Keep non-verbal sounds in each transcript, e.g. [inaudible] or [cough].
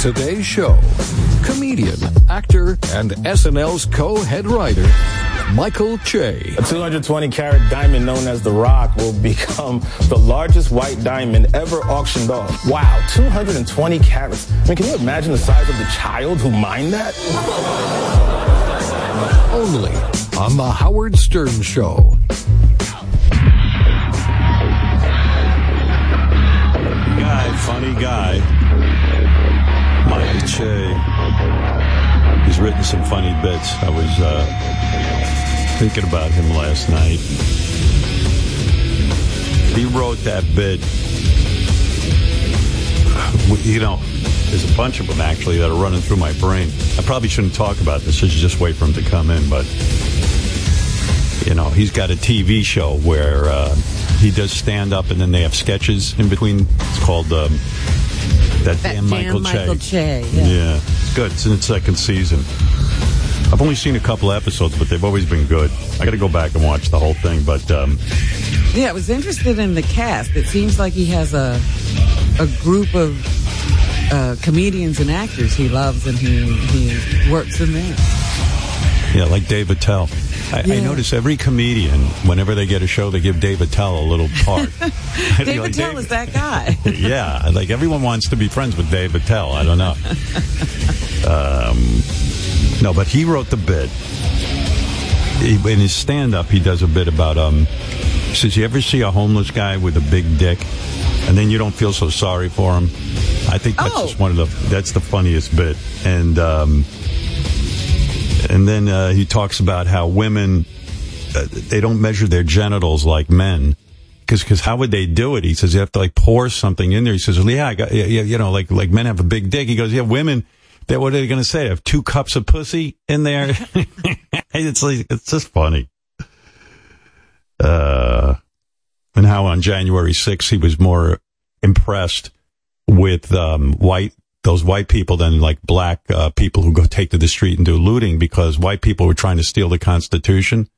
today's show, comedian, actor, and SNL's co-head writer, Michael Che. A 220 carat diamond known as the Rock will become the largest white diamond ever auctioned off. Wow, 220 carats. I mean, can you imagine the size of the child who mined that? Only on The Howard Stern Show. Guy, funny guy. Che. He's written some funny bits. I was uh, thinking about him last night. He wrote that bit. You know, there's a bunch of them actually that are running through my brain. I probably shouldn't talk about this. I should just wait for him to come in. But you know, he's got a TV show where uh, he does stand up, and then they have sketches in between. It's called um, that, That damn Michael, Michael Che. Che, yeah. yeah, it's good. It's in its second season. I've only seen a couple episodes, but they've always been good. I got to go back and watch the whole thing. But um, Yeah, I was interested in the cast. It seems like he has a a group of uh, comedians and actors he loves, and he he works in there. Yeah, like Dave Attell. I, I notice every comedian, whenever they get a show, they give Dave Attell a little part. David like, Tell "Dave-" is that guy. [laughs] yeah, like everyone wants to be friends with Dave Attell. I don't know. [laughs] Um, no, but he wrote the bit. He, in his stand-up, he does a bit about um. Says, "You ever see a homeless guy with a big dick, and then you don't feel so sorry for him?" I think that's Oh. just one of the that's the funniest bit, and um, and then uh, he talks about how women uh, they don't measure their genitals like men. Because how would they do it? He says you have to like pour something in there. He says, well, yeah, I got, yeah, you know, like like men have a big dick. He goes, yeah, women. That what are they going to say? Have two cups of pussy in there? [laughs] [laughs] it's like it's just funny. Uh, and how on January 6th he was more impressed with um, white those white people than like black uh, people who go take to the street and do looting because white people were trying to steal the Constitution.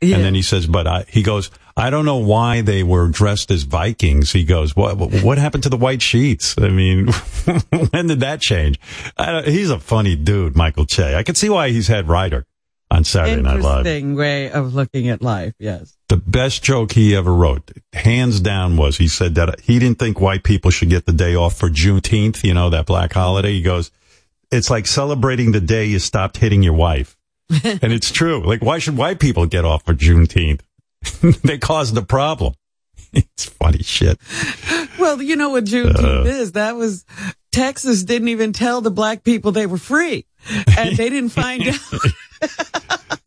Yeah. And then he says, but I, he goes, I don't know why they were dressed as Vikings. He goes, what, what happened to the white sheets? I mean, [laughs] when did that change? I he's a funny dude, Michael Che. I can see why he's head writer on Saturday Night Live. Interesting way of looking at life. Yes. The best joke he ever wrote, hands down, was he said that he didn't think white people should get the day off for Juneteenth, you know, that black holiday. He goes, it's like celebrating the day you stopped hitting your wife. [laughs] and it's true. Like, why should white people get off for Juneteenth? [laughs] they caused the problem. [laughs] it's funny shit. Well, you know what Juneteenth uh. is? That was Texas didn't even tell the black people they were free, and they didn't find out.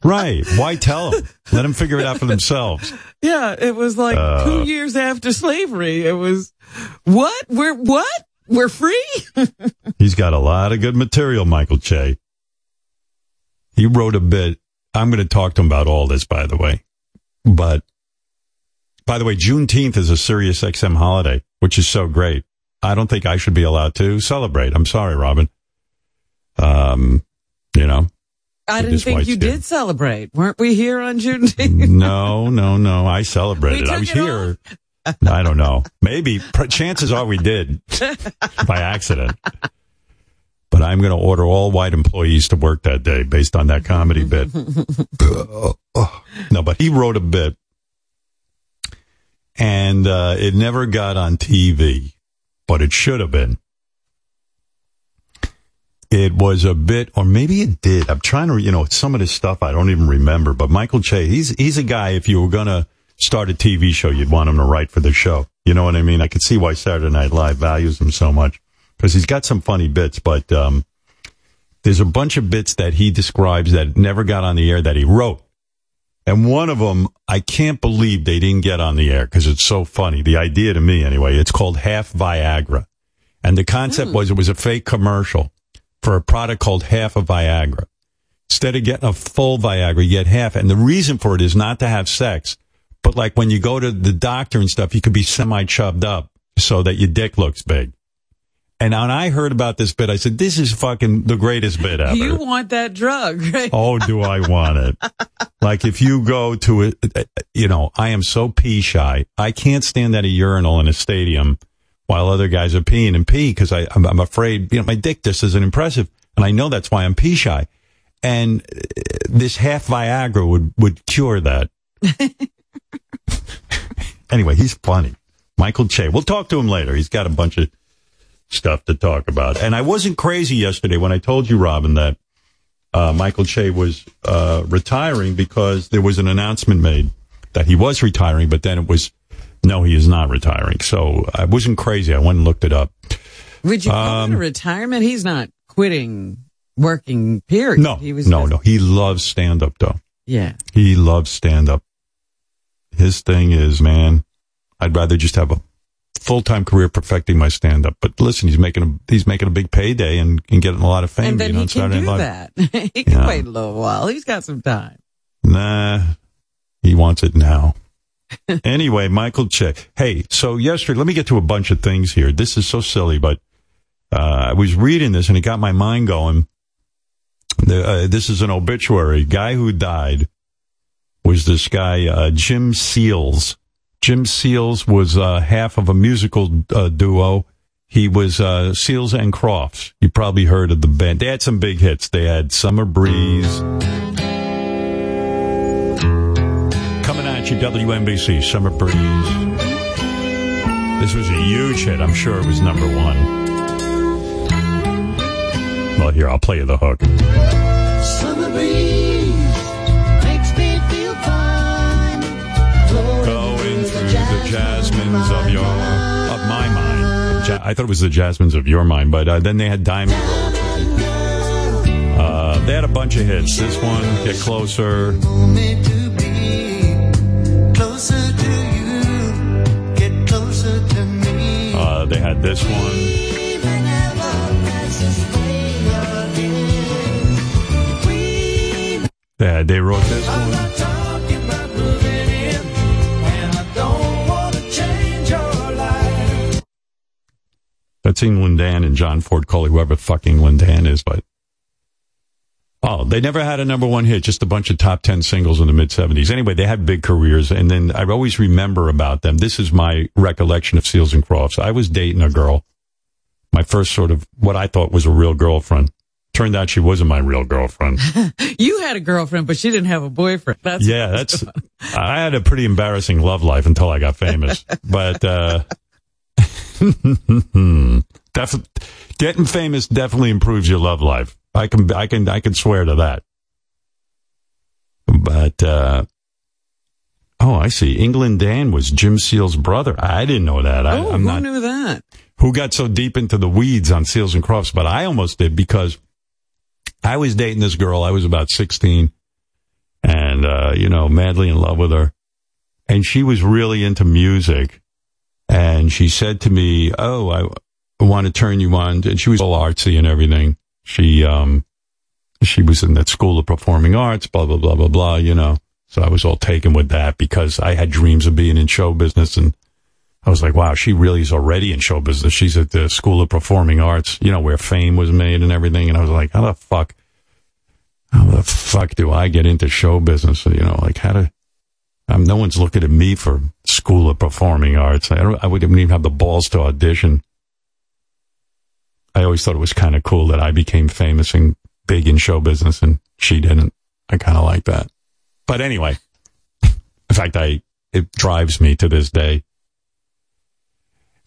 Right. Why tell them? Let them figure it out for themselves. Yeah, it was like Uh. two years after slavery. It was what? We're what? We're free? [laughs] He's got a lot of good material, Michael Che. He wrote a bit. I'm going to talk to him about all this, by the way. But, by the way, Juneteenth is a Sirius XM holiday, which is so great. I don't think I should be allowed to celebrate. I'm sorry, Robin. Um, you know, I didn't think you skin. did celebrate. Weren't we here on Juneteenth? [laughs] no, no, no. I celebrated. I was here. I don't know. Maybe. Chances are we did [laughs] by accident. But I'm going to order all white employees to work that day based on that comedy bit. no, but he wrote a bit and uh, it never got on TV, but it should have been. It was a bit, or maybe it did. I'm trying to, you know, some of this stuff I don't even remember. But Michael Che, he's he's a guy. If you were gonna start a TV show, you'd want him to write for the show. You know what I mean? I could see why Saturday Night Live values him so much because he's got some funny bits. But um, there's a bunch of bits that he describes that never got on the air that he wrote. And one of them, I can't believe they didn't get on the air because it's so funny. The idea to me, anyway, it's called Half Viagra. And the concept was it was a fake commercial for a product called Half of Viagra. Instead of getting a full Viagra, you get half. And the reason for it is not to have sex, but like when you go to the doctor and stuff, you could be semi chubbed up so that your dick looks big. And when I heard about this bit, I said, this is fucking the greatest bit ever. you want that drug, right? Oh, do I want it? [laughs] like if you go to it, you know, I am so pee shy. I can't stand at a urinal in a stadium while other guys are peeing and pee because I'm, I'm afraid, you know, my dick just isn't impressive. And I know that's why I'm pee shy. And uh, this half Viagra would, would cure that. [laughs] anyway, he's funny. Michael Che. We'll talk to him later. He's got a bunch of stuff to talk about. And I wasn't crazy yesterday when I told you, Robin, that uh, Michael Che was uh, retiring because there was an announcement made that he was retiring, but then it was no, he is not retiring. So I wasn't crazy. I went and looked it up. Would you call Um, it a retirement? He's not quitting working, period. No, he was no, just- no. He loves stand up though. Yeah. He loves stand up. His thing is, man, I'd rather just have a full time career perfecting my stand up. But listen, he's making a he's making a big payday and, and getting a lot of fame And then being he on can Saturday do that. [laughs] he can Yeah. wait a little while. He's got some time. Nah, he wants it now. [laughs] anyway, Michael Che. Hey, so yesterday, let me get to a bunch of things here. This is so silly, but uh, I was reading this and it got my mind going. The, uh, this is an obituary. Guy who died was this guy, uh, Jim Seals. Jim Seals was uh, half of a musical uh, duo. He was uh, Seals and Crofts. You probably heard of the band. They had some big hits. They had Summer Breeze. At WNBC, Summer Breeze. This was a huge hit. I'm sure it was number one. Well, here, I'll play you the hook. Summer breeze makes me feel fine. Going through the jasmines of your, of my mind. Ja- I thought it was the jasmines of your mind, but uh, then they had Diamond. Uh, they had a bunch of hits. This one, Get Closer. Uh, they had this one. We They, wrote this one. That's England Dan and John Ford Coley, whoever fucking England Dan is, but. Oh, they never had a number one hit, just a bunch of top 10 singles in the mid 70s. Anyway, they had big careers, and then I always remember about them. This is my recollection of Seals and Crofts. I was dating a girl, my first sort of what I thought was a real girlfriend. Turned out she wasn't my real girlfriend. [laughs] You had a girlfriend, but she didn't have a boyfriend. That's Yeah, that's. I had a pretty embarrassing love life until I got famous. [laughs] But uh, [laughs] def- getting famous definitely improves your love life. I can, I can, I can swear to that. But uh, oh, I see. England Dan was Jim Seal's brother. I didn't know that. I, Oh, I'm who not knew that? who got so deep into the weeds on Seals and Crofts, but I almost did because I was dating this girl. I was about 16 and, uh, you know, madly in love with her. And she was really into music. And she said to me, Oh, I want to turn you on. And she was all artsy and everything. She, um, she was in that school of performing arts, blah, blah, blah, blah, blah, you know. So I was all taken with that because I had dreams of being in show business and I was like, wow, she really is already in show business. She's at the School of Performing Arts, you know, where fame was made and everything. And I was like, how the fuck, how the fuck do I get into show business? You know, like how to, um, no one's looking at me for School of Performing Arts. I don't, I wouldn't even have the balls to audition. I always thought it was kind of cool that I became famous and big in show business and she didn't. I kind of like that. But anyway, [laughs] in fact, I, it drives me to this day.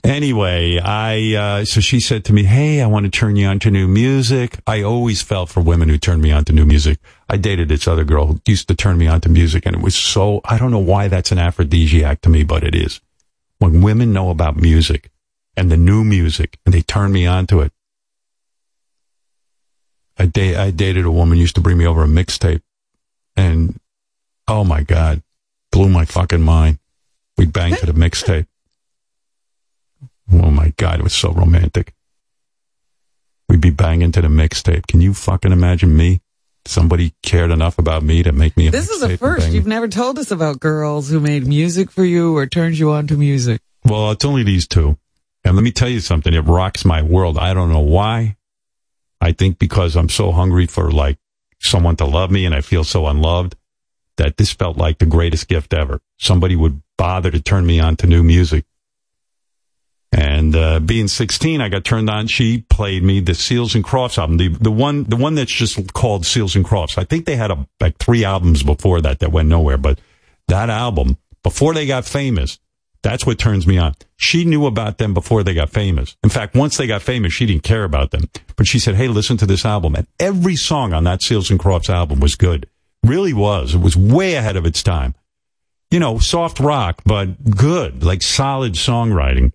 Anyway, I uh, so she said to me, "Hey, I want to turn you on to new music." I always fell for women who turned me on to new music. I dated this other girl who used to turn me on to music, and it was so I don't know why that's an aphrodisiac to me, but it is. When women know about music and the new music, and they turn me on to it. I da- I dated a woman used to bring me over a mixtape, and oh my god, blew my fucking mind. We banged to the mixtape. Oh my God, it was so romantic. We'd be banging to the mixtape. Can you fucking imagine me? Somebody cared enough about me to make me a This is a first. You've never told us about girls who made music for you or turned you on to music. Well, it's only these two. And let me tell you something. It rocks my world. I don't know why. I think because I'm so hungry for like someone to love me and I feel so unloved that this felt like the greatest gift ever. Somebody would bother to turn me on to new music. And uh, being 16, I got turned on. She played me the Seals and Crofts album, the the one the one that's just called Seals and Crofts. I think they had a, like three albums before that that went nowhere, but that album before they got famous, that's what turns me on. She knew about them before they got famous. In fact, once they got famous, she didn't care about them, but she said, "Hey, listen to this album." And every song on that Seals and Crofts album was good. Really was. It was way ahead of its time. You know, soft rock, but good, like solid songwriting.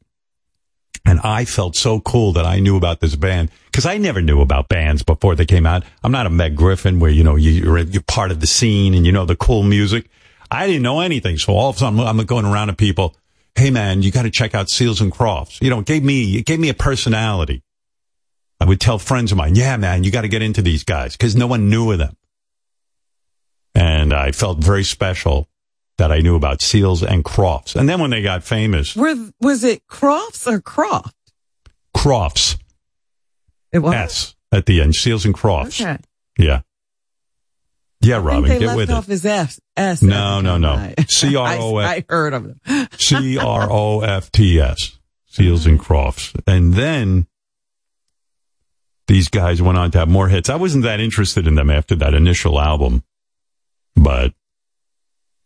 And I felt so cool that I knew about this band because I never knew about bands before they came out. I'm not a Meg Griffin where, you know, you're, you're part of the scene and you know the cool music. I didn't know anything. So all of a sudden I'm going around to people. Hey man, you got to check out Seals and Crofts. You know, it gave me, it gave me a personality. I would tell friends of mine, yeah, man, you got to get into these guys because no one knew of them. And I felt very special that I knew about Seals and Crofts. And then when they got famous, Were, was it Crofts or Croft? Crofts, It was. S at the end, Seals and Crofts. Okay. Yeah. Yeah, Robin, they get left with off it. his S. S No, no, no. I- [laughs] C-R-O-F. I, I heard of them. [laughs] C R O F T S, Seals and Crofts. And then these guys went on to have more hits. I wasn't that interested in them after that initial album, but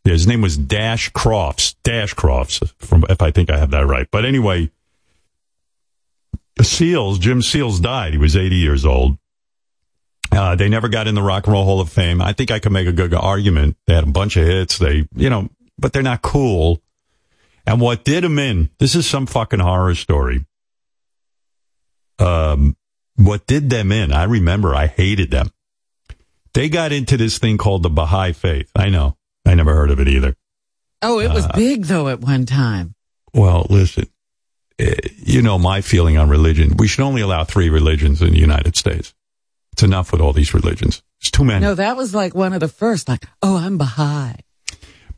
his name was Dash Crofts, Dash Crofts, from if I think I have that right. But anyway, Seals, Jim Seals died. He was 80 years old. Uh, they never got in the Rock and Roll Hall of Fame. I think I could make a good argument. They had a bunch of hits. They, you know, but they're not cool. And what did them in? This is some fucking horror story. Um, what did them in? I remember I hated them. They got into this thing called the Baha'i Faith. I know. I never heard of it either. Oh, it Uh, was big though at one time. Well, listen, eh, you know my feeling on religion. We should only allow three religions in the United States. It's enough with all these religions. It's too many. No, that was like one of the first. Like, oh, I'm Baha'i.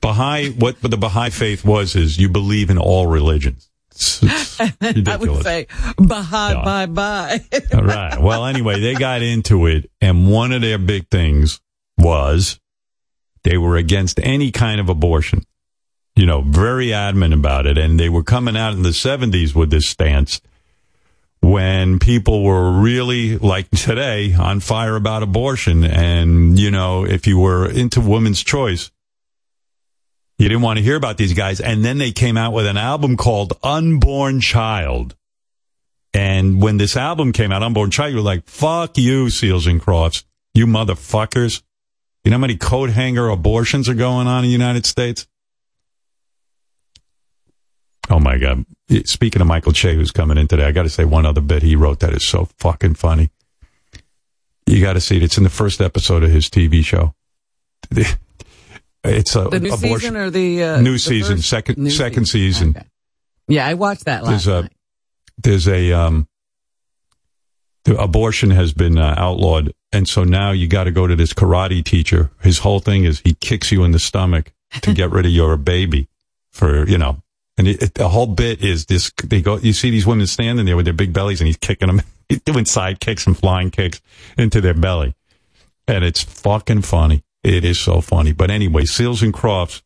Baha'i, what the Baha'i faith was is you believe in all religions. It's, it's [laughs] I would say Baha'i, Yeah. bye bye. All right. Well, anyway, they got into it, and one of their big things was they were against any kind of abortion. You know, very adamant about it, and they were coming out in the '70s with this stance when people were really like today on fire about abortion, and you know, if you were into women's choice. You didn't want to hear about these guys. And then they came out with an album called Unborn Child. And when this album came out, Unborn Child, you were like, fuck you, Seals and Crofts. You motherfuckers. You know how many coat hanger abortions are going on in the United States? Oh my God. Speaking of Michael Che, who's coming in today, I got to say one other bit he wrote that is so fucking funny. You got to see it. It's in the first episode of his TV show. [laughs] It's a the new abortion. season or the uh, New the season, second- new second season. Okay. Yeah, I watched that last There's a- night. there's a um the abortion has been uh, outlawed and so now you got to go to this karate teacher his whole thing is he kicks you in the stomach to get rid of your baby for you know and it, it, the whole bit is this they go you see these women standing there with their big bellies and he's kicking them [laughs] he's doing side kicks and flying kicks into their belly and it's fucking funny it is so funny but anyway seals and crofts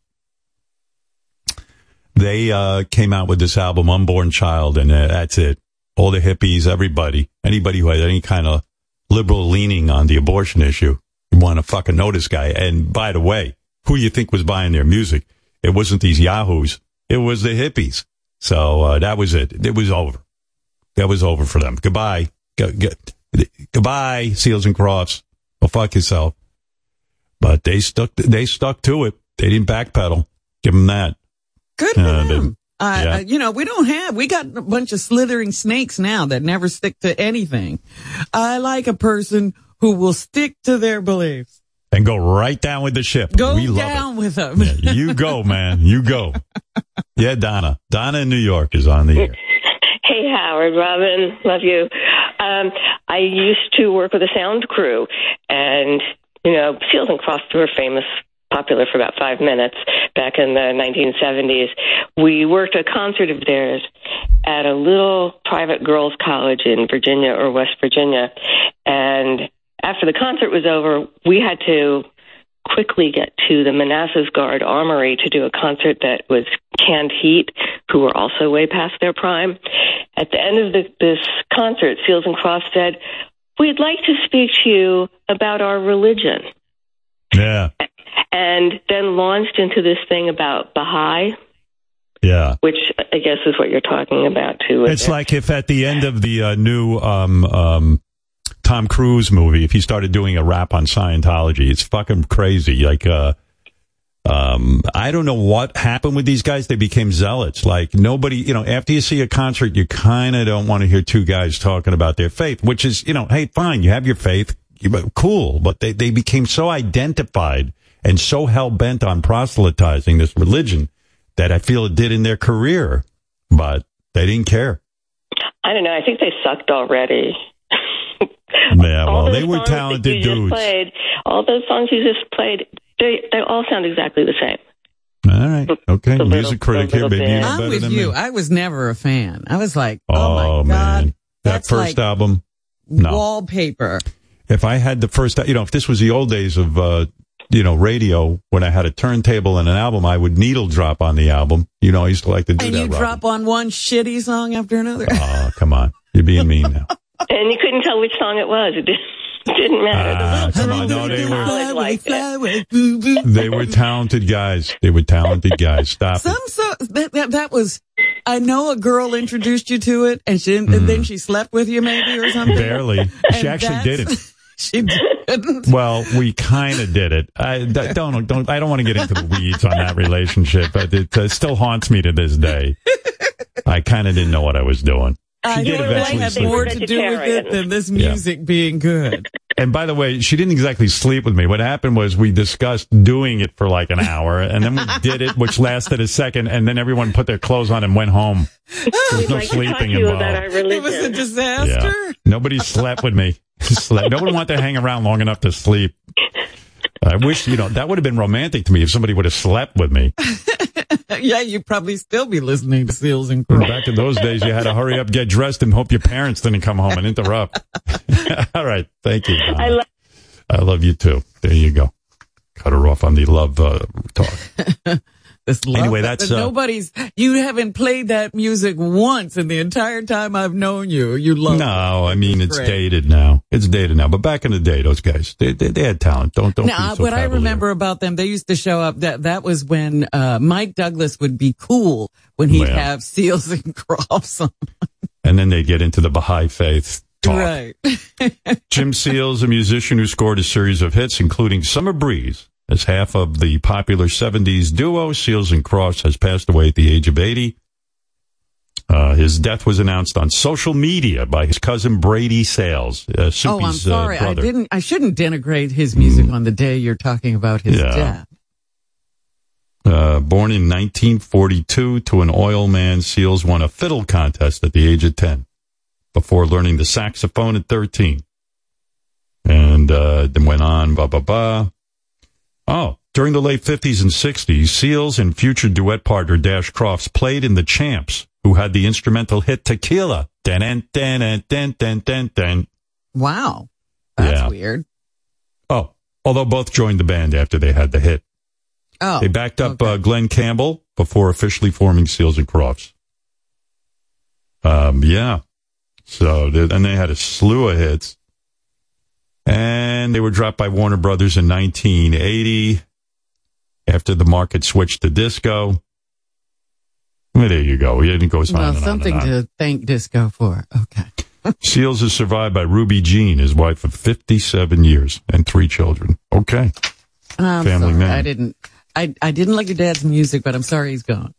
they uh, came out with this album, Unborn Child, and uh, that's it. All the hippies, everybody, anybody who had any kind of liberal leaning on the abortion issue, you want to fucking know this guy. And by the way, who you think was buying their music? It wasn't these yahoos. It was the hippies. So uh, that was it. It was over. That was over for them. Goodbye. Go, get, goodbye, Seals and Crofts. Well, fuck yourself. But they stuck. They stuck to it. They didn't backpedal. Give them that. Good for Uh, them. Uh, yeah. uh, you know, we don't have, we got a bunch of slithering snakes now that never stick to anything. I like a person who will stick to their beliefs. and go right down with the ship. Go we down with them. Yeah, you go, man. You go. [laughs] [laughs] Yeah, Donna. Donna in New York is on the air. [laughs] Hey, Howard, Robin, love you. Um, I used to work with a sound crew, and you know, Seals and Crofts were famous, popular for about five minutes back in the 1970s. We worked a concert of theirs at a little private girls' college in Virginia or West Virginia, and after the concert was over, we had to quickly get to the Manassas Guard Armory to do a concert that was Canned Heat, who were also way past their prime. at the end of the, this concert, Seals and Crofts said, "We'd like to speak to you about our religion," Yeah. and then launched into this thing about Baha'i, Yeah. which I guess is what you're talking about too. It's like if at the end of the uh, new um, um, Tom Cruise movie, if he started doing a rap on Scientology, it's fucking crazy. Like, uh, um, I don't know what happened with these guys. They became zealots. Like nobody, you know, after you see a concert, you kind of don't want to hear two guys talking about their faith, which is, you know, hey, fine, you have your faith, cool, but they, they became so identified and so hell bent on proselytizing this religion that I feel it did in their career, but they didn't care. I don't know. I think they sucked already. [laughs] Yeah, all well, they were talented dudes. Played, all those songs you just played, they they all sound exactly the same. All right. Okay. The little- Music critic here. little Maybe you know I'm better with than you. me. I was never a fan. I was like, oh, Oh, my god, man. That that's first like album. No. wallpaper. If I had the first, you know, if this was the old days of, uh, you know, radio, when I had a turntable and an album, I would needle drop on the album. You know, I used to like to do And that. you Robin. drop on one shitty song after another. Oh, come on. You're being mean [laughs] now. And you couldn't tell which song it was. It didn't, [laughs] matter. The come little on. No, they were- like that. away, boo, boo. They were talented guys. They were talented guys. Stop Some it. so that, that that was. I know a girl introduced you to it, and she didn't, and then she slept with you, maybe or something. Mm. Barely. She actually didn't. [laughs] She didn't. Well, we kind of did it. I d- don't don't. I don't want to get into the weeds on that relationship, but it uh, still haunts me to this day. I kind of didn't know what I was doing. I uh, did think eventually that had sleep more with to do with it than this Yeah. music being good. [laughs] And by the way, she didn't exactly sleep with me. What happened was we discussed doing it for like an hour, and then we [laughs] did it, which lasted a second, and then everyone put their clothes on and went home. [laughs] There was no like sleeping to you about our involved. It was a disaster. Yeah. Nobody slept with me. Slept- No one wanted to hang around long enough to sleep. I wish, you know, that would have been romantic to me if somebody would have slept with me. [laughs] Yeah, you'd probably still be listening to Seals and Crofts. Back in those days, you had to hurry up, get dressed, and hope your parents didn't come home and interrupt. [laughs] All right. Thank you. Donna. I love I love you too. There you go. Cut her off on the love uh, talk. [laughs] Love Anyway, that's, that uh, nobody's. You haven't played that music once in the entire time I've known you. You love. No, I mean it's Great. dated now. It's dated now. But back in the day, those guys, they they, they had talent. Don't don't. Now, be so what I remember about them, they used to show up. That that was when uh, Mike Douglas would be cool when he'd Well. have Seals and [laughs] Crofts on. and then they'd get into the Baha'i faith talk. Right. [laughs] Jim Seals, a musician who scored a series of hits, including Summer Breeze, as half of the popular 70s duo Seals and Crofts has passed away at the age of 80. Uh, his death was announced on social media by his cousin Brady Seals, uh, Soupy's oh, I'm sorry. uh, I didn't. I shouldn't denigrate his music on the day you're talking about his Yeah. death. Uh, born in 1942 to an oil man, Seals won a fiddle contest at the age of 10 before learning the saxophone at 13. And uh, then went on, blah, blah, blah. Oh, during the late 50s and 60s, Seals and future duet partner Dash Crofts played in The Champs, who had the instrumental hit Tequila. Dun, dun, dun, dun, dun, dun. Wow, that's Yeah. weird. Oh, although both joined the band after they had the hit. Oh, They backed up okay. uh, Glen Campbell before officially forming Seals and Crofts. Um, yeah. So, and they had a slew of hits. And they were dropped by Warner Brothers in 1980 after the market switched to disco. Well, there you go. It goes on well, on something and on. to thank disco for. Okay. [laughs] Seals is survived by Ruby Jean, his wife of 57 years and three children. Okay. I'm Family sorry. man. I didn't. I I didn't like your dad's music, but I'm sorry he's gone.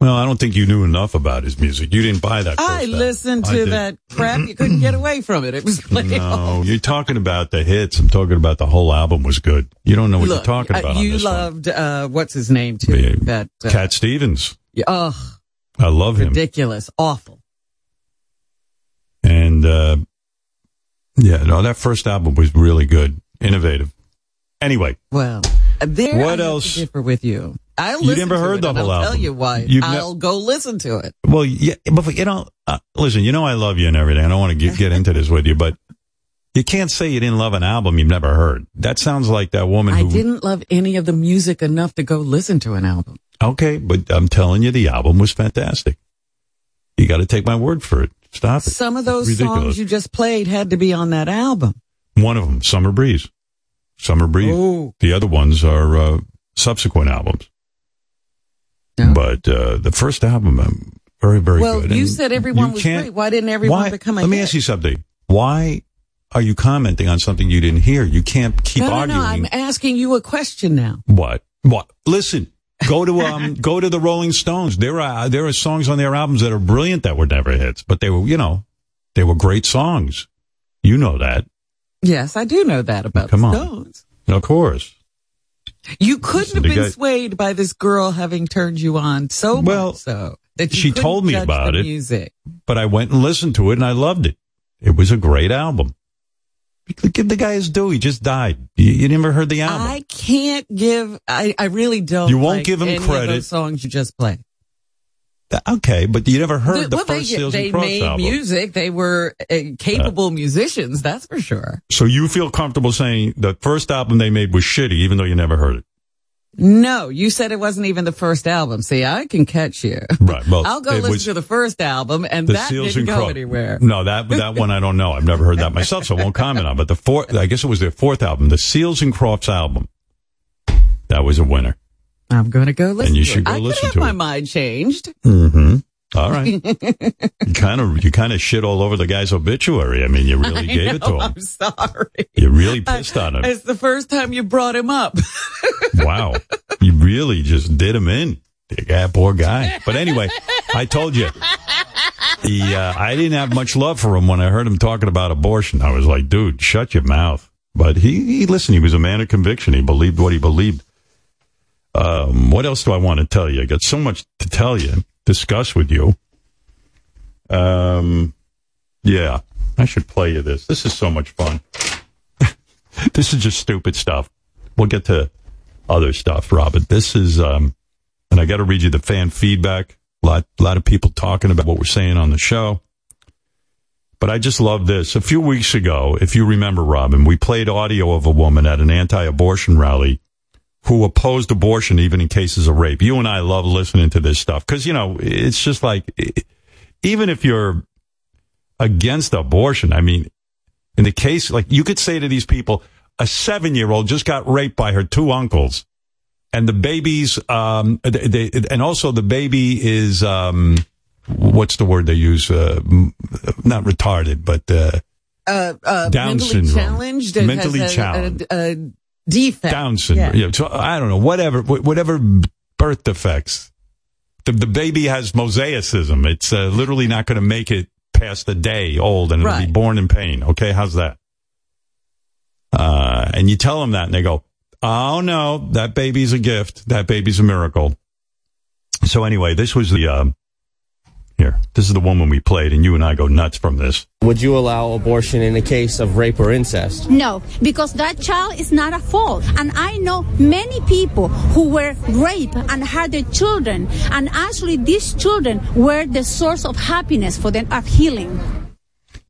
Well, I don't think you knew enough about his music. You didn't buy that. I album. listened I to did. that crap. You couldn't get away from it. It was playing. No, you're talking about the hits. I'm talking about the whole album was good. You don't know what Look, you're talking uh, about. on you loved uh, what's his name too? Yeah, that uh, Cat Stevens. yeah, ugh, I love him. ridiculous, awful. And uh, yeah, no, that first album was really good, innovative. Anyway, Well, there. What I else? differ with you? I'll You never to heard it, the and whole I'll Tell album. you why? You've I'll go listen to it. well, yeah, but you know, uh, listen, you know, I love you and everything. I don't want to get, get into this with you, but you can't say you didn't love an album you've never heard. That sounds like that woman I didn't love any of the music enough to go listen to an album. Okay, but I'm telling you, the album was fantastic. You got to take my word for it. Stop it. Some of those songs you just played had to be on that album. One of them, Summer Breeze. Summer Breeze. Oh. The other ones are uh, subsequent albums. No. But uh, the first album, um, very, very Well, good. you And said everyone was great. Why didn't everyone why- become a Let me hit? ask you something. Why are you commenting on something you didn't hear? You can't keep no, no, arguing. no. I'm asking you a question now. What? What? Listen. Go to um, [laughs] go to the Rolling Stones. There are there are songs on their albums that are brilliant that were never hits, but they were you know they were great songs. You know that, Yes, I do know that about Come the on. Stones. of course. You couldn't have been guy- swayed by this girl having turned you on so Well, much so that you she told me about the it. Music. But I went and listened to it, and I loved it. It was a great album. Give the guy his due. He just died. You, you never heard the album. I can't give. I, I really don't. You won't like give him credit. those songs you just played. Okay, but you never heard the well, first they, Seals they and Crofts made album. music. They were uh, capable musicians. That's for sure. So you feel comfortable saying the first album they made was shitty, even though you never heard it. No, you said it wasn't even the first album. See, I can catch you. Right. Well, I'll go listen was- to the first album, and the that Seals didn't and go Crow. anywhere. No, that that one I don't know. I've never heard that myself, so I won't comment on. But the fourth, I guess it was their fourth album, the Seals and Crofts album. That was a winner. I'm going to go listen. you should it. go I listen to my mind changed. Mm-hmm. All right. [laughs] you kind of you kind of shit all over the guy's obituary. I mean, you really [laughs] I gave it to him. I'm sorry. You really pissed on him. It's the first time you brought him up. [laughs] Wow. You really just did him in. Yeah, poor guy. But anyway, I told you. He, uh, I didn't have much love for him when I heard him talking about abortion. I was like, dude, shut your mouth. But he, he listened, he was a man of conviction. He believed what he believed. Um, what else do I want to tell you? I got so much to tell you, discuss with you. Um, yeah, I should play you this. This is so much fun. [laughs] this is just stupid stuff. We'll get to other stuff, Robert. This is, um, and I got to read you the fan feedback. A lot, lot of people talking about what we're saying on the show. But I just love this. A few weeks ago, if you remember, Robin, we played audio of a woman at an anti-abortion rally who opposed abortion even in cases of rape. You and I love listening to this stuff because, you know, it's just like, even if you're against abortion, I mean, in the case, like you could say to these people, a seven year old just got raped by her two uncles and the baby's, um, they, they- and also the baby is, um, what's the word they use? Uh, m- not retarded, but, uh, Uh, uh, Down mentally syndrome. challenged. Mentally has a, challenged. Defect. Down syndrome. Yeah. Yeah. so I don't know, whatever, whatever birth defects. The, the baby has mosaicism. It's uh, literally not going to make it past a day old and it'll be born in pain. Okay. How's that? Uh, and you tell them that and they go, Oh no, that baby's a gift. That baby's a miracle. So anyway, this was the, um, here, this is the woman we played and you and I go nuts from this. Would you allow abortion in a case of rape or incest? No, because that child is not a fault. And I know many people who were raped and had their children. And actually, these children were the source of happiness for them, of healing.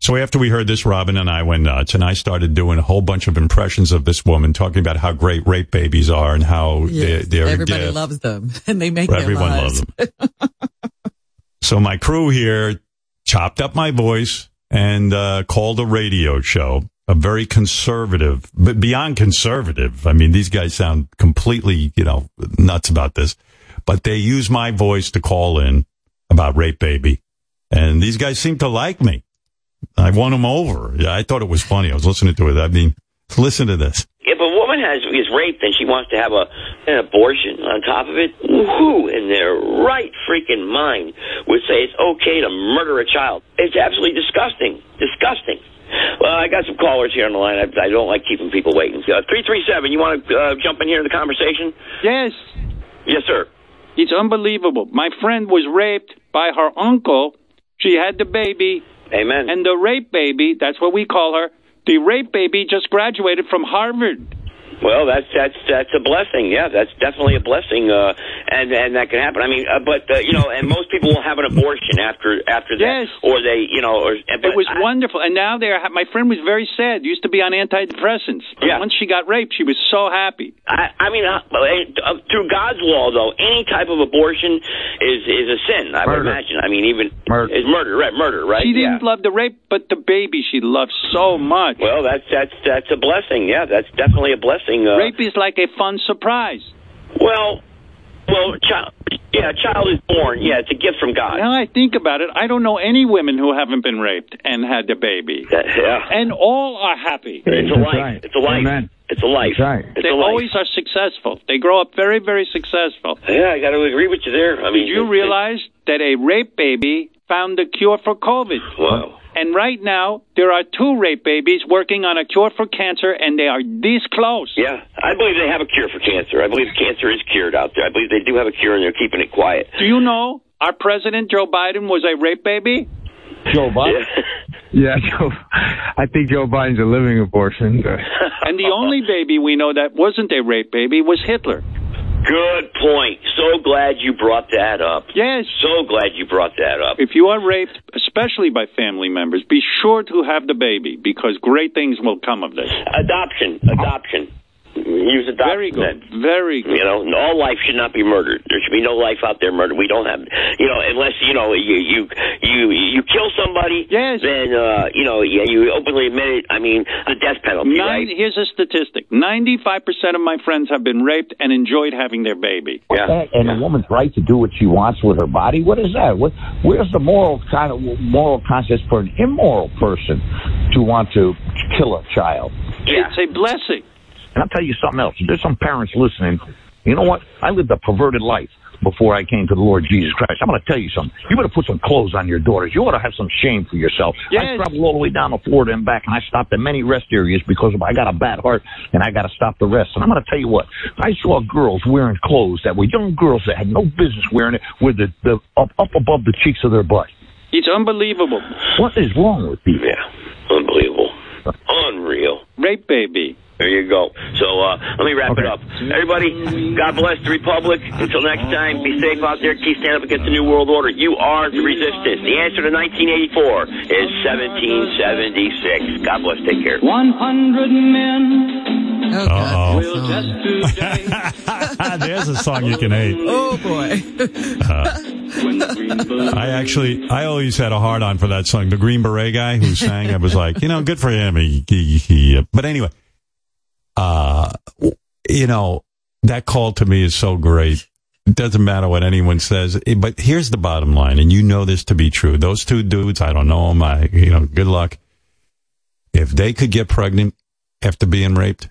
So after we heard this, Robin and I went nuts, and I started doing a whole bunch of impressions of this woman, talking about how great rape babies are and how Yes, they're, they're everybody gift. loves them, [laughs] and they make Everyone their loves them. [laughs] so my crew here chopped up my voice and uh, called a radio show, a very conservative, but beyond conservative. I mean, these guys sound completely, you know, nuts about this, but they use my voice to call in about rape baby, and these guys seem to like me. I won them over. Yeah, I thought it was funny. I was listening to it. I mean, listen to this. If a woman has is raped and she wants to have a an abortion on top of it, who in their right freaking mind would say it's okay to murder a child? It's absolutely disgusting. Disgusting. Well, I got some callers here on the line. I, I don't like keeping people waiting. Uh, Three three seven. You want to uh, jump in here in the conversation? Yes, Yes, sir. it's unbelievable. My friend was raped by her uncle. She had the baby, Amen. and the rape baby, that's what we call her, the rape baby just graduated from Harvard. Well, that's that's that's a blessing. Yeah, that's definitely a blessing, uh, and and that can happen. I mean, uh, but uh, you know, and most people will have an abortion after after that, Yes. or they, you know, or but It was I- wonderful, and now they're. My friend was very sad. Used to be on antidepressants. But Yeah. Once she got raped, she was so happy. I, I mean, uh, uh, through God's law, though, any type of abortion is is a sin. I would imagine. I mean, even Murder. is murder, right? Murder, right? She didn't love the rape, but the baby she loved so much. Well, that's that's that's a blessing. Yeah, that's definitely a blessing. Uh, rape is like a fun surprise. Well, well, child. Yeah, a child is born. Yeah, it's a gift from God. Now I think about it, I don't know any women who haven't been raped and had the baby, That- yeah. and all are happy. It's a That's life. right. It's a life. Amen. It's a life. That's right. It's They a life. always are successful. They grow up very, very successful. Yeah, I got to agree with you there. I mean, Did you it- realize that a rape baby found the cure for COVID? Wow. And right now, there are two rape babies working on a cure for cancer, and they are this close. Yeah, I believe they have a cure for cancer. I believe cancer is cured out there. I believe they do have a cure, and they're keeping it quiet. Do you know our president, Joe Biden, was a rape baby? Joe Biden. Yeah, [laughs] Joe. I think Joe Biden's a living abortion. And the only baby we know that wasn't a rape baby was Hitler. Good point. So glad you brought that up. Yes. So glad you brought that up. If you are raped, especially by family members, be sure to have the baby because great things will come of this. Adoption. Adoption. Use adoption. Very good. then. Very good. You know, all life should not be murdered. There should be no life out there murdered. We don't have, you know, unless you know you you you you kill somebody. Yes. Then uh, you know, yeah, you openly admit it. I mean, the death penalty, Nine, right? Here's a statistic 95% of my friends have been raped and enjoyed having their baby. Yeah. that and a woman's right to do what she wants with her body. What is that? What, where's the moral kind of moral conscience for an immoral person to want to kill a child? Yeah. It's a blessing. And I'll tell you something else. There's some parents listening. You know what? I lived a perverted life before I came to the Lord Jesus Christ. I'm going to tell you something. You better put some clothes on your daughters. You ought to have some shame for yourself. Yes. I traveled all the way down to Florida and back, and I stopped at many rest areas because I got a bad heart, and I got to stop the rest. And I'm going to tell you what. I saw girls wearing clothes that were young girls that had no business wearing it, with the, the up, up above the cheeks of their butt. It's unbelievable. What is wrong with people? Yeah. Unbelievable. Unreal. Rape baby. There you go. So uh, let me wrap it up. Everybody, God bless the Republic. Until next time, be safe out there. Keep standing up against the New World Order. You are the resistance. The answer to 1984 is 1776. God bless. Take care. 100 men Oh, God. will just today. [laughs] There's a song you can hate. Oh, boy. when the green bird I actually, I always had a hard on for that song. The Green Beret guy who sang, I was like, you know, good for him. He, he, he but anyway, uh, you know, that call to me is so great. It doesn't matter what anyone says, Eh, but here's the bottom line, and you know this to be true. Those two dudes, I don't know them. I, you know, good luck. If they could get pregnant after being raped,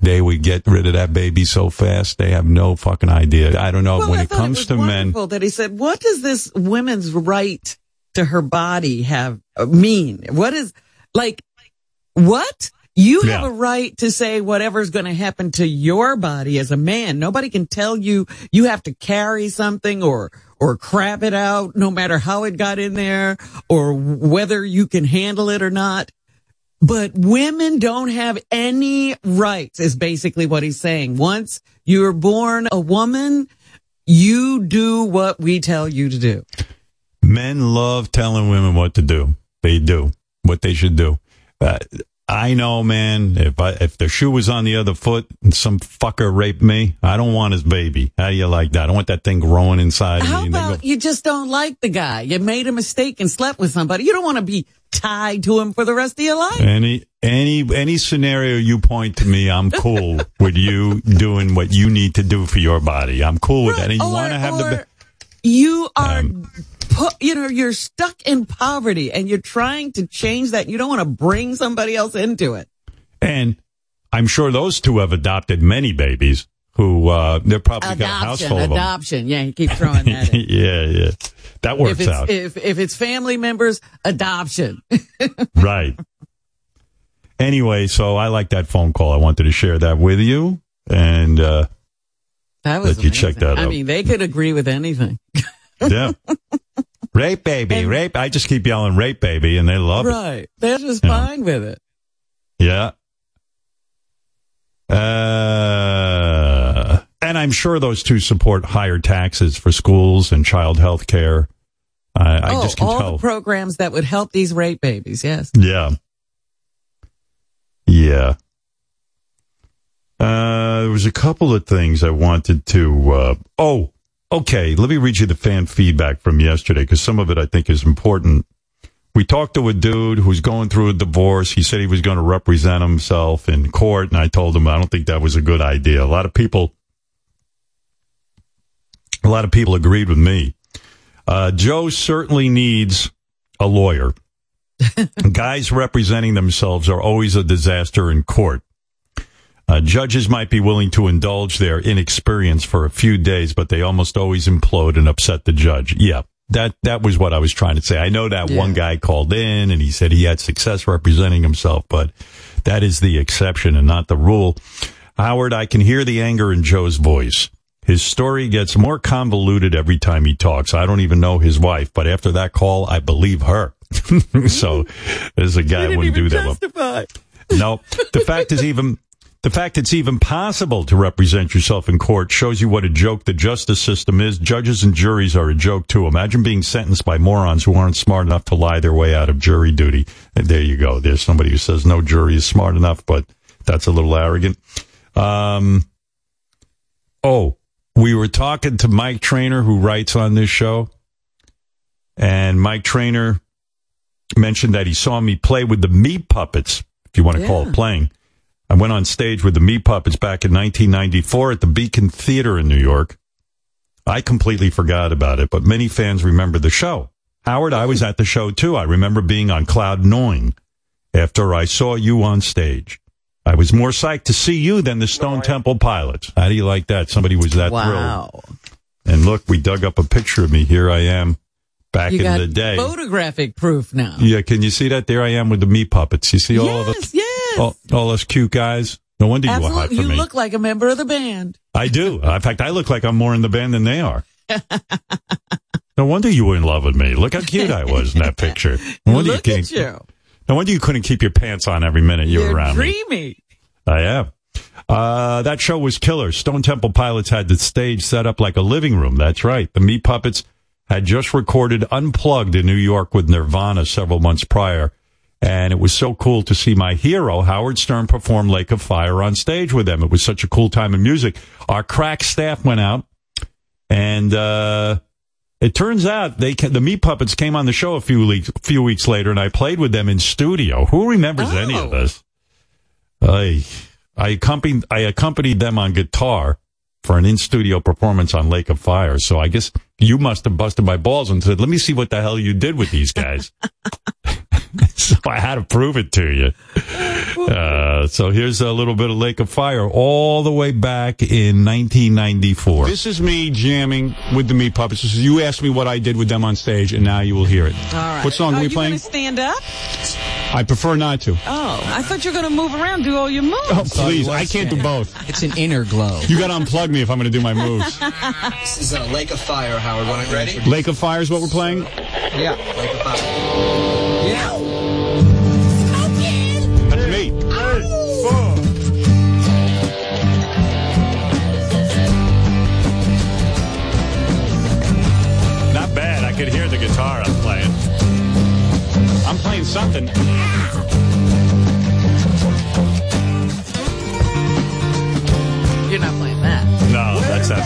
they would get rid of that baby so fast. They have no fucking idea. I don't know Well, when I it comes was to men. That he said, "What does this woman's right to her body have uh, mean? What is like what?" You have Yeah. a right to say whatever's going to happen to your body as a man. Nobody can tell you you have to carry something or or crap it out, no matter how it got in there or whether you can handle it or not. But women don't have any rights is basically what he's saying. Once you're born a woman, you do what we tell you to do. Men love telling women what to do. They do what they should do. Uh, I know, man. If I, if the shoe was on the other foot and some fucker raped me, I don't want his baby. How do you like that? I don't want that thing growing inside of How me. About go- you just don't like the guy? You made a mistake and slept with somebody. You don't want to be tied to him for the rest of your life. any any any scenario you point to me, I'm cool [laughs] with you doing what you need to do for your body. I'm cool with that. And you want to have the. ba- You are, Um, pu- you know, you're stuck in poverty and you're trying to change that. You don't want to bring somebody else into it. And I'm sure those two have adopted many babies who uh, they're probably got a house full of them. adoption. Yeah, you keep [laughs] throwing that yeah, yeah. That works if it's out. if if it's family members, adoption. [laughs] right. Anyway, so I like that phone call. I wanted to share that with you. And uh, That was Let you check that I out. mean, they could agree with anything. [laughs] yeah. Rape baby, rape. I just keep yelling rape baby and they love it. right. They're just Yeah. fine with it. Yeah. Uh, and I'm sure those two support higher taxes for schools and child health care. I, I oh, just can all tell. the programs that would help these rape babies. Yes. Yeah. Yeah. Uh, there was a couple of things I wanted to, uh, oh, okay. Let me read you the fan feedback from yesterday because some of it I think is important. We talked to a dude who's going through a divorce. He said he was going to represent himself in court, and I told him I don't think that was a good idea. A lot of people, a lot of people agreed with me. Uh, Joe certainly needs a lawyer. [laughs] Guys representing themselves are always a disaster in court. Uh, judges might be willing to indulge their inexperience for a few days, but they almost always implode and upset the judge. Yeah, that that was what I was trying to say. I know that one guy called in and he said he had success representing himself, but that is the exception and not the rule. Howard, I can hear the anger in Joe's voice. His story gets more convoluted every time he talks. I don't even know his wife, but after that call, I believe her. [laughs] so there's a guy who wouldn't do that. one. Testify. No, the fact is even the fact it's even possible to represent yourself in court shows you what a joke the justice system is. Judges and juries are a joke too. Imagine being sentenced by morons who aren't smart enough to lie their way out of jury duty. And there you go. There's somebody who says no jury is smart enough, but that's a little arrogant. Um, oh, we were talking to Mike Trainer, who writes on this show, and Mike Trainer mentioned that he saw me play with the Meat Puppets, if you want to call it playing. I went on stage with the Meat Puppets back in 1994 at the Beacon Theater in New York. I completely forgot about it, but many fans remember the show. Howard, I was at the show too. I remember being on cloud nine after I saw you on stage. I was more psyched to see you than the Stone Temple Pilots. How do you like that? Somebody was that Wow. thrilled. And look, we dug up a picture of me. Here I am back you in the day. photographic proof now. Yeah, can you see that? There I am with the meat puppets. You see all of us, Yes, yes. All, all us cute guys. No wonder you were hot for You me. look like a member of the band. I do. In fact, I look like I'm more in the band than they are. [laughs] no wonder you were in love with me. Look how cute I was in that [laughs] picture. No wonder Look you can't. you. No wonder you couldn't keep your pants on every minute you were around me. dreamy. I am. Uh, that show was killer. Stone Temple Pilots had the stage set up like a living room. That's right. The Meat Puppets had just recorded Unplugged in New York with Nirvana several months prior. And it was so cool to see my hero, Howard Stern, perform Lake of Fire on stage with them. It was such a cool time in music. Our crack staff went out and, uh, it turns out they the Meat Puppets came on the show a few weeks few weeks later, and I played with them in studio. Who remembers any of this? I I accompanied I accompanied them on guitar for an in studio performance on Lake of Fire. So I guess you must have busted my balls and said, "Let me see what the hell you did with these guys." [laughs] [laughs] so I had to prove it to you. Uh, so here's a little bit of Lake of Fire all the way back in 1994. This is me jamming with the Meat Puppets. This is, you asked me what I did with them on stage, and now you will hear it. All right. What song are, we you playing? Stand up? I prefer not to. Oh, I thought you were going to move around, do all your moves. Oh, please, I can't do both. It's an inner glow. You got to unplug me if I'm going to do my moves. [laughs] This is a Lake of Fire, Howard. Want it ready? Lake of Fire is what we're playing. Yeah. Lake of Fire. Yeah. That's me. Not bad. I could hear the guitar I'm playing. I'm playing something. You're not playing that. No, that's not me.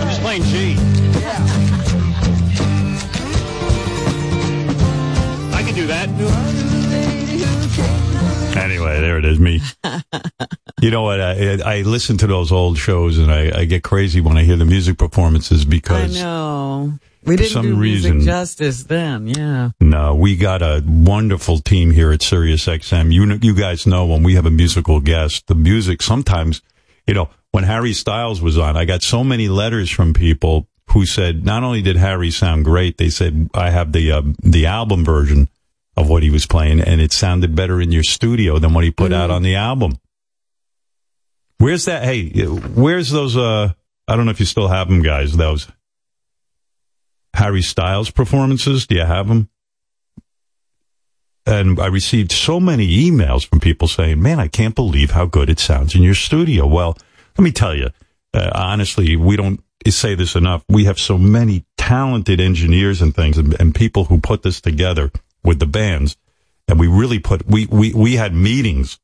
I'm just playing G. I can do that. Anyway, there it is, me. [laughs] you know what? I, I listen to those old shows and I, I get crazy when I hear the music performances because I know. We didn't some do reason- music justice then, yeah. no, we got a wonderful team here at Sirius XM. You you guys know when we have a musical guest, the music sometimes, you know, when Harry Styles was on, I got so many letters from people who said not only did Harry sound great, they said I have the uh, the album version of what he was playing, and it sounded better in your studio than what he put out on the album. Where's that? Hey, where's those? Uh, I don't know if you still have them, guys. Those Harry Styles performances. Do you have them? And I received so many emails from people saying, man, I can't believe how good it sounds in your studio. Well, let me tell you, uh, honestly, we don't say this enough. We have so many talented engineers and things and, and people who put this together with the bands. And we really put, we, we, we had meetings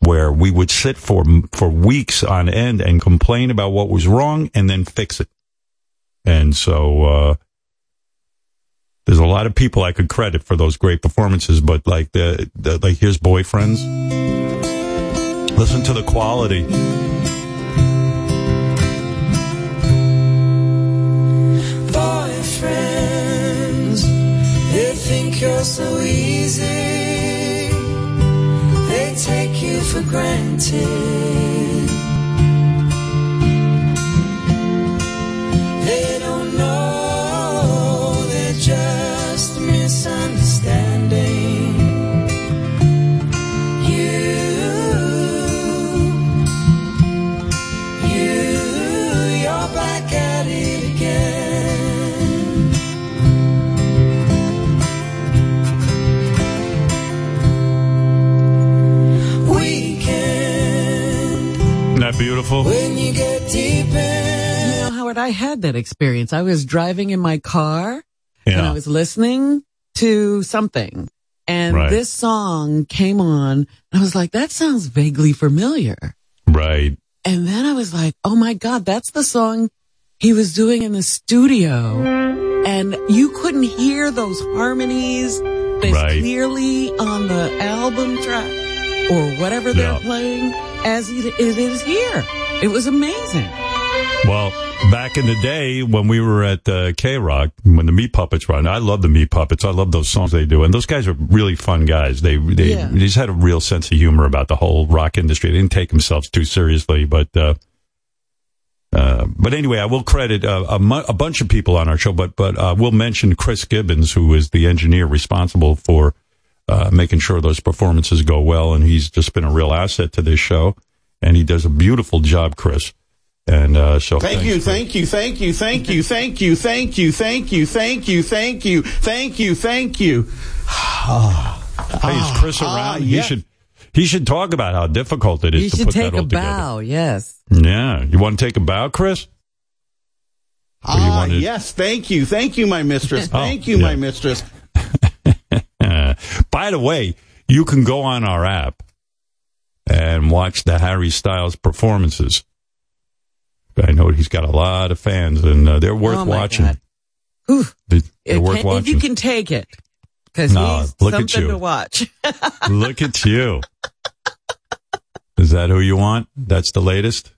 where we would sit for, for weeks on end and complain about what was wrong and then fix it. And so, uh, there's a lot of people I could credit for those great performances, but like the, the like here's boyfriends. Listen to the quality. You're so easy. They take you for granted. That beautiful? when you get deep in. You know, Howard, I had that experience. I was driving in my car and I was listening to something and Right. this song came on. I was like, that sounds vaguely familiar. Right. And then I was like, oh my God, that's the song he was doing in the studio. And you couldn't hear those harmonies as Right. clearly on the album track or whatever they're Yeah. playing as it is here. It was amazing. Well, back in the day when we were at uh, K Rock, when the Meat Puppets run, I love the Meat Puppets. I love those songs they do, and those guys are really fun guys. They they, Yeah. they just had a real sense of humor about the whole rock industry. They didn't take themselves too seriously, but. Uh, uh, but anyway, I will credit uh, a, mu- a bunch of people on our show, but but uh, we'll mention Chris Gibbons, who is the engineer responsible for uh, making sure those performances go well, and he's just been a real asset to this show, and he does a beautiful job, Chris. And uh, so Thank you, thank you, thank you, thank you, thank you, thank you, thank you, thank you, thank you, thank you, thank you. [sighs] Hey, is Chris Ah, around? He should he should talk about how difficult it is You to should put take that all a together. bow. Yes. Yeah, you want to take a bow, Chris? Ah, want to- yes, thank you, thank you, my mistress, [laughs] Oh, thank you, yeah. my mistress. By the way, you can go on our app and watch the Harry Styles performances. I know he's got a lot of fans, and uh, they're worth Oh, my watching. God. Whew. They- They're If, worth can- if you can take it, because No, he's look at something you. to watch. [laughs] Look at you. Is that who you want? That's the latest?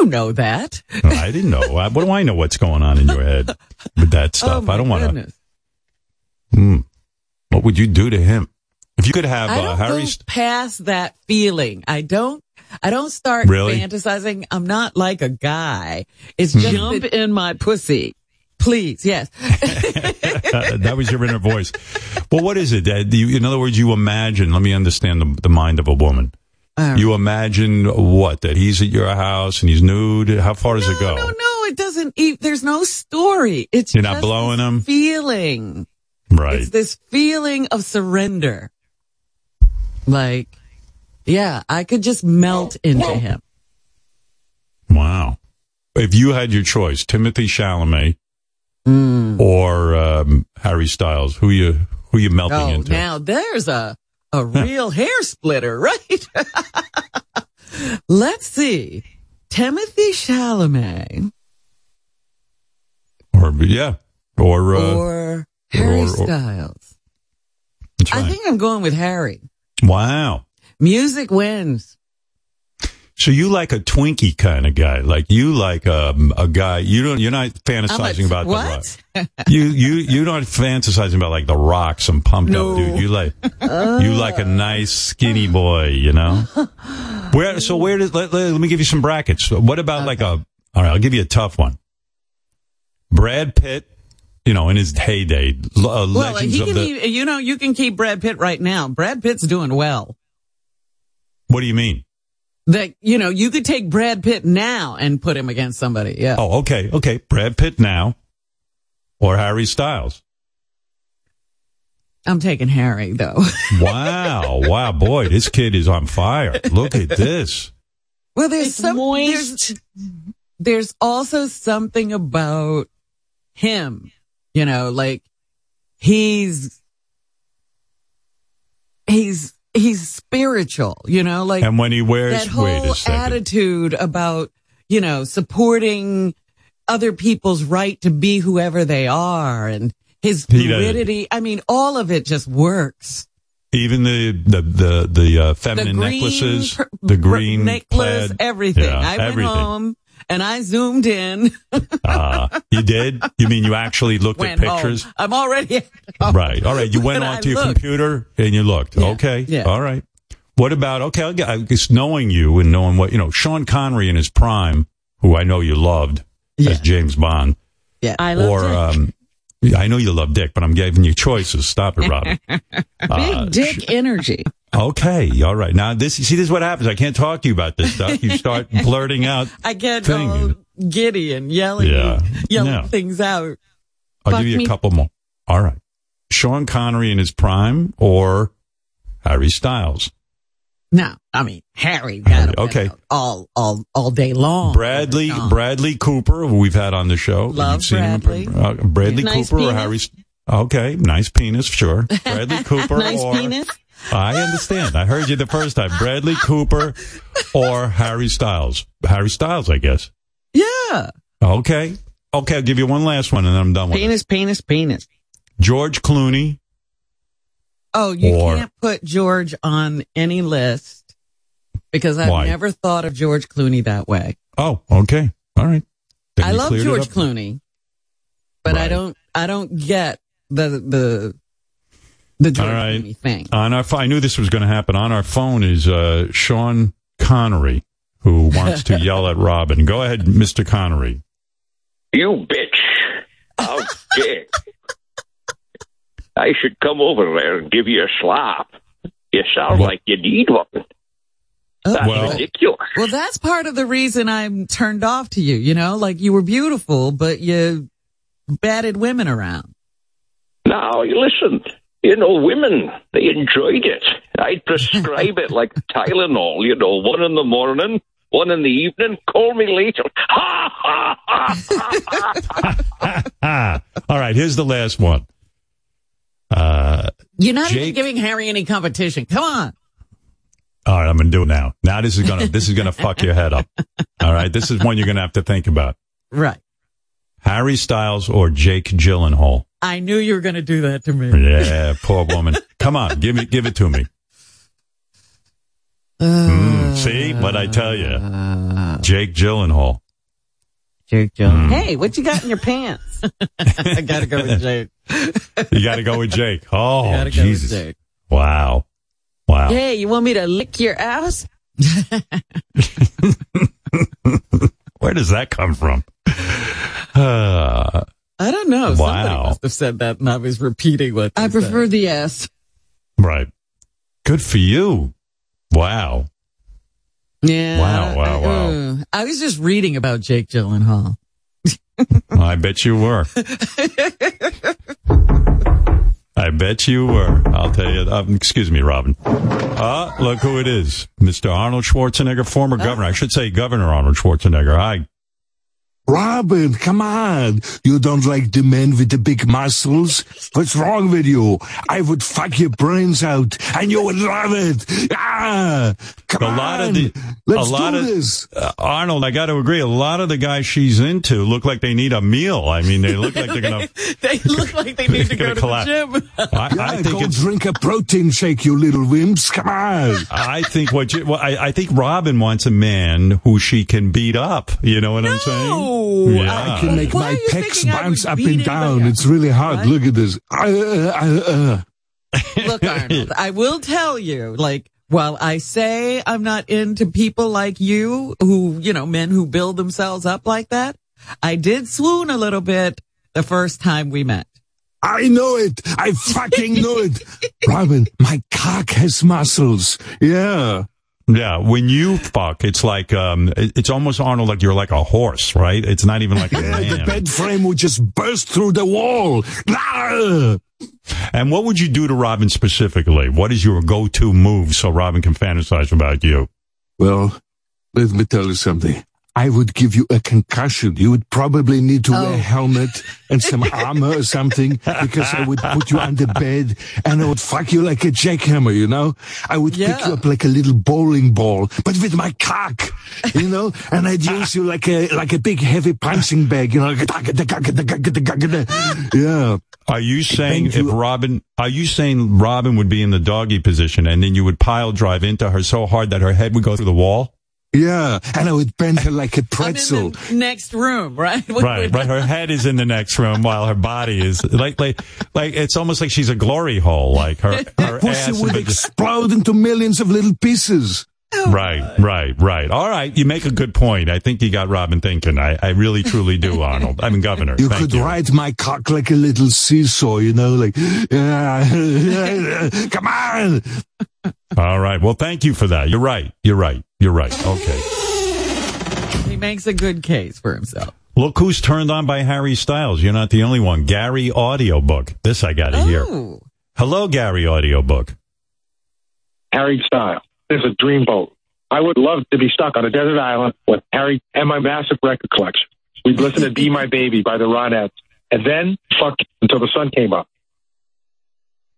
you know that. I didn't know. What do I know what's going on in your head with that [laughs] stuff? Oh, I don't want to. goodness. What would you do to him? If you could have I uh, don't Harry. go past that feeling. I don't. I don't start Really? fantasizing. I'm not like a guy. It's Hmm. jump in my pussy, please. Yes. [laughs] [laughs] that was your inner voice. Well, what is it? That you, in other words, you imagine. Let me understand the, the mind of a woman. You imagine what? That he's at your house and he's nude. How far does it go? No, no, it doesn't. e there's no story. It's You're not blowing him? Feeling. Right. It's this feeling of surrender. Like, yeah, I could just melt into him. Wow. If you had your choice, Timothée Chalamet Hmm. or um, Harry Styles, who you who you melting Oh, into? now there's a a real hair splitter, [laughs] right? Let's see. Timothée Chalamet Or yeah, or uh, or Harry or- or- Styles. That's I think I'm going with Harry. wow. Music wins. So you like a Twinkie kind of guy, like you like um, a guy. You don't. You're not fantasizing about the rock. what? You you you're not fantasizing about like the rock, some pumped up dude. You like you like a nice skinny boy, you know. [laughs] Where so where does let, let, let me give you some brackets. What about like a all right? I'll give you a tough one. Brad Pitt, you know, in his heyday, uh, Well, legends he of can. the. e- you know, you can keep Brad Pitt right now. Brad Pitt's doing well. what do you mean? that, you know, you could take Brad Pitt now and put him against somebody. Yeah. Oh, okay, okay. Brad Pitt now, or Harry Styles. I'm taking Harry though. [laughs] Wow, wow, boy, this kid is on fire. Look at this. Well, there's some, there's, there's also something about him, you know, like he's, he's, he's spiritual, you know, like And when he wears, that whole attitude about, you know, supporting other people's right to be whoever they are and his fluidity. I mean, all of it just works. Even the the the the uh, feminine the necklaces, the green necklace, plaid. everything. Yeah, I went everything. home and I zoomed in. Uh, you did? You mean you actually looked at went home. pictures? I'm already Right. All right. You went onto your looked. computer and you looked. Okay. yeah. All right. What about, okay, I'll get- I guess knowing you and knowing what, you know, Sean Connery in his prime, who I know you loved as James Bond. Yeah. I or, um, yeah, I know you love Dick, but I'm giving you choices. Stop it, Robin. [laughs] Uh, Big dick energy. Okay. All right. Now this, you see, this is what happens. I can't talk to you about this stuff. You start [laughs] blurting out. [laughs] I get thing. all giddy and yelling, Yeah. yelling Yeah. things out. I'll Fuck give you me. a couple more. All right. Sean Connery in his prime or Harry Styles? No, I mean Harry. Got Okay. all all all day long. Bradley Bradley Cooper, who we've had on the show. Love You've seen him- Bradley. uh, Bradley Nice Cooper or penis. Harry? Okay, nice penis, sure. Bradley [laughs] Cooper nice or penis. I understand. I heard you the first time. Bradley Cooper or Harry Styles? Harry Styles, I guess. Yeah. Okay. Okay, I'll give you one last one and then I'm done with it. Penis, penis, penis. George Clooney. Oh, you Or- can't put George on any list because I've Why? never thought of George Clooney that way. Oh, okay. All right. Then I love George. Clooney, but I don't. I don't get the the the George All right. Clooney thing. On our, I knew this was going to happen. On our phone is uh, Sean Connery, who wants to [laughs] yell at Robin. Go ahead, Mr. Connery. You bitch. How dare. I should come over there and give you a slap. You sound like you need one. That's well- ridiculous. Well, that's part of the reason I'm turned off to you. You know, like you were beautiful, but you batted women around. Now, you listen. You know, women, they enjoyed it. I'd prescribe it like [laughs] Tylenol, you know, one in the morning, one in the evening. Call me later. Ha, ha, ha, ha, ha. [laughs] Ah, all right. Here's the last one. Uh, You're not even giving Harry any competition. Come on. all right, I'm going to do it now. Now this is going to this is going to fuck your head up. All right, this is one you're going to have to think about. Right. Harry Styles or Jake Gyllenhaal? I knew you were going to do that to me. Yeah, poor woman. Come on, give me give it to me. Uh, Mm, see what I tell you, Jake Gyllenhaal. Jake Mm. Hey, what you got in your pants? [laughs] I gotta go with Jake. You got to go with Jake. [laughs] Oh, Gotta go with Jesus! Jake. Wow, wow. Hey, you want me to lick your ass? [laughs] Where does that come from? Uh, I don't know. Somebody Wow. must have said that, and I was repeating what. I prefer the S. right. Good for you. Wow. Yeah. Wow, wow, wow. uh, I was just reading about Jake Gyllenhaal. [laughs] I bet you were. I bet you were. I'll tell you. Um, excuse me, Robin. Uh, look who it is. Mr. Arnold Schwarzenegger, former governor. I should say Governor Arnold Schwarzenegger. Hi. Robin, come on. You don't like the men with the big muscles? What's wrong with you? I would fuck your brains out and you would love it. Ah, come a lot on. of the, Let's a lot do of this. Uh, Arnold. I got to agree. A lot of the guys she's into look like they need a meal. I mean, they look like they're gonna. [laughs] they look like they need to [laughs] Gonna go to collapse. the gym. I, Yeah, I think go it's. drink a protein shake, you little wimps. Come on. I think what you, well, I, I think Robin wants a man who she can beat up. You know what I'm saying? Yeah. I can make Why my are you pecs thinking I bounce would up and down. It's really hard. What? Look at this. Uh, uh, uh. [laughs] Look, Arnold, I will tell you, like, while I say I'm not into people like you, who, you know, men who build themselves up like that, I did swoon a little bit the first time we met. I know it. I fucking know it. [laughs] Robin, my cock has muscles. Yeah. Yeah, when you fuck, it's like um, it's almost Arnold like you're like a horse, right? It's not even like [laughs] the bed frame would just burst through the wall. And what would you do to Robin specifically? What is your go-to move so Robin can fantasize about you? Well, let me tell you something. I would give you a concussion. You would probably need to wear a oh. helmet and some [laughs] armor or something because I would put you on the bed and I would fuck you like a jackhammer, you know? I would pick you up like a little bowling ball, but with my cock, you know? And I'd ah. use you like a, like a big heavy punching bag, you know? Yeah. Are you saying if Robin? Are you saying Robin would be in the doggy position and then you would pile drive into her so hard that her head would go through the wall? Yeah. And I would bend her like a pretzel. Next room, right? [laughs] Right, right. Her head is in the next room while her body is like, like, like it's almost like she's a glory hole. Like her, [laughs] her Pussy ass. would and- explode into millions of little pieces. Oh, right, right, right. All right, you make a good point. I think you got Robin thinking. I, I really, truly do, Arnold. I mean, Governor. You could you. ride my cock like a little seesaw, you know, like, [laughs] come on. All right. Well, thank you for that. You're right. You're right. You're right. Okay. He makes a good case for himself. Look who's turned on by Harry Styles. You're not the only one. Gary Audiobook. This I got to hear. Oh. Hello, Gary Audiobook. Harry Styles. There's a dreamboat. I would love to be stuck on a desert island with Harry and my massive record collection. We'd listen to Be My Baby by the Ronettes and then fuck until the sun came up.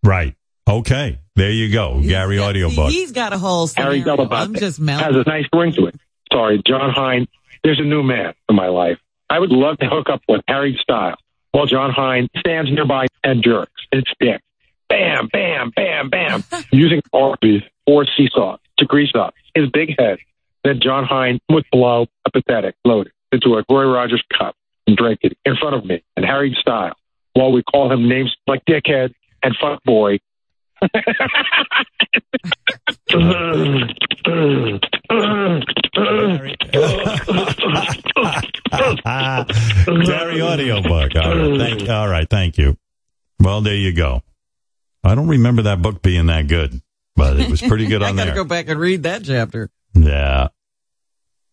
Right. Okay. There you go. Gary Audiobook. He's got a whole Harry scenario. Belafonte I'm just has melting. a nice ring to it. Sorry, John Hein. There's a new man in my life. I would love to hook up with Harry Style while John Hein stands nearby and jerks his dick. Bam, bam, bam, bam. [laughs] using Arby's Horsey Sauce to grease up his big head. Then John Hein would blow a pathetic load into a Roy Rogers cup and drink it in front of me and Harry Style while we call him names like dickhead and fuckboy. Gary Audiobook. All right. Thank, all right. Thank you. Well, there you go. I don't remember that book being that good, but it was pretty good [laughs] on I gotta there. go back and read that chapter. Yeah.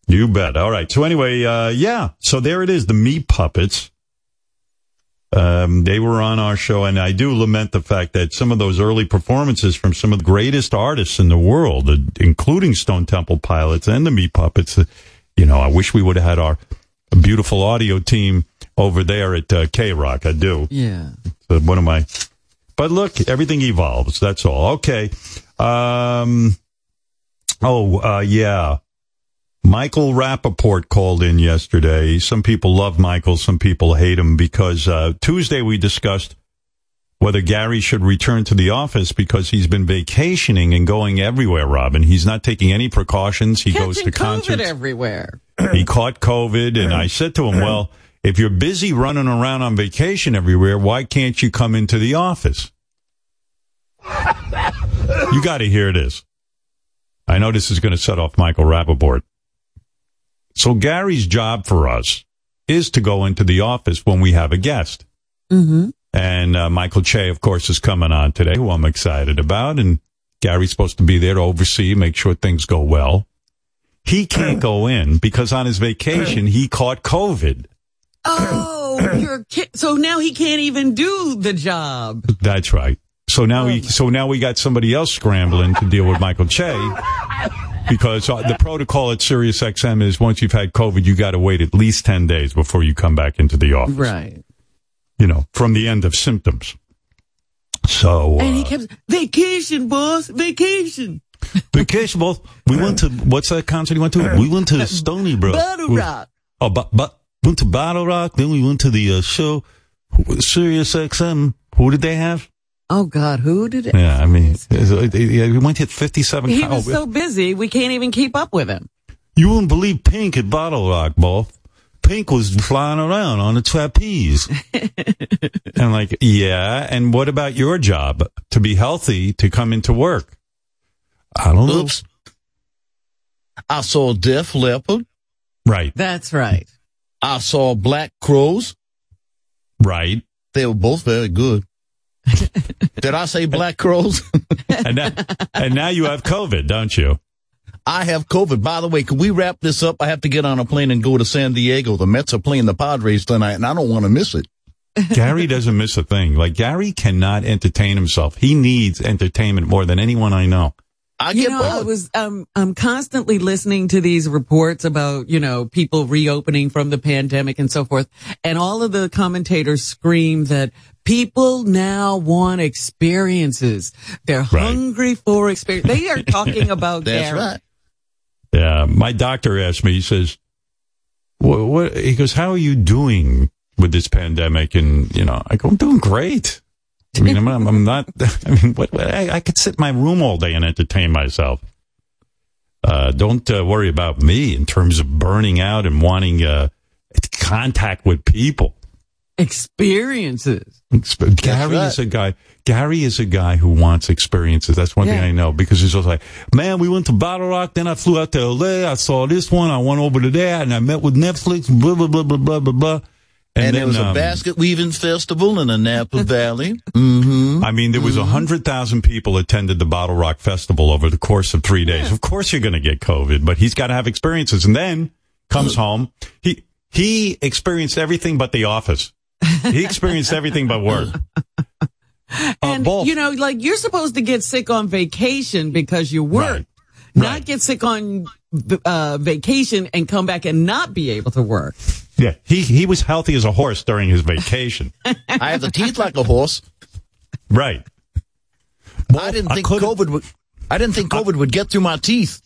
You bet. All right. So anyway, uh, yeah. So there it is. The meat puppets. Um, they were on our show and I do lament the fact that some of those early performances from some of the greatest artists in the world, uh, including Stone Temple Pilots and the meat puppets, uh, you know, I wish we would have had our beautiful audio team over there at uh, K Rock. I do. Yeah. So one of my, but look, everything evolves. That's all. Okay. Um, oh, uh, yeah. Michael Rappaport called in yesterday. Some people love Michael. Some people hate him because, uh, Tuesday we discussed whether Gary should return to the office because he's been vacationing and going everywhere, Robin. He's not taking any precautions. He goes to Catching COVID concerts everywhere. he caught COVID, and I said to him, [clears throat] "Well, if you're busy running around on vacation everywhere, why can't you come into the office?" You got to hear this. I know this is going to set off Michael Rappaport. So Gary's job for us is to go into the office when we have a guest. Mm-hmm. And uh, Michael Che, of course, is coming on today, who I'm excited about. And Gary's supposed to be there to oversee, make sure things go well. He can't go in because on his vacation, he caught COVID. Oh, you're ki- so now he can't even do the job. That's right. So now he, so now we got somebody else scrambling to deal with Michael Che [laughs] because uh, the protocol at Sirius XM is once you've had COVID, you got to wait at least 10 days before you come back into the office. Right. You know, from the end of symptoms. So, And he uh, kept vacation, boss, vacation. [laughs] vacation, both. We went to, what's that concert you went to? We went to Stony Brook. Battle We- Rock. Oh, but, but, went to Bottle Rock, then we went to the uh, show, Sirius XM. Who did they have? Oh God, who did it? Yeah, I mean, it's- we went to 57 He co- was so busy, we can't even keep up with him. You wouldn't believe Pink at Bottle Rock, both. Pink was flying around on a trapeze. [laughs] and I'm like, yeah. And what about your job? To be healthy, to come into work? I don't know. Oops. I saw Def Leppard. Right. That's right. I saw Black Crowes. Right. They were both very good. [laughs] Did I say Black Crowes? [laughs] and, now, and now you have COVID, don't you? I have COVID. By the way, can we wrap this up? I have to get on a plane and go to San Diego. The Mets are playing the Padres tonight, and I don't want to miss it. [laughs] Gary doesn't miss a thing. Like Gary cannot entertain himself. He needs entertainment more than anyone I know. I get. you know, I was um I'm constantly listening to these reports about, you know, people reopening from the pandemic and so forth. And all of the commentators scream that people now want experiences. They're hungry for experience. They are talking [laughs] about That's right. Yeah, my doctor asked me. He says, "What?" what he goes, "How are you doing with this pandemic?" And you know, I go, "I'm doing great." I mean, I'm, I'm, I'm not. [laughs] I mean, what? I, I could sit in my room all day and entertain myself. Uh, don't uh, worry about me in terms of burning out and wanting uh, contact with people. Experiences. Exp- Gary is a guy. Gary is a guy who wants experiences. That's one thing I know because he's just like, man, we went to Bottle Rock, then I flew out to LA. I saw this one. I went over to there, and I met with Netflix. Blah blah blah blah blah blah blah. And, then, there was a um, basket weaving festival in the Napa [laughs] Valley. Mm-hmm. I mean, there was a hundred thousand people attended the Bottle Rock Festival over the course of three days. Of course, you're going to get COVID, but he's got to have experiences. And then comes home. He he experienced everything but the office. He experienced everything but work. [laughs] And you know, like you're supposed to get sick on vacation because you work, not get sick on uh, vacation and come back and not be able to work. Yeah, he he was healthy as a horse during his vacation. [laughs] I have the teeth like a horse. Right. I didn't think COVID would. I didn't think COVID would get through my teeth.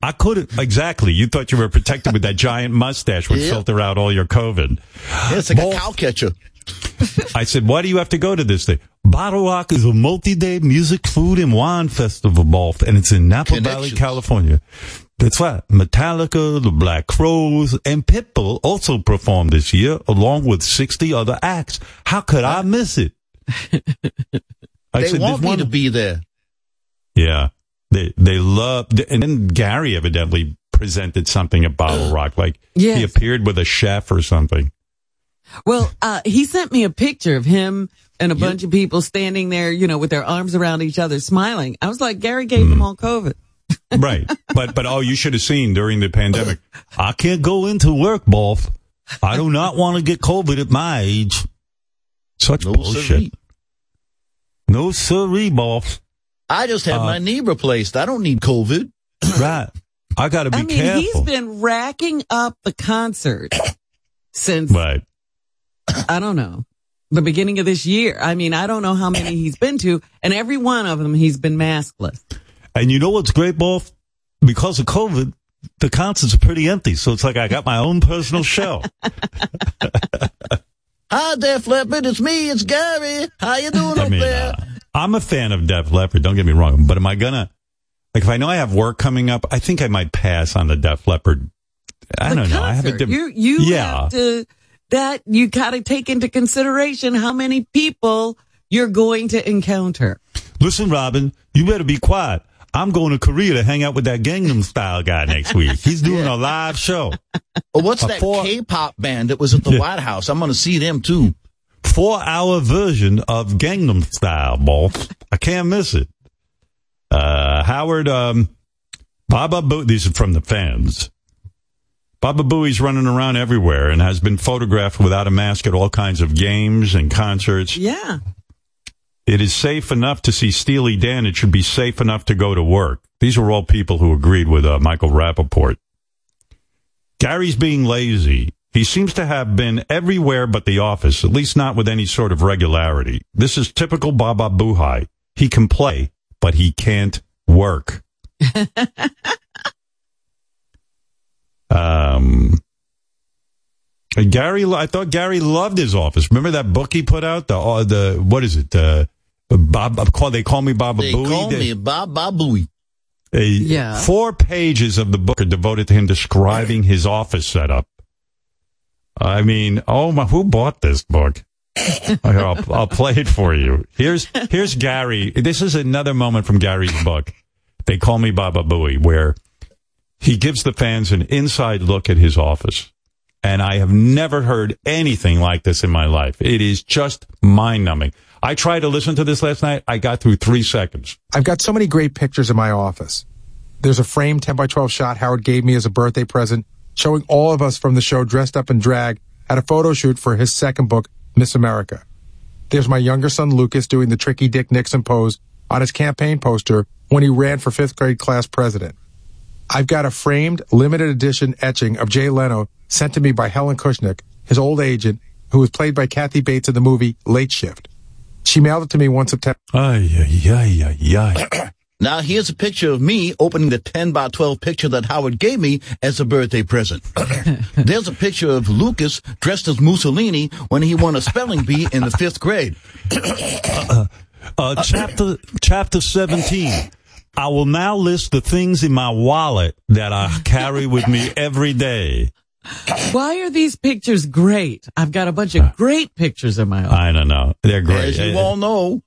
I couldn't exactly. You thought you were protected with that giant mustache would Yeah. filter out all your COVID. Yeah, it's like a cow catcher. I said, why do you have to go to this thing? Bottle Rock is a multi-day music, food, and wine festival, Balf, and it's in Napa Valley, California. That's right. Metallica, the Black Crowes, and Pitbull also performed this year, along with 60 other acts. How could I miss it? [laughs] I they said, want me to be there. Yeah. They, they love, and then Gary evidently presented something at Bottle [gasps] Rock, like he appeared with a chef or something. Well, uh, he sent me a picture of him and a bunch of people standing there, you know, with their arms around each other, smiling. I was like, Gary gave Mm. them all COVID. [laughs] Right. But, but oh, you should have seen during the pandemic. I can't go into work, Balf. I do not want to get COVID at my age. Such bullshit. siree. No siree, Balf. I just had Uh, my knee replaced. I don't need COVID. [coughs] Right. I got to be I mean, careful. he's been racking up the concert since, right. I don't know, the beginning of this year. I mean, I don't know how many he's been to, and every one of them he's been maskless. And you know what's great, Balf? Because of COVID, the concerts are pretty empty. So it's like I got my own personal show. [laughs] Hi, Def Leppard. It's me. It's Gary. How you doing I up mean, there? uh, I'm a fan of Def Leppard. Don't get me wrong, but am I gonna like if I know I have work coming up? I think I might pass on the Def Leppard. I The don't know. I have a concert. different. You, you yeah, have to, that you got to take into consideration how many people you're going to encounter. listen, Robin, you better be quiet. I'm going to Korea to hang out with that Gangnam Style guy next week. He's doing a live show. Well, what's A that four- K-pop band that was at the White House? I'm going to see them too. Four hour version of Gangnam Style, boss. I can't miss it. Uh, Howard, um, Baba Boo, these are from the fans. Baba Booey's running around everywhere and has been photographed without a mask at all kinds of games and concerts. Yeah. It is safe enough to see Steely Dan. It should be safe enough to go to work. These were all people who agreed with uh, Michael Rappaport. Gary's being lazy. He seems to have been everywhere but the office, at least not with any sort of regularity. This is typical Baba Booey. He can play, but he can't work. [laughs] um, Gary, I thought Gary loved his office. Remember that book he put out? The, uh, the, what is it? Uh, Bob, call, they call me Baba They Booey. call They- me Bob Bob Booey. a- Yeah. Four pages of the book are devoted to him describing [clears throat] his office setup. I mean, oh my, who bought this book? I'll, I'll play it for you. Here's, here's Gary. This is another moment from Gary's book. They call me Baba Booey, where he gives the fans an inside look at his office. And I have never heard anything like this in my life. It is just mind numbing. I tried to listen to this last night. I got through three seconds. I've got so many great pictures in my office. There's a framed 10 by 12 shot Howard gave me as a birthday present, showing all of us from the show dressed up in drag at a photo shoot for his second book, Miss America. There's my younger son Lucas doing the tricky Dick Nixon pose on his campaign poster when he ran for fifth grade class president. I've got a framed limited edition etching of Jay Leno sent to me by Helen Kushnick, his old agent, who was played by Kathy Bates in the movie Late Shift. She mailed it to me one September. Ay, ay, ay, ay, ay. [clears throat] Now here's a picture of me opening the 10 by 12 picture that Howard gave me as a birthday present. [coughs] There's a picture of Lucas dressed as Mussolini when he won a spelling bee in the fifth grade. uh, [coughs] uh, chapter chapter 17 i will now list the things in my wallet that i carry with me every day Why are these pictures great? I've got a bunch of great pictures in my office. i don't know they're great As you all know.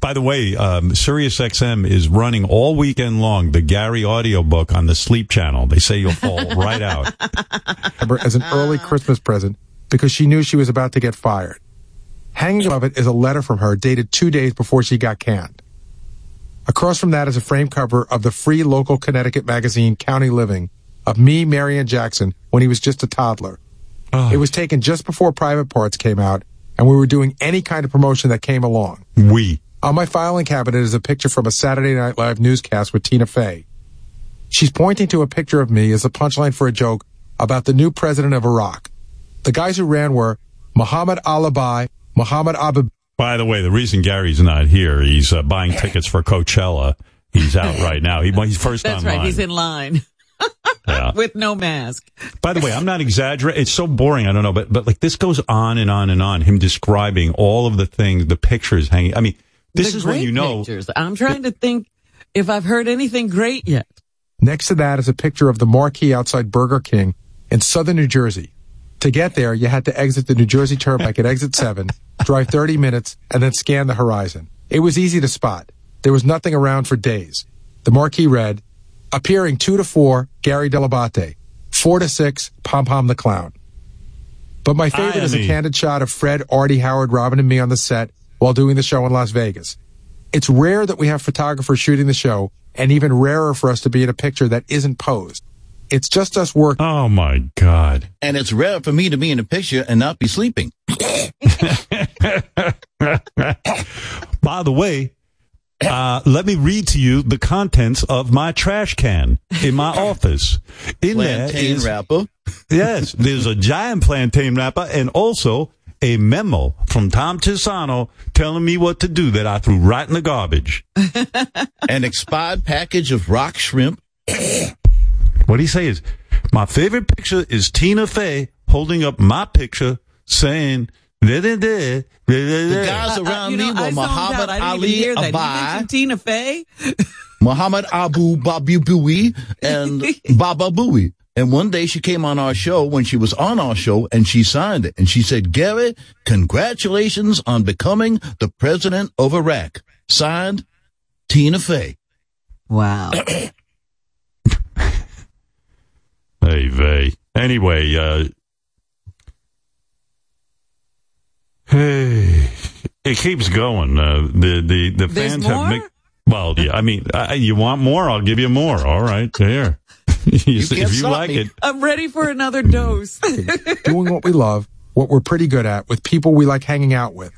By the way um, sirius xm is running all weekend long the gary audiobook on the sleep channel they say you'll fall [laughs] right out as an early Christmas present because she knew she was about to get fired. Hanging above it is a letter from her dated two days before she got canned. Across from that is a frame cover of the free local Connecticut magazine County Living of me, Marianne Jackson, when he was just a toddler. It was taken just before Private Parts came out, and we were doing any kind of promotion that came along. we On my filing cabinet is a picture from a Saturday Night Live newscast with Tina Fey. She's pointing to a picture of me as a punchline for a joke about the new president of Iraq. The guys who ran were Muhammad Alabai, Muhammad Abu. by the way the reason gary's not here he's uh, buying tickets for coachella he's out right now he, he's first That's online right. He's in line Yeah. [laughs] with no mask. By the way, I'm not exaggerating. It's so boring. I don't know, but but like this goes on and on and on. Him describing all of the things, the pictures hanging. I mean, this The is when great you know. Pictures. I'm trying to think if I've heard anything great yet. Next to that is a picture of the marquee outside Burger King in southern New Jersey. To get there, you had to exit the New Jersey Turnpike at exit 7, [laughs] drive 30 minutes, and then scan the horizon. It was easy to spot. There was nothing around for days. The marquee read, appearing 2 to 4, Gary Dell'Abate, 4 to 6, Pom Pom the Clown. But my favorite is a candid shot of Fred, Artie, Howard, Robin, and me on the set while doing the show in Las Vegas. It's rare that we have photographers shooting the show, and even rarer for us to be in a picture that isn't posed. It's just us working. Oh my God. And it's rare for me to be in a picture and not be sleeping. [laughs] By the way, uh, let me read to you the contents of my trash can in my office. In there Plantain is wrapper. yes, there's a giant plantain wrapper and also a memo from Tom Chiusano telling me what to do that I threw right in the garbage. [laughs] An expired package of rock shrimp. What he say is, my favorite picture is Tina Fey holding up my picture saying, da, da, da, da, da, The guys Uh, around you know, me I were zoned Muhammad out. I didn't Ali even hear that. You Abai, Tina Fey. [laughs] Muhammad Abu Babu Bui, and [laughs] Baba Bui. And one day she came on our show when she was on our show and she signed it. And she said, Gary, congratulations on becoming the president of Iraq. Signed, Tina Fey. Wow. [coughs] Hey, vey. Anyway, uh, hey, it keeps going. Uh, the the the There's fans more? have. Mixed, well, yeah. I mean, uh, you want more? I'll give you more. All right, here. [laughs] you see, if you like me. it, I'm ready for another dose. [laughs] [laughs] doing what we love, what we're pretty good at, with people we like hanging out with.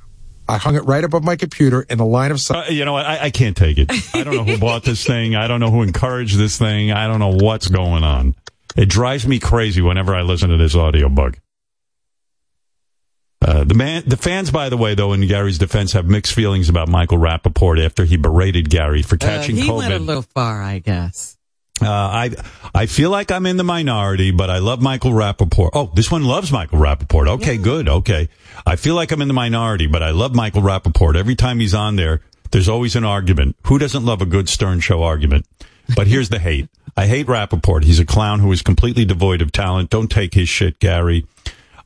I hung it right above my computer in the line of sight. uh, you know what? I, I can't take it. I don't know who bought this thing. I don't know who encouraged this thing. I don't know what's going on. It drives me crazy whenever I listen to this audiobook. Uh, the man, the fans, by the way, though, in Gary's defense, have mixed feelings about Michael Rappaport after he berated Gary for Uh, catching he COVID. went a little far, I guess. Uh, I I feel like I'm in the minority, but I love Michael Rappaport. Oh, this one loves Michael Rappaport. Okay, good. Okay. I feel like I'm in the minority, but I love Michael Rappaport. Every time he's on there, there's always an argument. Who doesn't love a good Stern Show argument? But here's the hate. I hate Rappaport. He's a clown who is completely devoid of talent. Don't take his shit, Gary.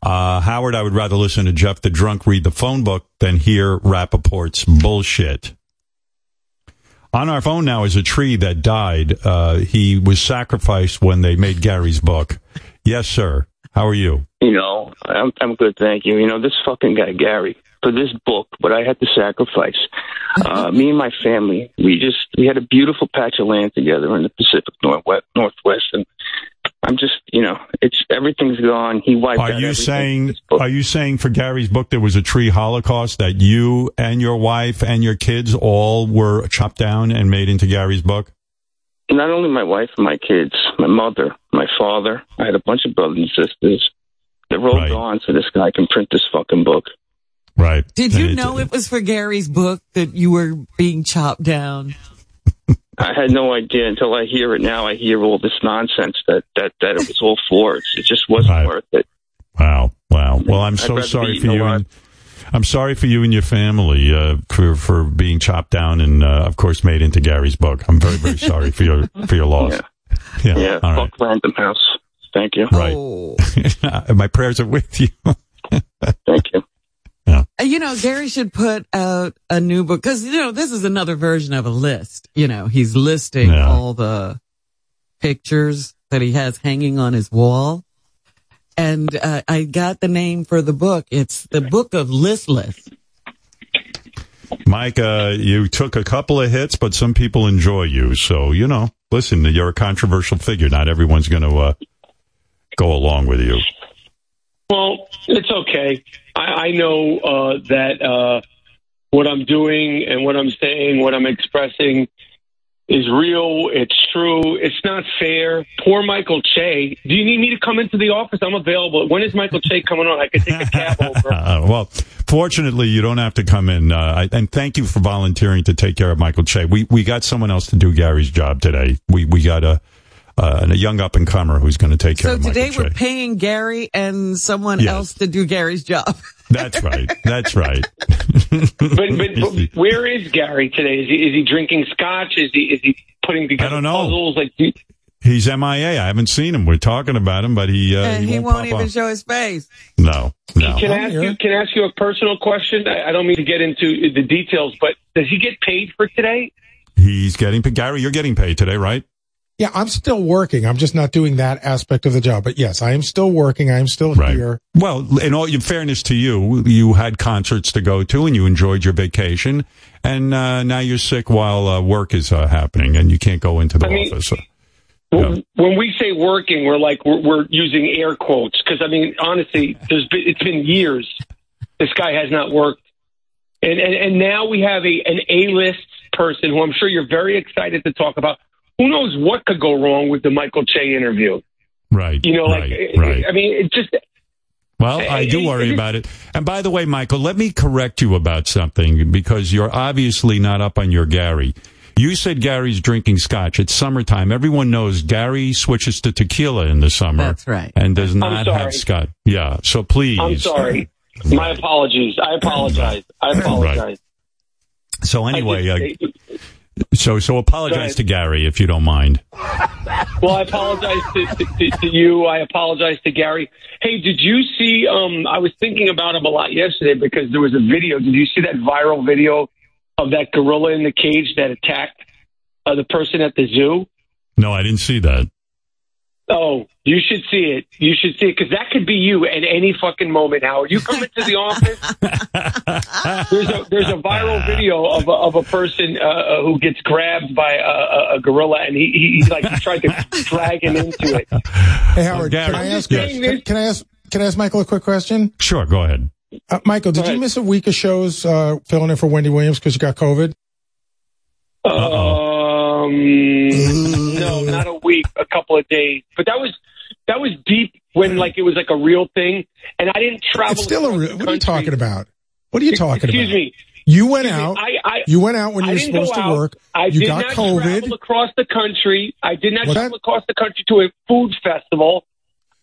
Uh, Howard, I would rather listen to Jeff the Drunk read the phone book than hear Rappaport's bullshit. On our phone now is a tree that died. Uh, he was sacrificed when they made Gary's book. Yes, sir. How are you? You know, I'm I'm good, thank you. You know, this fucking guy Gary, for this book, but I had to sacrifice. Uh, me and my family, we just we had a beautiful patch of land together in the Pacific Northwest, Northwest, and I'm just, you know, it's everything's gone. He wiped Are out you saying? Are you saying for Gary's book there was a tree holocaust that you and your wife and your kids all were chopped down and made into Gary's book? Not only my wife and my kids, my mother, my father. I had a bunch of brothers and sisters. They're all gone, so this guy can print this fucking book. Right. Did you know it was for Gary's book that you were being chopped down? I had no idea until I hear it now. I hear all this nonsense that that that it was all for. It It just wasn't worth it. Wow. Wow. Well, I'm I'd so sorry for you. And, I'm sorry for you and your family uh, for for being chopped down and, uh, of course, made into Gary's book. I'm very very sorry for your for your loss. Yeah. Yeah, all right. fuck Random House. Thank you. Right. [laughs] My prayers are with you. [laughs] Thank you. You know, Gary should put out a new book because, you know, this is another version of a list. You know, he's listing Yeah. all the pictures that he has hanging on his wall. And uh, I got the name for the book. It's the Book of Listless. Mike, uh, you took a couple of hits, but some people enjoy you. So, you know, listen, you're a controversial figure. Not everyone's going to uh, go along with you. Well, it's okay. I, I know uh, that uh, what I'm doing and what I'm saying, what I'm expressing is real. It's true. It's not fair. Poor Michael Che. Do you need me to come into the office? I'm available. When is Michael Che coming on? I could take a cab [laughs] over. Well, fortunately, you don't have to come in. Uh, I, and thank you for volunteering to take care of Michael Che. We we got someone else to do Gary's job today. We we got a uh, and a young up and comer who's going to take care So of Michael today we're paying Gary and someone Yes. else to do Gary's job. [laughs] That's right. That's right. but, but, [laughs] but where is Gary today? Is he is he drinking scotch? Is he is he putting together I don't know. puzzles? Like do- He's MIA. I haven't seen him. We're talking about him, but he uh, and he, won't, won't even up. show his face. No, no. Can I ask you? Can I ask you a personal question? I, I don't mean to get into the details, but does he get paid for today? He's getting paid. Gary, you're getting paid today, right? Yeah, I'm still working. I'm just not doing that aspect of the job. But yes, I am still working. I am still here. Well, in all in fairness to you, you had concerts to go to and you enjoyed your vacation, and uh, now you're sick while uh, work is uh, happening and you can't go into the I mean- office. When when we say working, we're like we're, we're using air quotes because I mean honestly, there's been, it's been years this guy has not worked, and and, and now we have a an A list person who I'm sure you're very excited to talk about. Who knows what could go wrong with the Michael Che interview? Right. You know, like right, right. I mean, it just Well, I do worry about it. And by the way, Michael, let me correct you about something because you're obviously not up on your Gary. You said Gary's drinking scotch. It's summertime. Everyone knows Gary switches to tequila in the summer. That's right. And does not have scotch. Yeah. So please. I'm sorry. My apologies. I apologize. I apologize. So anyway, I uh, just- so so apologize to Gary if you don't mind. Well, I apologize to, to, to, you. I apologize to Gary. Hey, did you see? Um, I was thinking about him a lot yesterday because there was a video. Did you see that viral video of that gorilla in the cage that attacked uh, the person at the zoo? No, I didn't see that. Oh, you should see it. You should see it because that could be you at any fucking moment. Howard, you come into the office. [laughs] there's a there's a viral video of a, of a person uh, who gets grabbed by a, a, a gorilla, and he, he he, like he tried to drag him into it. Hey Howard, Gary, can I ask? yes. Can, can I ask? Can I ask Michael a quick question? Sure, go ahead. Uh, Michael, did you miss a week of shows uh, filling in for Wendy Williams because you got COVID? Um, no, not a week, a couple of days. But that was that was deep when like it was like a real thing, and I didn't travel. It's still a. across Re- the what are you talking about? What are you talking Excuse about? me. You went Excuse out. I, I, you went out when you were supposed to work. I you did got not COVID. travel across the country. I did not What's travel across the country to a food festival.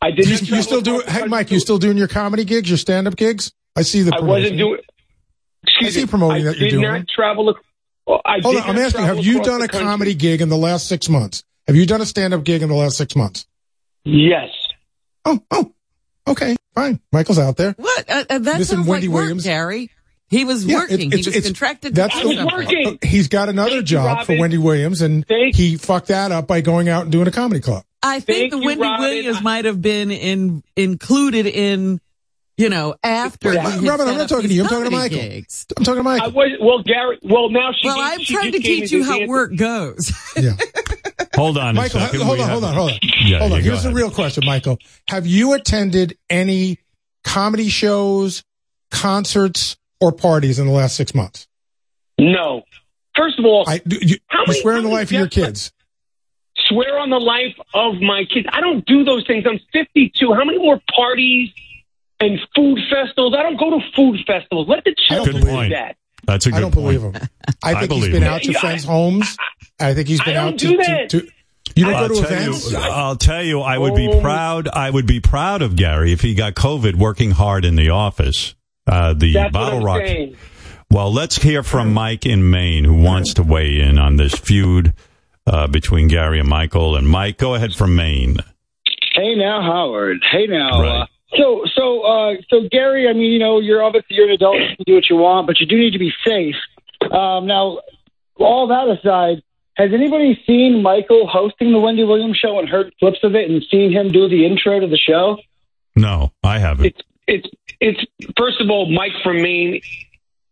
I did You, not you still do across Hey, Mike, you still doing your comedy gigs, your stand-up gigs? I see the. Promotion. I wasn't doing. Excuse I see me. promoting I that you're doing. I did not travel. ac- well, I Hold on, I'm asking. Have you done a country. comedy gig in the last six months? Have you done a stand-up gig in the last six months? Yes. Oh, oh, okay, fine. Michael's out there. What? Uh, uh, that Listen, sounds Wendy like work, Williams- Gary. He was Yeah, working. it's- he it's- was it's- contracted. That's to the do something. working. He's got another Thank you, job for Wendy Williams, and Thank- he fucked that up by going out and doing a comedy club. I think Thank the you, Wendy Robin. Williams might have been in included in, You know, after Well, he had Robin, I'm not talking to you. I'm talking to comedy Michael. gigs. I'm talking to I Michael. was well, Gary. Well, now she. Well, gave- I'm she trying to teach you how answer. work goes. [laughs] Hold on, Michael, a second. hold on, hold on, hold on. Yeah, hold yeah, on. go Here's the ahead. real question, Michael. Have you attended any comedy shows, concerts, or parties in the last six months? No. First of all, I, you, How you many- swear on the life of your kids. swear on the life of my kids. I don't do those things. I'm 52. How many more parties and food festivals? I don't go to food festivals. Let the children Good do point. that. That's a good I don't point. believe him. I I think he's believe been him. out to Yeah, friends' homes. I think he's been out to, to, to- You don't I'll go to tell events. You, I'll tell you, I would be Oh. proud. I would be proud of Gary if he got COVID working hard in the office. Uh, the That's bottle what I'm rock. saying. Well, let's hear from Mike in Maine, who wants to weigh in on this feud uh, between Gary and Michael. And Mike, go ahead from Maine. Hey now, Howard. Hey now. Right. Uh, so, so, uh, so, Gary. I mean, you know, you're obviously you're an adult. You can do what you want, but you do need to be safe. Um, now, all that aside, has anybody seen Michael hosting the Wendy Williams show and heard clips of it and seen him do the intro to the show? No, I haven't. It's it's it's first of all, Mike from Maine.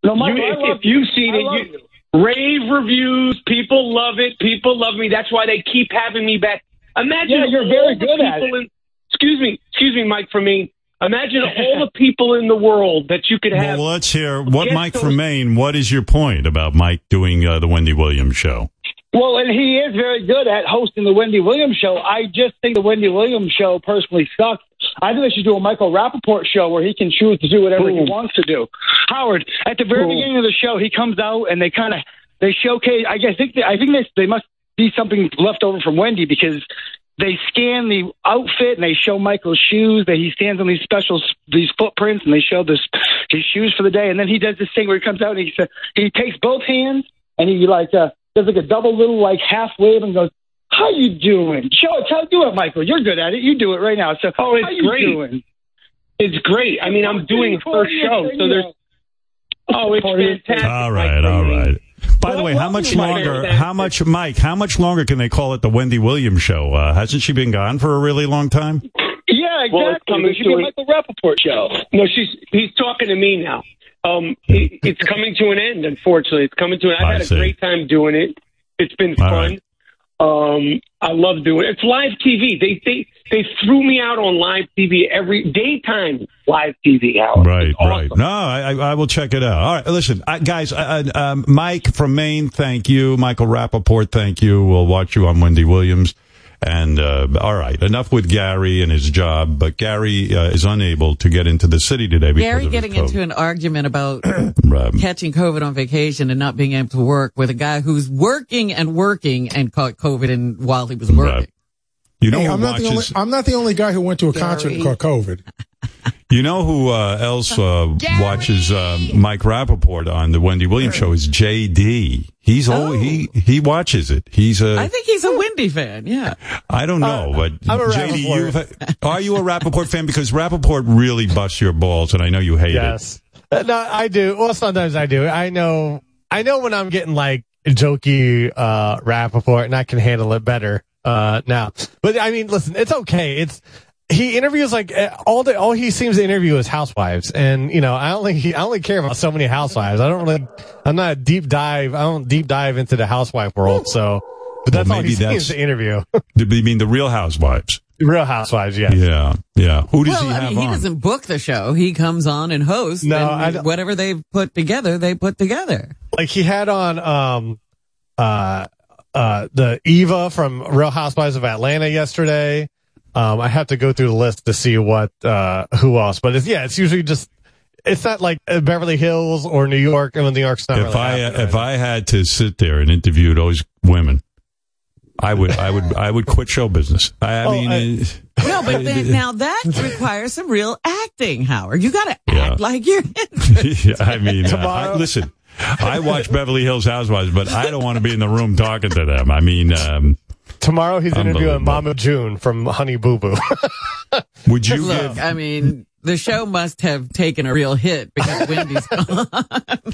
No, Michael, You- if, love if you've seen I it, love you, rave reviews. People love it. People love me. That's why they keep having me back. Imagine Yeah, you're very the good at people In, excuse me, excuse me, Mike from Maine. Imagine [laughs] all the people in the world that you could have. Well, let's hear what Get Mike those- from Maine. What is your point about Mike doing uh, the Wendy Williams show? Well, and he is very good at hosting the Wendy Williams show. I just think the Wendy Williams show personally sucks. I think they should do a Michael Rappaport show where he can choose to do whatever he wants to do. Howard, at the very Boom. beginning of the show, he comes out and they kind of they showcase. I guess think they, I think they they must be something left over from Wendy because they scan the outfit and they show Michael's shoes that he stands on these special these footprints and they show this his shoes for the day and then he does this thing where he comes out and he says he takes both hands and he like uh, does like a double little like half wave and goes how you doing show it tell do it Michael you're good at it you do it right now so Oh, it's you great. doing It's great. I mean, I'm doing first show, so there's. Oh, it's fantastic. All right, all right. By the way, how much longer? How much, Mike? How much longer can they call it the Wendy Williams show? Uh, hasn't she been gone for a really long time? yeah exactly Well, it's coming it should be to a an- Michael Rappaport show No, she's he's talking to me now. Um, it, [laughs] it's coming to an end. Unfortunately, it's coming to an. End. I've I had a great time doing it. It's been All fun. right. Um, I love doing it. It's live TV. They they they threw me out on live TV every daytime live TV. Howard. Right, It's right. No, I, I I will check it out. All right, listen, uh, guys. Uh, uh, um, Mike from Maine, thank you. Michael Rappaport, thank you. We'll watch you on Wendy Williams. And uh, all right, enough with Gary and his job. But Gary uh, is unable to get into the city today because Gary of his getting COVID. into an argument about [clears throat] Right. catching COVID on vacation and not being able to work with a guy who's working and working and caught COVID and while he was working. You know Hey, who I'm not the only. I'm not the only guy who went to a concert and caught COVID. You know who uh, else uh, watches uh, Mike Rappaport on the Wendy Williams show is JD. He's oh. he he watches it. He's a I think he's a Wendy fan. Yeah. I don't know, but I'm a JD, you are you a Rappaport fan? Because Rappaport really busts your balls, and I know you hate it. Yes. Uh, No, I do. Well, sometimes I do. I know. I know when I'm getting like jokey uh Rappaport, and I can handle it better uh now. But I mean, listen, it's okay. It's he interviews like uh, all the all he seems to interview is housewives, and you know I only [laughs] I only care about so many housewives. I don't really. I'm not a deep dive. I don't deep dive into the housewife world. So, but that's Well, all he maybe seems that's- to interview. [laughs] it. You mean the Real Housewives? Real housewives, yes. Yeah, yeah. Who does well, he I have mean, he on? doesn't book the show. He comes on and hosts. No, and whatever they've put together, they put together. like he had on um uh uh the Eva from Real Housewives of Atlanta yesterday. Um I have to go through the list to see what uh who else, but it's yeah, it's usually just it's not like uh, Beverly Hills or New York. I mean, New York's not if really I happening if I had to sit there and interview those women, I would I would I would quit show business. I, I Oh, mean, I- No, but [laughs] then, now that requires some real acting, Howard. You got to Yeah. act like you're. [laughs] yeah, I mean, uh, I, listen. I watch Beverly Hills Housewives, but I don't want to be in the room talking to them. I mean, um, Tomorrow he's interviewing Unbelievable. Mama June from Honey Boo Boo. [laughs] would you Look, give I mean, the show must have taken a real hit because Wendy's [laughs] gone.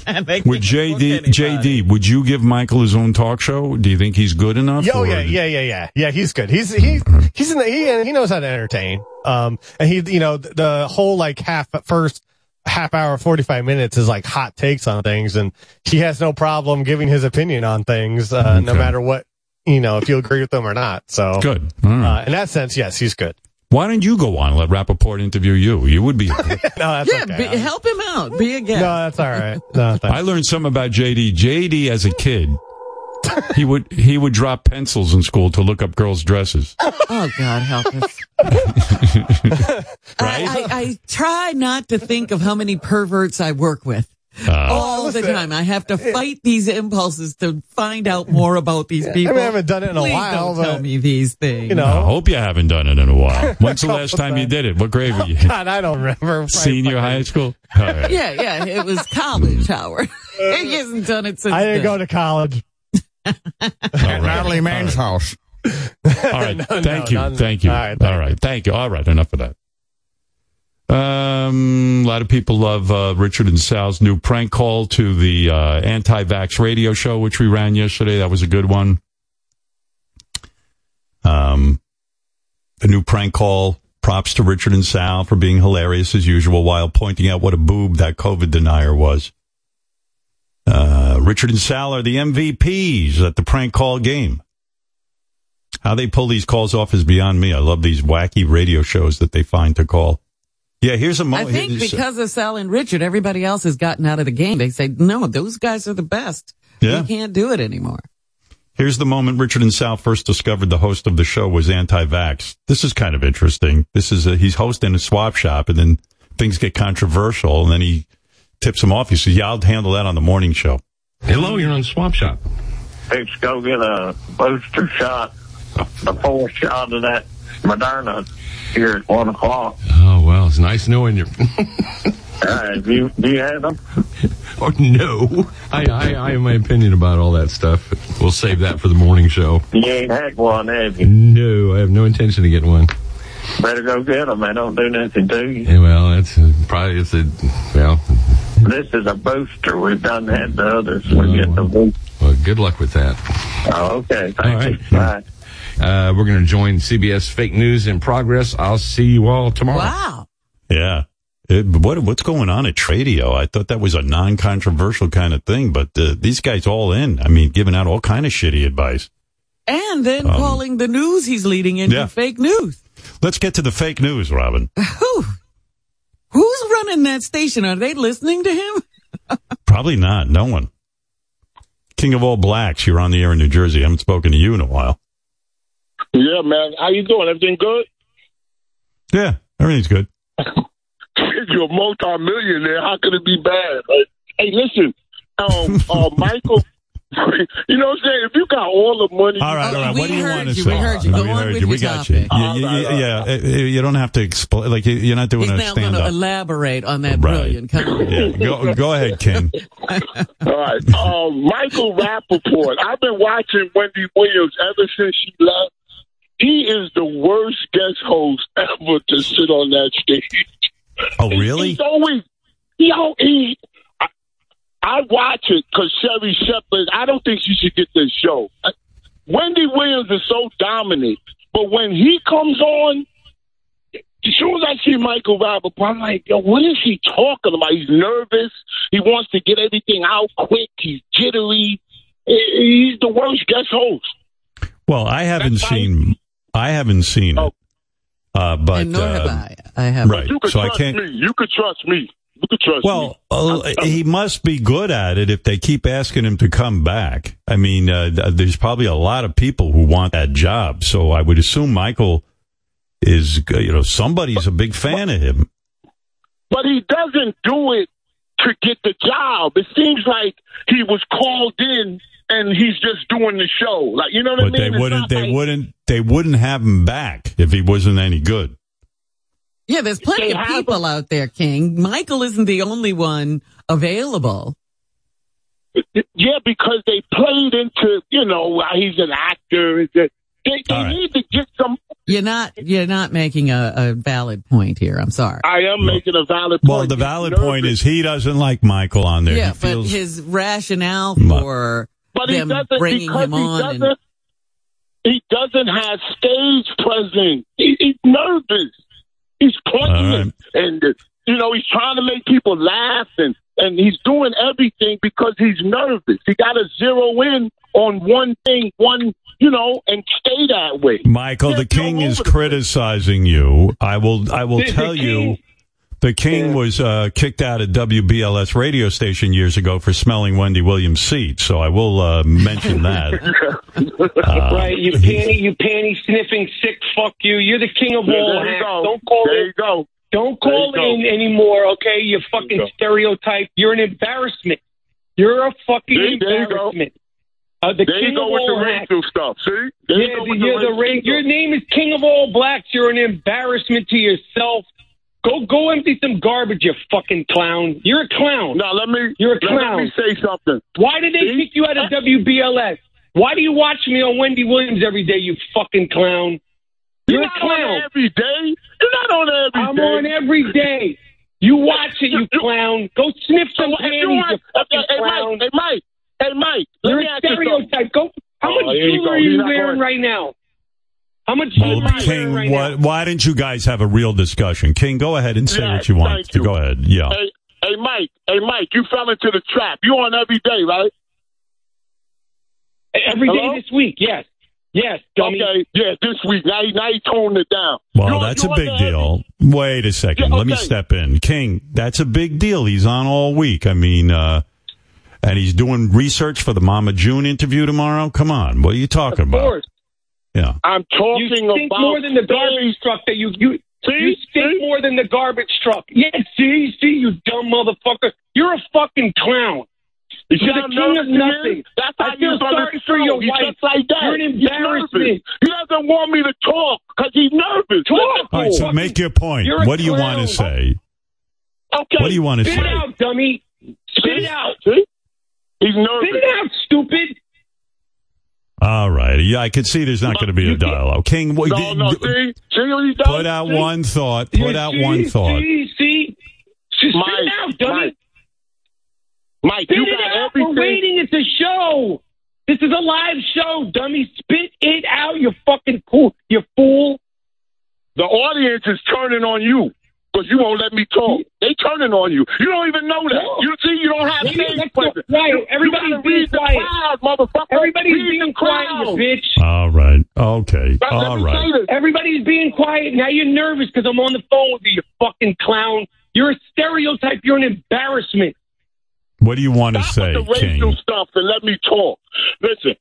And Would JD. JD, would you give Michael his own talk show? Do you think he's good enough? Yeah, oh, yeah, yeah, yeah, yeah, yeah. He's good. He's he's he's in the, he he knows how to entertain. Um, and he you know the, the whole like half first half hour forty five minutes is like hot takes on things, and he has no problem giving his opinion on things, uh, no matter what you know if you agree with them or not. So Good. All right. Uh, in that sense, yes, he's good. Why don't you go on and let Rappaport interview you? You would be. [laughs] No, that's Yeah, okay. be, help him out. Be a guest. no, that's all right. No. [laughs] I learned something about JD. JD as a kid, he would he would drop pencils in school to look up girls' dresses. [laughs] Oh God, help us! [laughs] I, I, I try not to think of how many perverts I work with. Uh, All the time, I have to fight these impulses to find out more about these people. I haven't done it in a Please while, Don't tell me these things. You know. I hope you haven't done it in a while. [laughs] When's the last time you did it? What grade were you? in? God, I don't remember. Senior high school? All right. Yeah, yeah, it was college, Howard. he hasn't done it since. I didn't then. go to college. Natalie Mann's house. All right. [laughs] No, thank no, you. none- Thank you. All All right, right. thank Thank you. All right. Enough of that. Um, a lot of people love uh, Richard and Sal's new prank call to the uh, anti-vax radio show, which we ran yesterday. That was a good one. Um, the new prank call. Props to Richard and Sal for being hilarious as usual, while pointing out what a boob that COVID denier was. Uh, Richard and Sal are the MVPs at the prank call game. How they pull these calls off is beyond me. I love these wacky radio shows that they find to call. Yeah, here's a moment. I think because of Sal and Richard, everybody else has gotten out of the game. They say, no, those guys are the best. Yeah. We can't do it anymore. Here's the moment Richard and Sal first discovered the host of the show was anti-vax. This is kind of interesting. This is a, he's hosting a swap shop, and then things get controversial, and then he tips him off. He says, "Yeah, I'll handle that on the morning show." Hello, you're on Swap Shop. Let's go get a booster shot, a full shot of that Moderna here at one o'clock. Oh, well, it's nice knowing you. [laughs] Uh, do you do you have them? [laughs] oh, no. I, I, I have my opinion about all that stuff. We'll save that for the morning show. You ain't had one, have you? No, I have no intention of getting one. Better go get them. They don't do nothing to you. Yeah, well, that's uh, probably, it's a, well, This is a booster. We've done had the others. We get the booster. well, good luck with that. Oh, okay. Thank All you. right. Bye. Uh, we're going to join CBS Fake News in Progress. I'll see you all tomorrow. Wow. Yeah. It, what what's going on at Tradio? I thought that was a non-controversial kind of thing, but uh, these guys all in. I mean, giving out all kind of shitty advice. And then Um, calling the news he's leading into Yeah. fake news. Let's get to the fake news, Robin. [laughs] Who? Who's running that station? Are they listening to him? Probably not. No one. King of all blacks, you're on the air in New Jersey. I haven't spoken to you in a while. Yeah, man. How you doing? Everything good? Yeah, everything's good. [laughs] You're a multi-millionaire. How could it be bad? Like, hey, listen, um, uh, Michael. [laughs] you know what I'm saying? If you got all the money, All right, all right. What do you want to say? We heard you. Go we on heard with you. We got you. topic. Yeah, yeah, yeah, yeah. Uh, uh, You don't have to explain. Like you- you're not doing He's a now going stand to up. elaborate on that Right. brilliant comment. [laughs] Yeah, go go ahead, Ken. All right. Um, Michael Rappaport. I've been watching Wendy Williams ever since she left. He is the worst guest host ever to sit on that stage. Oh, really? He's always, he, al- he, I, I watch it because Sherri Shepherd, I don't think she should get this show. Wendy Williams is so dominant, but when he comes on, as soon as I see Michael Rappaport, I'm like, yo, what is he talking about? He's nervous. He wants to get everything out quick. He's jittery. He's the worst guest host. Well, I haven't seen. I haven't seen it. Uh, but And nor have uh, I. I have. Right. You can So I can't. me. You can trust me. You can trust me. Well, uh, he must be good at it if they keep asking him to come back. I mean, uh, th- there's probably a lot of people who want that job. So I would assume Michael is, uh, you know, somebody's a big fan of him. but he doesn't do it to get the job. It seems like he was called in and he's just doing the show. Like you know what But I mean? they It's wouldn't. They like- wouldn't. They wouldn't have him back if he wasn't any good. Yeah, there's plenty of have people out there, King. Michael isn't the only one available. Yeah, because they played into you know he's an actor. It's They they All right. need to get some. You're not you're not making a, a valid point here. I'm sorry. I am making a valid point. Well, the valid point is he doesn't like Michael on there. yeah, he feels but his rationale for But them doesn't bringing because him he on. doesn't. and- he doesn't have stage presence. He, he's nervous. He's playing, and uh, you know he's trying to make people laugh, and and he's doing everything because he's nervous. He got to zero in on one thing, one you know, and stay that way. Michael, the king is criticizing you. I will. I will The- the tell you. King- The king was uh, kicked out of WBLS radio station years ago for smelling Wendy Williams' seat. So I will uh, mention that. [laughs] Uh, right, you panty, you panty sniffing sick. Fuck you. You're the king of Yeah, all there you hacks. go. Don't call There in. you go. Don't There call you go. in anymore. Okay, you fucking stereotype. You're an embarrassment. You're a fucking See, there you go. embarrassment. Uh, the there king you go of with the all hacks. racial stuff. See, there you Yeah, go the, with you're the racial ra- your name is King of All Blacks. You're an embarrassment to yourself. Go go empty some garbage, you fucking clown. You're a clown. Now let me You're a clown. let me say something. Why did they kick you out of WBLS? Why do you watch me on Wendy Williams every day, you fucking clown? You're, You're a not clown. on every day. You're not on every I'm day. on every day. You watch it, you clown. Go sniff some So if you panties, you fucking hey, clown. Mike, hey Mike, hey Mike, let You're me a you stereotype. Go. How Oh, much you jewelry are He's you wearing going- right now? How much well, jewelry King, right why, now? why didn't you guys have a real discussion? King, go ahead and say Yeah, what you want. thank you. Go ahead. Yeah. Hey, hey Mike, hey Mike, you fell into the trap. You on every day, right? Every day Hello? this week, yes. Yes, dummy. Okay, yeah, this week. Now, he- now he toned it down. Well, You- that's you a big the- deal. Wait a second. Yeah, Let me step in. King, that's a big deal. He's on all week. I mean, uh, and he's doing research for the Mama June interview tomorrow. Come on. What are you talking Of about? Course. Yeah. I'm talking You stink about more than the garbage truck that you you See? you stink more than the garbage truck. Yeah, see, see, you dumb motherfucker. You're a fucking clown. You you're how the king of nervous he is? nothing. That's how I feel he's on sorry for your He's wife. just like that. You're an He's embarrassment. nervous. He doesn't want me to talk because he's nervous. Talk. All right. So make your point. You're What do you clown. want to say? Okay. What do you want to Spit say? it out, dummy. Spit it out. See? He's nervous. Spit it out, stupid. All right. Yeah, I could see there's not going to be a dialogue. King, what, No, no, see? See what put out See? one thought. Put You out one thought. See, see. Spit Mike, it out, dummy. Mike, Mike, you it got out. everything. We're waiting. It's a show. This is a live show, dummy. Spit it out, you fucking fool. You fool. The audience is turning on you because you won't let me talk. They turning on you. You don't even know that. No. You see, you don't have Maybe stage presence. right. You- Everybody's you gotta being quiet. crowd, motherfucker. Everybody's Read being quiet, you bitch. All right. Okay. Let- let All me say this. Everybody's being quiet. Now you're nervous because I'm on the phone with you, you fucking clown. You're a stereotype. You're an embarrassment. What do you want to say, with the racial King? stuff and let me talk. Listen,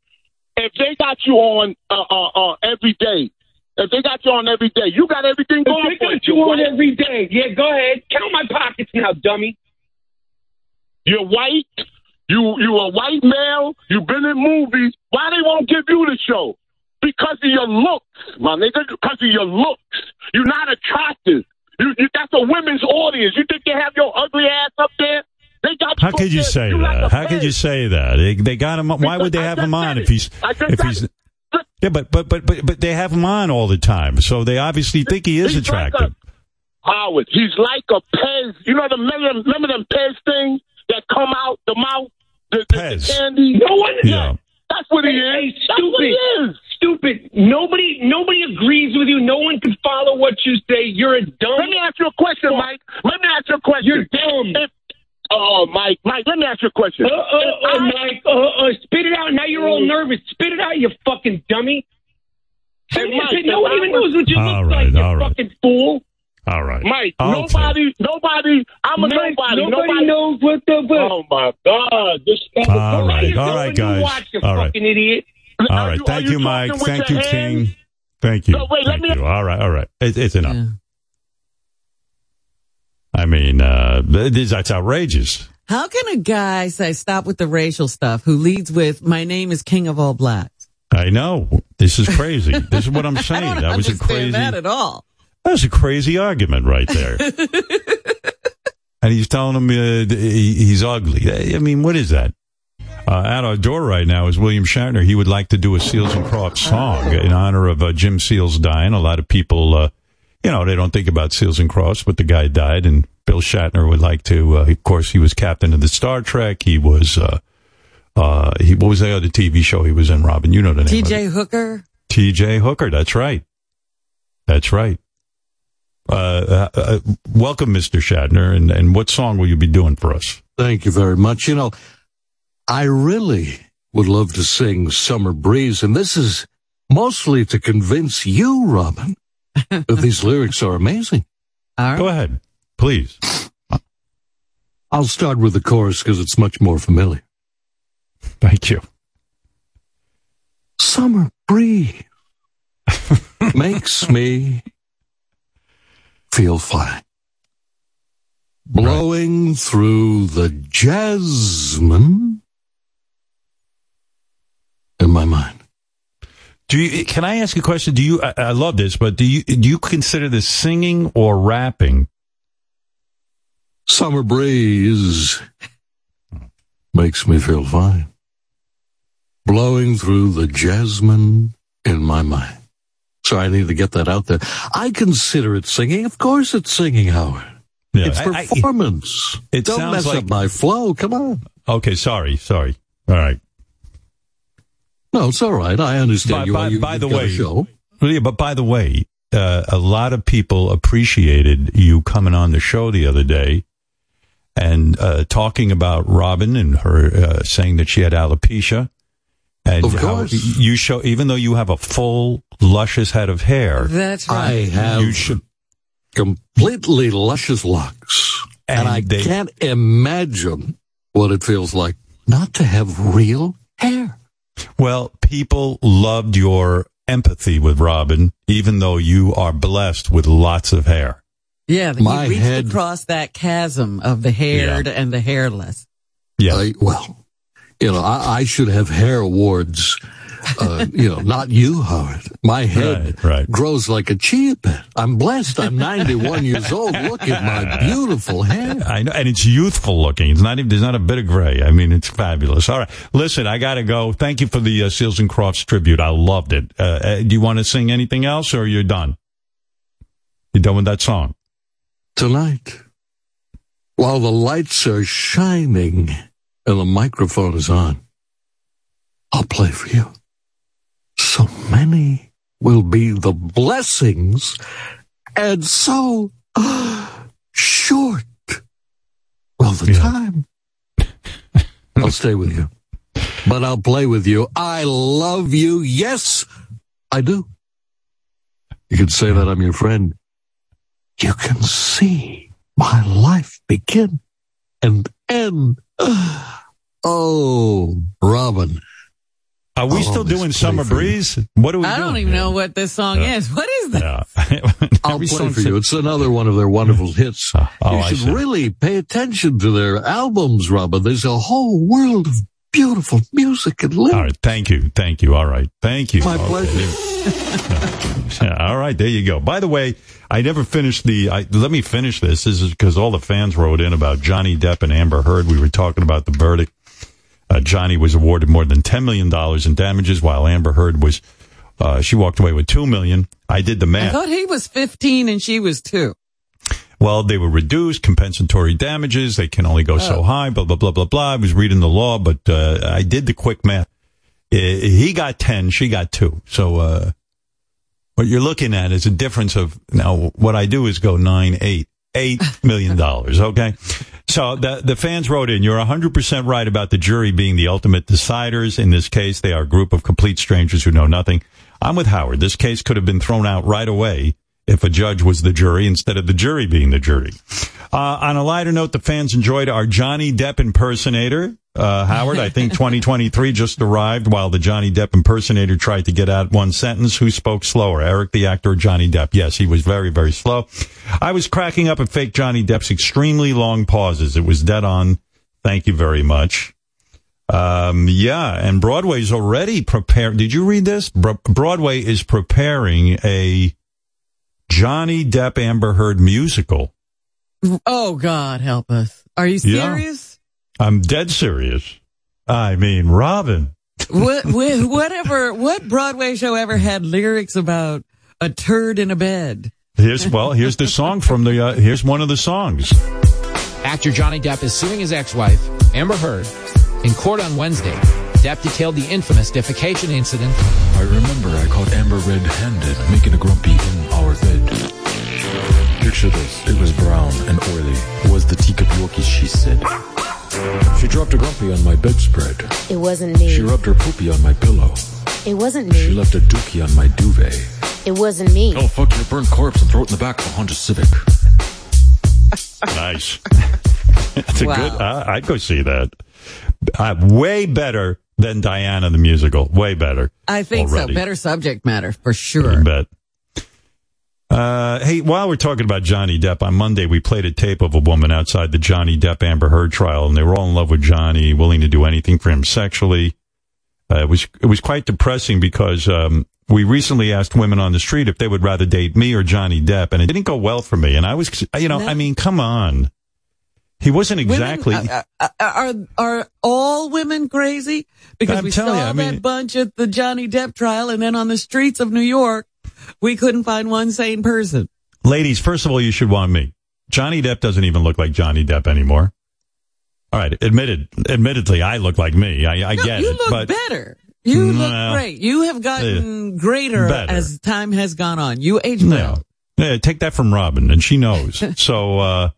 if they got you on uh, uh, uh, every day, if they got you on every day, you got everything If going they for got you. you on right? every day, yeah, go ahead. Count my pockets now, dummy. You're white. You you a white male. You've been in movies. Why they won't give you the show? Because of your looks, my nigga. Because of your looks. You're not attractive. You, you that's a women's audience. You think they have your ugly ass up there? They got How could you there. say You that? a How could you say that? They, they got him. Why would they I have him on said if he's I just if he's it. Yeah? But but but but but they have him on all the time, so they obviously think he is He's like attractive. a- Howard, he's like a Pez. You know the remember, remember them Pez things that come out the mouth, the, the, the candy. No one. Yeah. That's what he is. hey, That's what he stupid. is. Stupid. Nobody, nobody agrees with you. No one can follow what you say. You're a dumb. Let me ask you a question, Mike. Let me ask you a question. You're dumb. If, oh, Mike, Mike, let me ask you a question. Uh, uh, uh, Mike, uh, uh, spit it out. Now you're all nervous. Spit it out, you fucking dummy. Hey, Mike, no one I even was- knows what you look right, like, you all right. fucking fool. All right, Mike, Okay. nobody, nobody, I'm a Mike, nobody. nobody knows what the. What. Oh, my God. This stuff All right, You're all going right, to guys. Watch, you All right, fucking idiot. all Are right. you- Thank you, you Mike. Thank you, hands? King. Thank you. No, wait, let Thank me- you. All right, all right. It, it's enough. Yeah. I mean, uh, this, that's outrageous. How can a guy say stop with the racial stuff who leads with my name is King of all blacks? I know. This is crazy. [laughs] this is what I'm saying. I don't that was a crazy. that at all. That was a crazy argument right there. [laughs] and he's telling him uh, he's ugly. I mean, what is that? Uh, at our door right now is William Shatner. He would like to do a Seals and Crofts song in honor of uh, Jim Seals dying. A lot of people, uh, you know, they don't think about Seals and Crofts, but the guy died, and Bill Shatner would like to. Uh, of course, he was captain of the Star Trek. He was. Uh, uh, he what was the other TV show he was in? Robin, you know the name. T.J. Hooker. T.J. Hooker. That's right. That's right. Uh, uh, uh, welcome, Mr. Shatner. And, and what song will you be doing for us? Thank you very much. You know, I really would love to sing Summer Breeze, and this is mostly to convince you, Robin, that [laughs] these lyrics are amazing. Go ahead, please. I'll start with the chorus because it's much more familiar. Thank you. Summer breeze [laughs] makes me feel fine. Blowing through the jasmine in my mind. Do you? Can I ask a question? Do you? I, I love this, but do you? Do you consider this singing or rapping? Summer breeze makes me feel fine. Blowing through the jasmine in my mind. So I need to get that out there. I consider it singing. Of course it's singing, Howard. Yeah, it's I- I- performance. It Don't sounds mess like- up my flow. Come on. Okay, sorry, sorry. All right. No, it's all right. I understand By, you. by, you by the way, show. Yeah, but by the way, uh, a lot of people appreciated you coming on the show the other day and uh, talking about Robin and her uh, saying that she had alopecia. And Of how course. you show, even though you have a full, luscious head of hair, That's right. I right. have you should. completely luscious locks. And, And I they- can't imagine what it feels like not to have real hair. Well, people loved your empathy with Robin, even though you are blessed with lots of hair. Yeah, My he reached head- across that chasm of the haired and the hairless. Yeah. I, well, you know, I, I should have hair awards. Uh, you know, not you, Howard. My head Right, right. grows like a chia pet. I'm blessed. I'm 91 years old. Look at my beautiful hair. I know, and it's youthful looking. It's not even, there's not a bit of gray. I mean, it's fabulous. All right. Listen, I gotta go. Thank you for the uh, Seals and Crofts tribute. I loved it. Uh, uh, do you want to sing anything else or you're done? You're done with that song? Tonight, while the lights are shining and the microphone is on, I'll play for you. So many will be the blessings and so [gasps] short. Well, the time. I'll stay with you, but I'll play with you. I love you. Yes, I do. You can say that I'm your friend. You can see my life begin and end. [sighs] Oh, Robin. Are we I'll still doing Summer for you. Breeze? What are we I doing? don't even know what this song Yeah. is. What is that? Yeah. [laughs] I'll play song for you. It's another one of their wonderful [laughs] oh, hits. oh, you I should see. really pay attention to their albums, Robin. There's a whole world of beautiful music and lyrics. All right. Thank you. Thank you. All right. Thank you. My Okay. pleasure. [laughs] Yeah, all right, there you go. By the way, I never finished the. I, let me finish this. This is because all the fans wrote in about Johnny Depp and Amber Heard. We were talking about the verdict. Uh, Johnny was awarded more than ten million dollars in damages, while Amber Heard was. Uh, she walked away with two million. I did the math. I thought he was 15 and she was two. Well, they were reduced compensatory damages. They can only go so Oh. high. Blah blah blah blah blah. I was reading the law, but uh, I did the quick math. He got ten. She got two. So uh, what you're looking at is a difference of now. What I do is go nine, eight, eight million dollars. Okay. So the the fans wrote in. You're 100 percent right about the jury being the ultimate deciders. In this case, they are a group of complete strangers who know nothing. I'm with Howard. This case could have been thrown out right away if a judge was the jury instead of the jury being the jury. Uh, on a lighter note, the fans enjoyed our Johnny Depp impersonator. Uh, Howard, I think 2023 just arrived while the Johnny Depp impersonator tried to get out one sentence. Who spoke slower? Eric, the actor, or Johnny Depp? Yes, he was very, very slow. I was cracking up at fake Johnny Depp's extremely long pauses. It was dead on. Thank you very much. Um, yeah, and Broadway's already prepared. Did you read this? Bro- Broadway is preparing a Johnny Depp Amber Heard musical. Oh God, help us. Are you Yeah. Serious? I'm dead serious. I mean, Robin. what, whatever, what Broadway show ever had lyrics about a turd in a bed? Here's well, here's the song from the. Uh, here's one of the songs. Actor Johnny Depp is suing his ex-wife, Amber Heard, in court on Wednesday. Depp detailed the infamous defecation incident. I remember I caught Amber red-handed, making a grumpy in our bed. Picture this. It was brown and oily. Was the teacup Yorkie, she said. She dropped a grumpy on my bedspread. It wasn't me. She rubbed her poopy on my pillow. It wasn't me. She left a dookie on my duvet. It wasn't me. Oh, fuck your burnt corpse and throw it in the back of a Honda Civic. Nice. [laughs] It's a Wow. good. Uh, I'd go see that. Uh, way better than Diana the musical. Way better. I think already. so. Better subject matter for sure. You bet. Uh, hey, while we're talking about Johnny Depp, on Monday we played a tape of a woman outside the Johnny Depp Amber Heard trial, and they were all in love with Johnny, willing to do anything for him sexually. Uh, it was it was quite depressing because um, we recently asked women on the street if they would rather date me or Johnny Depp, and it didn't go well for me. And I was, you know, I mean, come on, he wasn't exactly. Women, uh, uh, uh, are are all women crazy? Because I'm we saw you, I that bunch at the Johnny Depp trial, and then on the streets of New York, we couldn't find one sane person. Ladies, first of all, you should want me. Johnny Depp doesn't even look like Johnny Depp anymore. All right, admitted, admittedly, I look like me. I, I No, get you it, look but better. You look great. You have gotten greater better. as time has gone on. You age well. no, Yeah, take that from Robin, and she knows. [laughs] so, uh,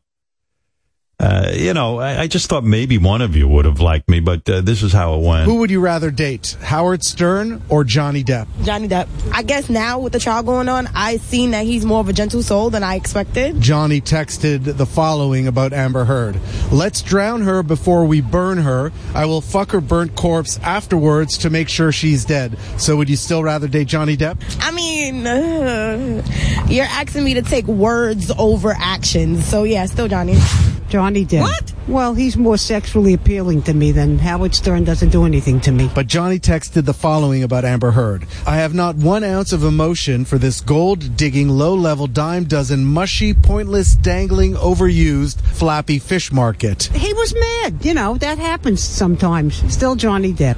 uh, you know, I, I just thought maybe one of you would have liked me, but uh, this is how it went. Who would you rather date, Howard Stern or Johnny Depp? Johnny Depp. I guess now with the trial going on, I've seen that he's more of a gentle soul than I expected. Johnny texted the following about Amber Heard. Let's drown her before we burn her. I will fuck her burnt corpse afterwards to make sure she's dead. So would you still rather date Johnny Depp? I mean, uh, you're asking me to take words over actions. So yeah, still Johnny. Johnny Depp. What? Well, he's more sexually appealing to me than Howard Stern doesn't do anything to me. But Johnny texted the following about Amber Heard. I have not one ounce of emotion for this gold digging, low level, dime dozen, mushy, pointless, dangling, overused, flappy fish market. He was mad. You know, that happens sometimes. Still Johnny Depp.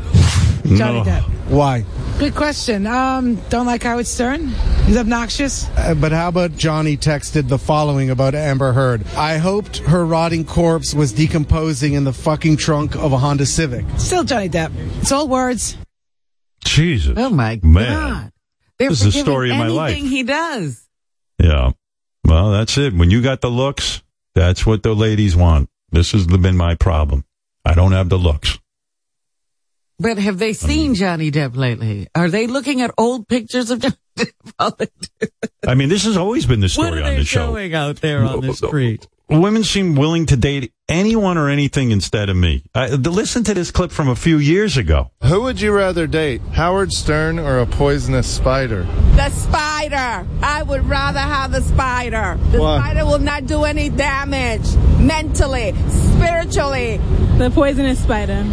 Johnny Depp. Why? Good question. Um, don't like Howard Stern. He's obnoxious. Uh, but how about Johnny texted the following about Amber Heard? I hoped her rotting corpse was decomposing in the fucking trunk of a Honda Civic. Still Johnny Depp. It's all words. Jesus. Oh my Man. God. They're This is the story of my life. anything he does. Yeah. Well, that's it. When you got the looks, that's what the ladies want. This has been my problem. I don't have the looks. But have they seen Johnny Depp lately? Are they looking at old pictures of [laughs] Johnny Depp? I mean, this has always been the what story are on they the show. showing out there on the street? Women seem willing to date anyone or anything instead of me. Uh, listen to this clip from a few years ago. Who would you rather date, Howard Stern or a poisonous spider? The spider. I would rather have the spider. The Why? spider will not do any damage mentally, spiritually. The poisonous spider.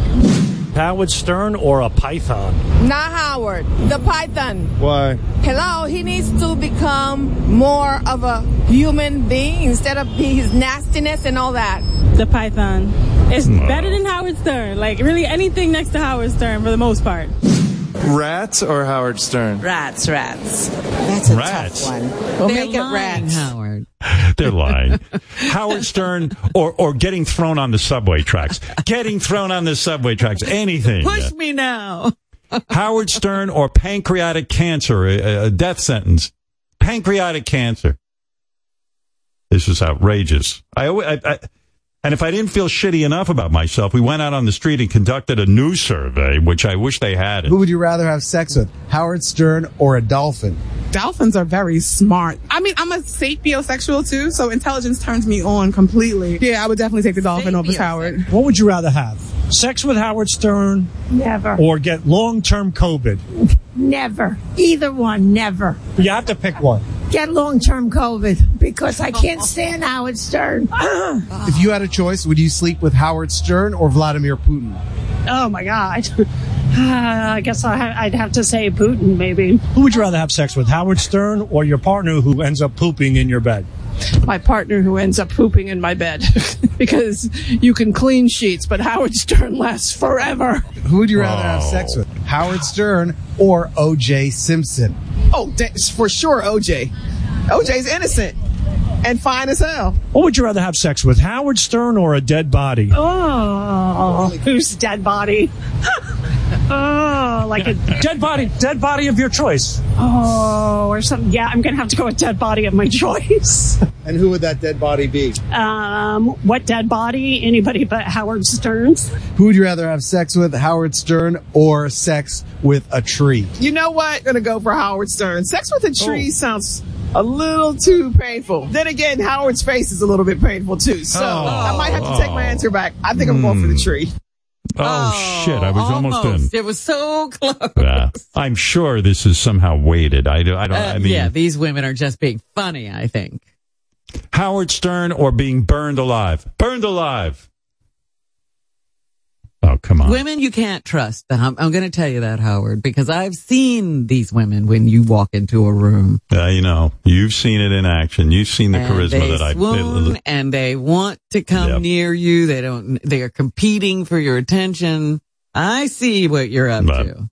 Howard Stern or a python? Not Howard. The python. Why? Hello, he needs to become more of a human being instead of his nastiness and all that. The python. It's better than Howard Stern. Like really anything next to Howard Stern for the most part. Rats or Howard Stern? Rats, rats. That's a Rats. tough one. We'll They're make it lying, rats. Howard. [laughs] They're lying. [laughs] Howard Stern or, or getting thrown on the subway tracks. Getting thrown on the subway tracks. Anything. Push me now. [laughs] Howard Stern or pancreatic cancer, a, a death sentence. Pancreatic cancer. This is outrageous. I, alwa- I, I, and if I didn't feel shitty enough about myself, we went out on the street and conducted a news survey, which I wish they had. Who would you rather have sex with, Howard Stern or a dolphin? Dolphins are very smart. I mean, I'm a sapiosexual too, so intelligence turns me on completely. Yeah, I would definitely take the dolphin over Howard. What would you rather have? Sex with Howard Stern Never. or get long term COVID? Never. Either one, never. You have to pick one. Get long term COVID because I can't stand Howard Stern. If you had a choice, would you sleep with Howard Stern or Vladimir Putin? oh my God. Uh, I guess I, I'd have to say Putin, maybe. Who would you rather have sex with, Howard Stern or your partner who ends up pooping in your bed? My partner who ends up pooping in my bed [laughs] because you can clean sheets, but Howard Stern lasts forever. Who would you rather have Oh. sex with, Howard Stern or O.J. Simpson? Oh, da- for sure, OJ. OJ's innocent and fine as hell. What would you rather have sex with, Howard Stern or a dead body? Oh, whose dead body? [laughs] oh, like a [laughs] dead body, dead body of your choice. Oh, or something. Yeah, I'm gonna have to go with dead body of my [laughs] choice. And who would that dead body be? Um, what dead body? Anybody but Howard Stern's? Who would you rather have sex with, Howard Stern or sex with a tree? You know what? Gonna go for Howard Stern. Sex with a Oh. tree sounds a little too painful. Then again, Howard's face is a little bit painful too. So I might have to take my answer back. I think I'm going for the tree. Oh, shit! I was almost, in. It was so close. I'm sure this is somehow weighted. I, I don't. Uh, I mean, yeah, these women are just being funny, I think. Howard Stern or being burned alive? Burned alive. Oh, come on. Women you can't trust. I'm, I'm going to tell you that, Howard, because I've seen these women when you walk into a room. Uh, you know, you've seen it in action. You've seen the and charisma they that I. swoon and they want to come Yep. near you. They don't. They are competing for your attention. I see what you're up But- to.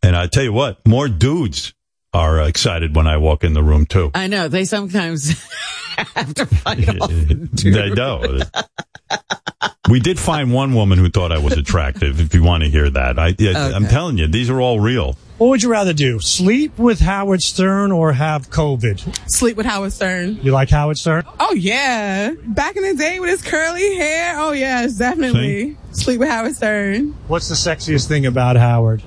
And I tell you what, more dudes are excited when I walk in the room too. I know they sometimes [laughs] have to fight off. [laughs] They know. we did find one woman who thought I was attractive. If you want to hear that, I, yeah, I'm telling you, these are all real. What would you rather do? Sleep with Howard Stern or have COVID? Sleep with Howard Stern. You like Howard Stern? Oh yeah, back in the day with his curly hair. Oh yes, definitely. Sleep with Howard Stern. What's the sexiest thing about Howard?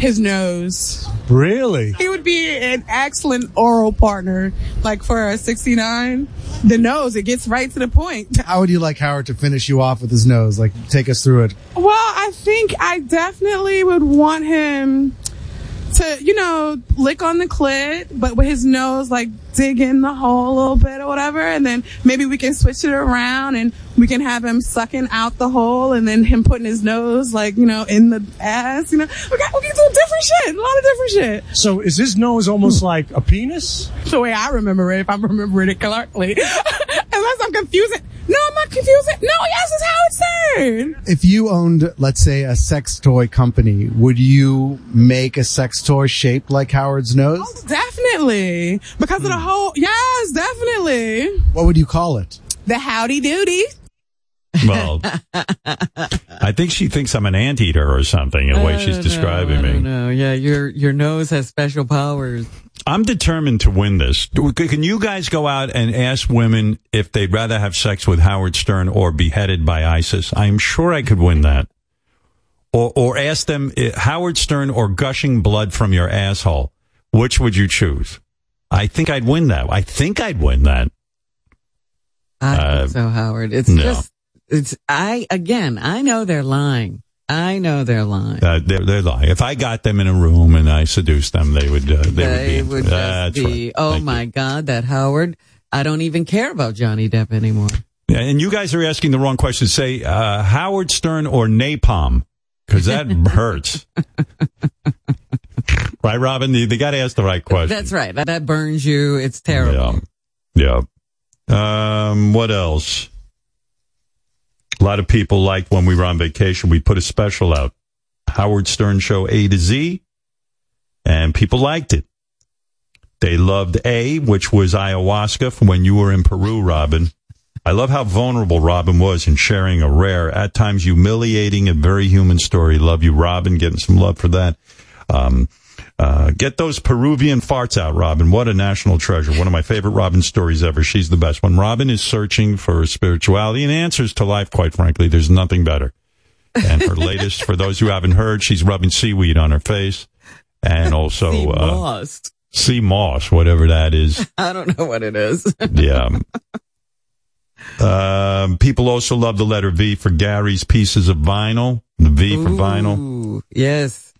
His nose. Really? He would be an excellent oral partner, like for a 69. The nose, it gets right to the point. [laughs] How would you like Howard to finish you off with his nose? Like, take us through it. Well, I think I definitely would want him to, you know, lick on the clit, but with his nose, like dig in the hole a little bit or whatever. And then maybe we can switch it around and we can have him sucking out the hole and then him putting his nose, like, you know, in the ass, you know. We, got, we can do different shit, a lot of different shit. So is his nose almost like a penis? The way I remember it, if I'm remembering it correctly. [laughs] Unless I'm confusing. No, I'm not confusing. No, yes, it's Howard Stern. If you owned, let's say, a sex toy company, would you make a sex toy shaped like Howard's nose? Oh, definitely. Because of the. Whole, yes, definitely. What would you call it? The howdy doody. Well, [laughs] I think she thinks I'm an anteater or something. The way she's describing me. No, yeah, your your nose has special powers. I'm determined to win this. Can you guys go out and ask women if they'd rather have sex with Howard Stern or beheaded by ISIS? I am sure I could win that. Or, or ask them eh, Howard Stern or gushing blood from your asshole. Which would you choose? I think I'd win that. I think I'd win that. I Uh, think so, Howard. It's no. just, it's, I, again, I know they're lying. I know they're lying. Uh, they're, they're lying. If I got them in a room and I seduced them, they would. Uh, they, They would would be. just be, right. oh Thank my God, that Howard, I don't even care about Johnny Depp anymore. And you guys are asking the wrong question. Say uh, Howard Stern or napalm, because that [laughs] hurts. right, Robin? They, they got to ask the right question. That's right. That, that burns you. It's terrible. Yeah. Um, what else? A lot of people liked when we were on vacation. We put a special out, Howard Stern Show A to Z, and people liked it. They loved A, which was ayahuasca from when you were in Peru, Robin. I love how vulnerable Robin was in sharing a rare, at times humiliating and very human story. Love you, Robin. Getting some love for that. Um, uh, get those Peruvian farts out, Robin. What a national treasure. One of my favorite Robin stories ever. She's the best. When Robin is searching for spirituality and answers to life, quite frankly, there's nothing better. And her latest, for those who haven't heard, she's rubbing seaweed on her face and also, [laughs] Sea uh, moss. sea moss, whatever that is. [laughs] I don't know what it is. Yeah. Um, people also love the letter V for Gary's pieces of vinyl. The V for vinyl. Yes.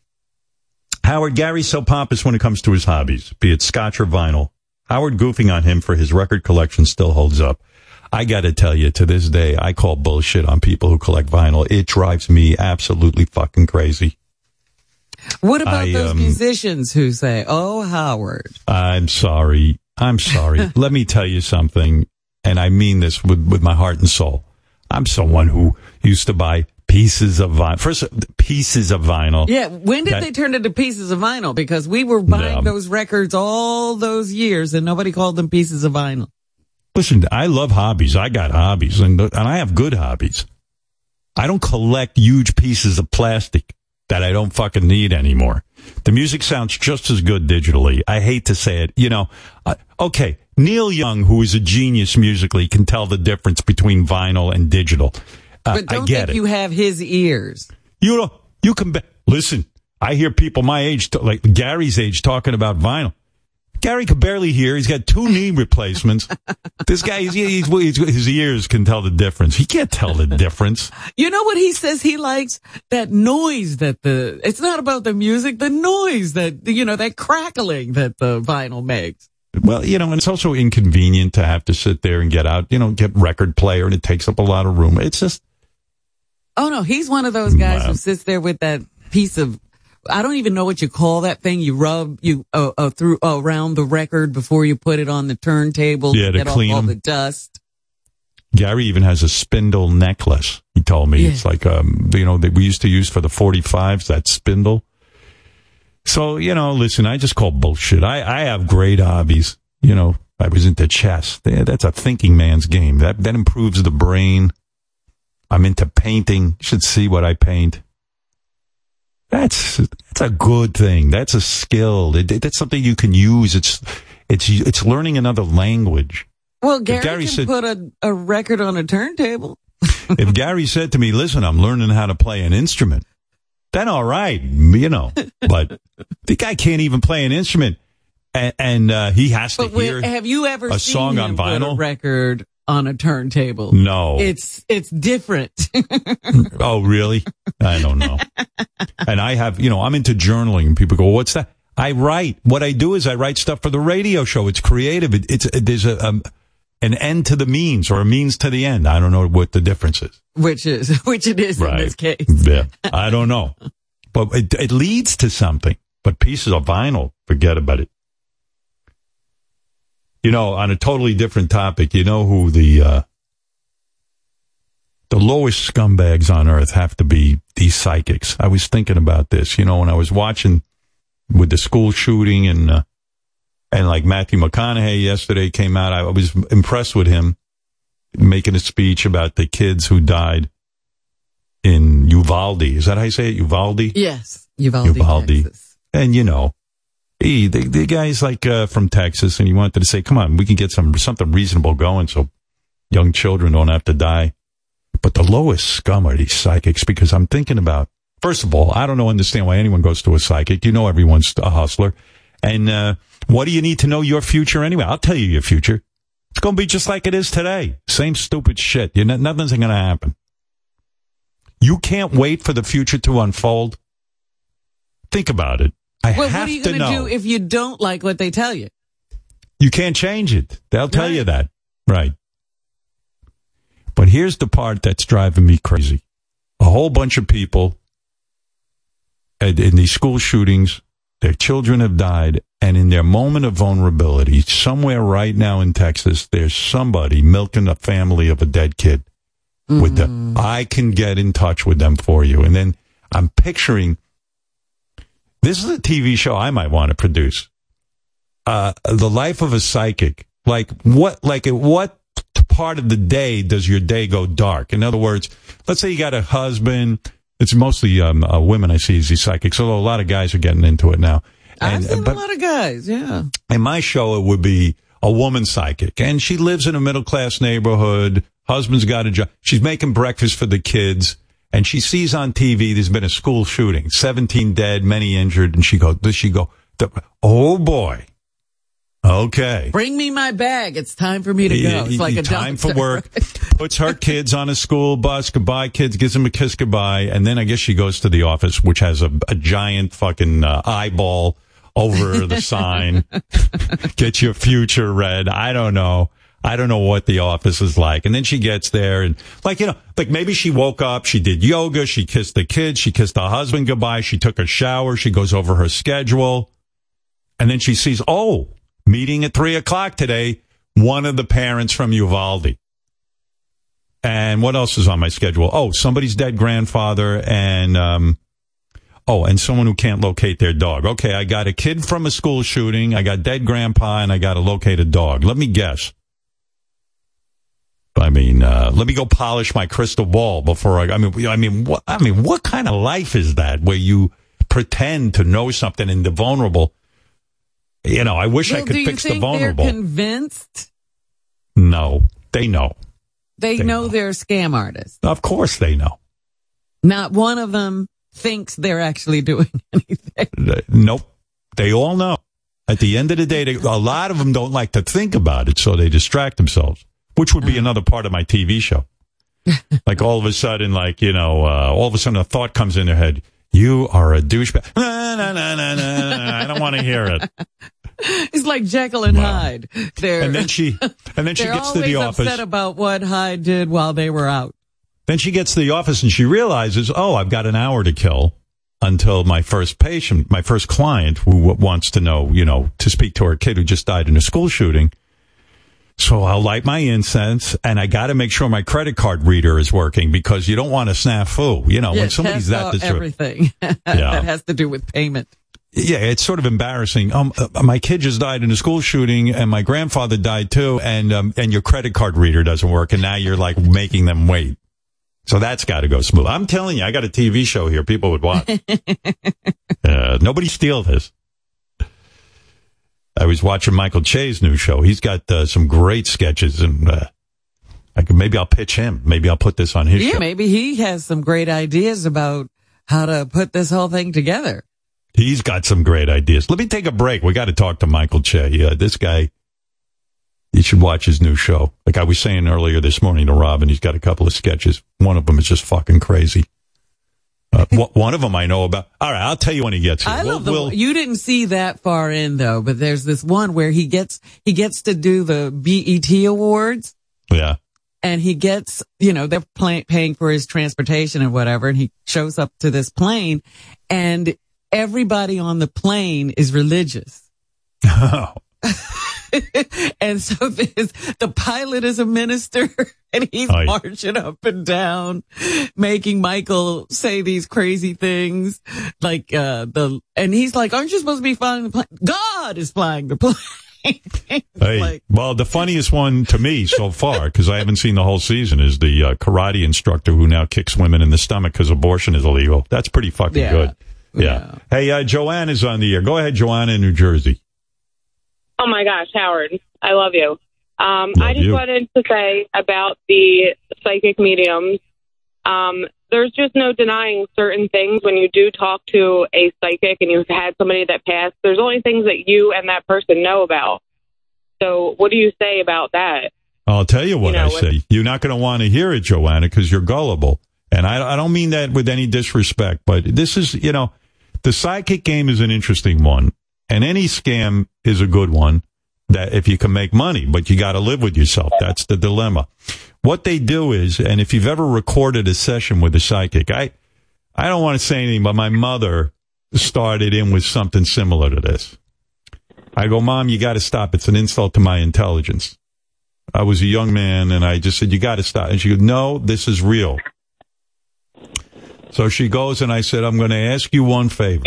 Howard, Gary's so pompous when it comes to his hobbies, be it scotch or vinyl. Howard goofing on him for his record collection still holds up. I gotta tell you, to this day, I call bullshit on people who collect vinyl. It drives me absolutely fucking crazy. What about I, those um, musicians who say, "Oh, Howard"? I'm sorry. I'm sorry. [laughs] Let me tell you something, and I mean this with, with my heart and soul. I'm someone who used to buy pieces of vinyl. First, pieces of vinyl. Yeah, when did That- they turn into pieces of vinyl? Because we were buying those records all those years, and nobody called them pieces of vinyl. Listen, I love hobbies. I got hobbies, and and I have good hobbies. I don't collect huge pieces of plastic that I don't fucking need anymore. The music sounds just as good digitally. I hate to say it. You know, uh, okay, Neil Young, who is a genius musically, can tell the difference between vinyl and digital. Uh, But don't I get think it. you have his ears. You know, you can be- listen. I hear people my age, like Gary's age, talking about vinyl. Gary can barely hear. He's got two knee replacements. [laughs] this guy, he's, he's, he's, his ears can tell the difference. He can't tell the difference. You know what he says he likes? That noise that the, it's not about the music, the noise that, you know, that crackling that the vinyl makes. Well, you know, and it's also inconvenient to have to sit there and get out, you know, get record player, and it takes up a lot of room. It's just Oh no, he's one of those guys Wow. who sits there with that piece of, I don't even know what you call that thing you rub you uh, uh, through uh, around the record before you put it on the turntable Yeah, to get clean off all the dust. Gary even has a spindle necklace. He told me it's like um you know that we used to use for the 45s that spindle. So, you know, listen, I just call bullshit. I I have great hobbies. You know, I was into chess. That's a thinking man's game. That that improves the brain. I'm into painting. You should see what I paint. That's that's a good thing. That's a skill. It, that's something you can use. It's it's it's learning another language. Well, Gary, Gary can said- put a, a record on a turntable. [laughs] if Gary said to me, "Listen, I'm learning how to play an instrument," then all right, you know. [laughs] But the guy can't even play an instrument, and, and uh, he has to when, hear have you ever a seen song on vinyl. record on a turntable? No. It's it's different. [laughs] oh, really? I don't know. and I have, you know, I'm into journaling, people go, "What's that?" I write. What I do is I write stuff for the radio show. It's creative. It, it's there's a um, an end to the means or a means to the end. I don't know what the difference is. which is [laughs] which it is in this case. Yeah, I don't know, but it, it leads to something. But pieces of vinyl, forget about it. You know, on a totally different topic, you know who the uh, the lowest scumbags on earth have to be these psychics. I was thinking about this, you know, when I was watching with the school shooting and uh, and like Matthew McConaughey yesterday came out. I was impressed with him making a speech about the kids who died in Uvalde. Is that how you say it? Uvalde? Yes, Uvalde. Uvalde. And you know, he the, the guy's like uh, from Texas, and he wanted to say, "Come on, we can get some something reasonable going, so young children don't have to die." But the lowest scum are these psychics because I'm thinking about. First of all, I don't know understand why anyone goes to a psychic. You know, everyone's a hustler, and uh, what do you need to know your future anyway? I'll tell you your future. It's going to be just like it is today. Same stupid shit. You know, nothing's going to happen. You can't wait for the future to unfold. Think about it. I well, have what are you to going to know. do if you don't like what they tell you? You can't change it. They'll tell you that. Right. But here's the part that's driving me crazy. A whole bunch of people in these school shootings, their children have died, and in their moment of vulnerability, somewhere right now in Texas, there's somebody milking a family of a dead kid. With the, I can get in touch with them for you. And then I'm picturing this is a TV show I might want to produce uh, the life of a psychic. Like what, like at what part of the day does your day go dark? In other words, let's say you got a husband. It's mostly um, uh, women I see as these psychics, although a lot of guys are getting into it now. I've And, seen but a lot of guys. Yeah. in my show, it would be a woman psychic, and she lives in a middle class neighborhood. Husband's got a job. She's making breakfast for the kids, and she sees on TV there's been a school shooting, 17 dead, many injured, and she goes, does she go, oh boy, okay. Bring me my bag. It's time for me to go. It's like a time for work. [laughs] Puts her kids on a school bus. Goodbye, kids. Gives them a kiss goodbye, and then I guess she goes to the office, which has a, a giant fucking uh, eyeball over the [laughs] sign. Get your future read. I don't know. I don't know what the office is like. And then she gets there and like, you know, like maybe she woke up, she did yoga, she kissed the kids, she kissed the husband goodbye, she took a shower, she goes over her schedule. And then she sees, oh, meeting at three o'clock today, one of the parents from Uvalde. And what else is on my schedule? Oh, somebody's dead grandfather and, um, oh, and someone who can't locate their dog. Okay, I got a kid from a school shooting, I got dead grandpa, and I got to locate a dog. Let me guess. I mean, uh, let me go polish my crystal ball before I. I mean, I mean, what? I mean, what kind of life is that where you pretend to know something and the vulnerable? You know, I wish I Well, could do you fix the vulnerable. Convinced. no, they know. They, They know, they're scam artists. Of course, they know. Not one of them thinks they're actually doing [laughs] anything. Nope, they all know. At the end of the day, they, a lot of them don't like to think about it, so they distract themselves. Which would be another part of my TV show. [laughs] like all of a sudden, like you know, uh, all of a sudden a thought comes in their head. You are a douchebag. Nah, nah, nah, nah, nah. I don't want to hear it. [laughs] It's like Jekyll and Hyde. They're And then she, and then she gets to the office. upset about what Hyde did while they were out. Then she gets to the office and she realizes, oh, I've got an hour to kill until my first patient, my first client who wants to know, you know, to speak to her kid who just died in a school shooting. So I'll light my incense and I got to make sure my credit card reader is working because you don't want to snafu. You know, [laughs] Yeah, when somebody's that disturbed. everything that has to do with payment. Yeah, it's sort of embarrassing. Um, uh, my kid just died in a school shooting, and my grandfather died too, and um, and your credit card reader doesn't work, and now you're like making them wait. So that's got to go smooth. I'm telling you, I got a TV show here. People would watch. [laughs] uh, nobody steal this. I was watching Michael Che's new show. He's got uh, some great sketches, and uh, I could maybe I'll pitch him. Maybe I'll put this on his Yeah, show. maybe he has some great ideas about how to put this whole thing together. He's got some great ideas. Let me take a break. We got to talk to Michael Che. Yeah, this guy, you should watch his new show. Like I was saying earlier this morning to Robin, he's got a couple of sketches. One of them is just fucking crazy. Uh, [laughs] one of them I know about. All right, I'll tell you when he gets here. I We'll- love the. we'll- you didn't see that far in though, but there's this one where he gets he gets to do the BET awards. Yeah. and he gets, you know, they're pay- paying for his transportation and whatever, and he shows up to this plane, and everybody on the plane is religious. [laughs] [laughs] [laughs] and so this, the pilot is a minister, [laughs] and he's marching up and down, making Michael say these crazy things, like uh the, and he's like, "Aren't you supposed to be flying the plane? God is flying the [laughs] plane." Hey, well, the funniest one to me so far, because I haven't seen the whole season, is the uh, karate instructor who now kicks women in the stomach because abortion is illegal. That's pretty fucking Yeah. good. Yeah. Hey, uh, Joanne is on the air. Go ahead, Joanna in New Jersey. Oh my gosh, Howard, I love you. Um, I just you. wanted to say about the psychic mediums. Um, there's just no denying certain things when you do talk to a psychic and you've had somebody that passed. There's only things that you and that person know about. So, what do you say about that? I'll tell you what You know, I say. You're not going to want to hear it, Joanna, because you're gullible. And I, I don't mean that with any disrespect, but this is, you know, the psychic game is an interesting one. And any scam is a good one that if you can make money, but you got to live with yourself. That's the dilemma. What they do is, and if you've ever recorded a session with a psychic, I, I don't want to say anything, but my mother started in with something similar to this. I go, Mom, you got to stop. It's an insult to my intelligence. I was a young man and I just said, you got to stop. And she goes, no, this is real. So she goes and I said, I'm going to ask you one favor.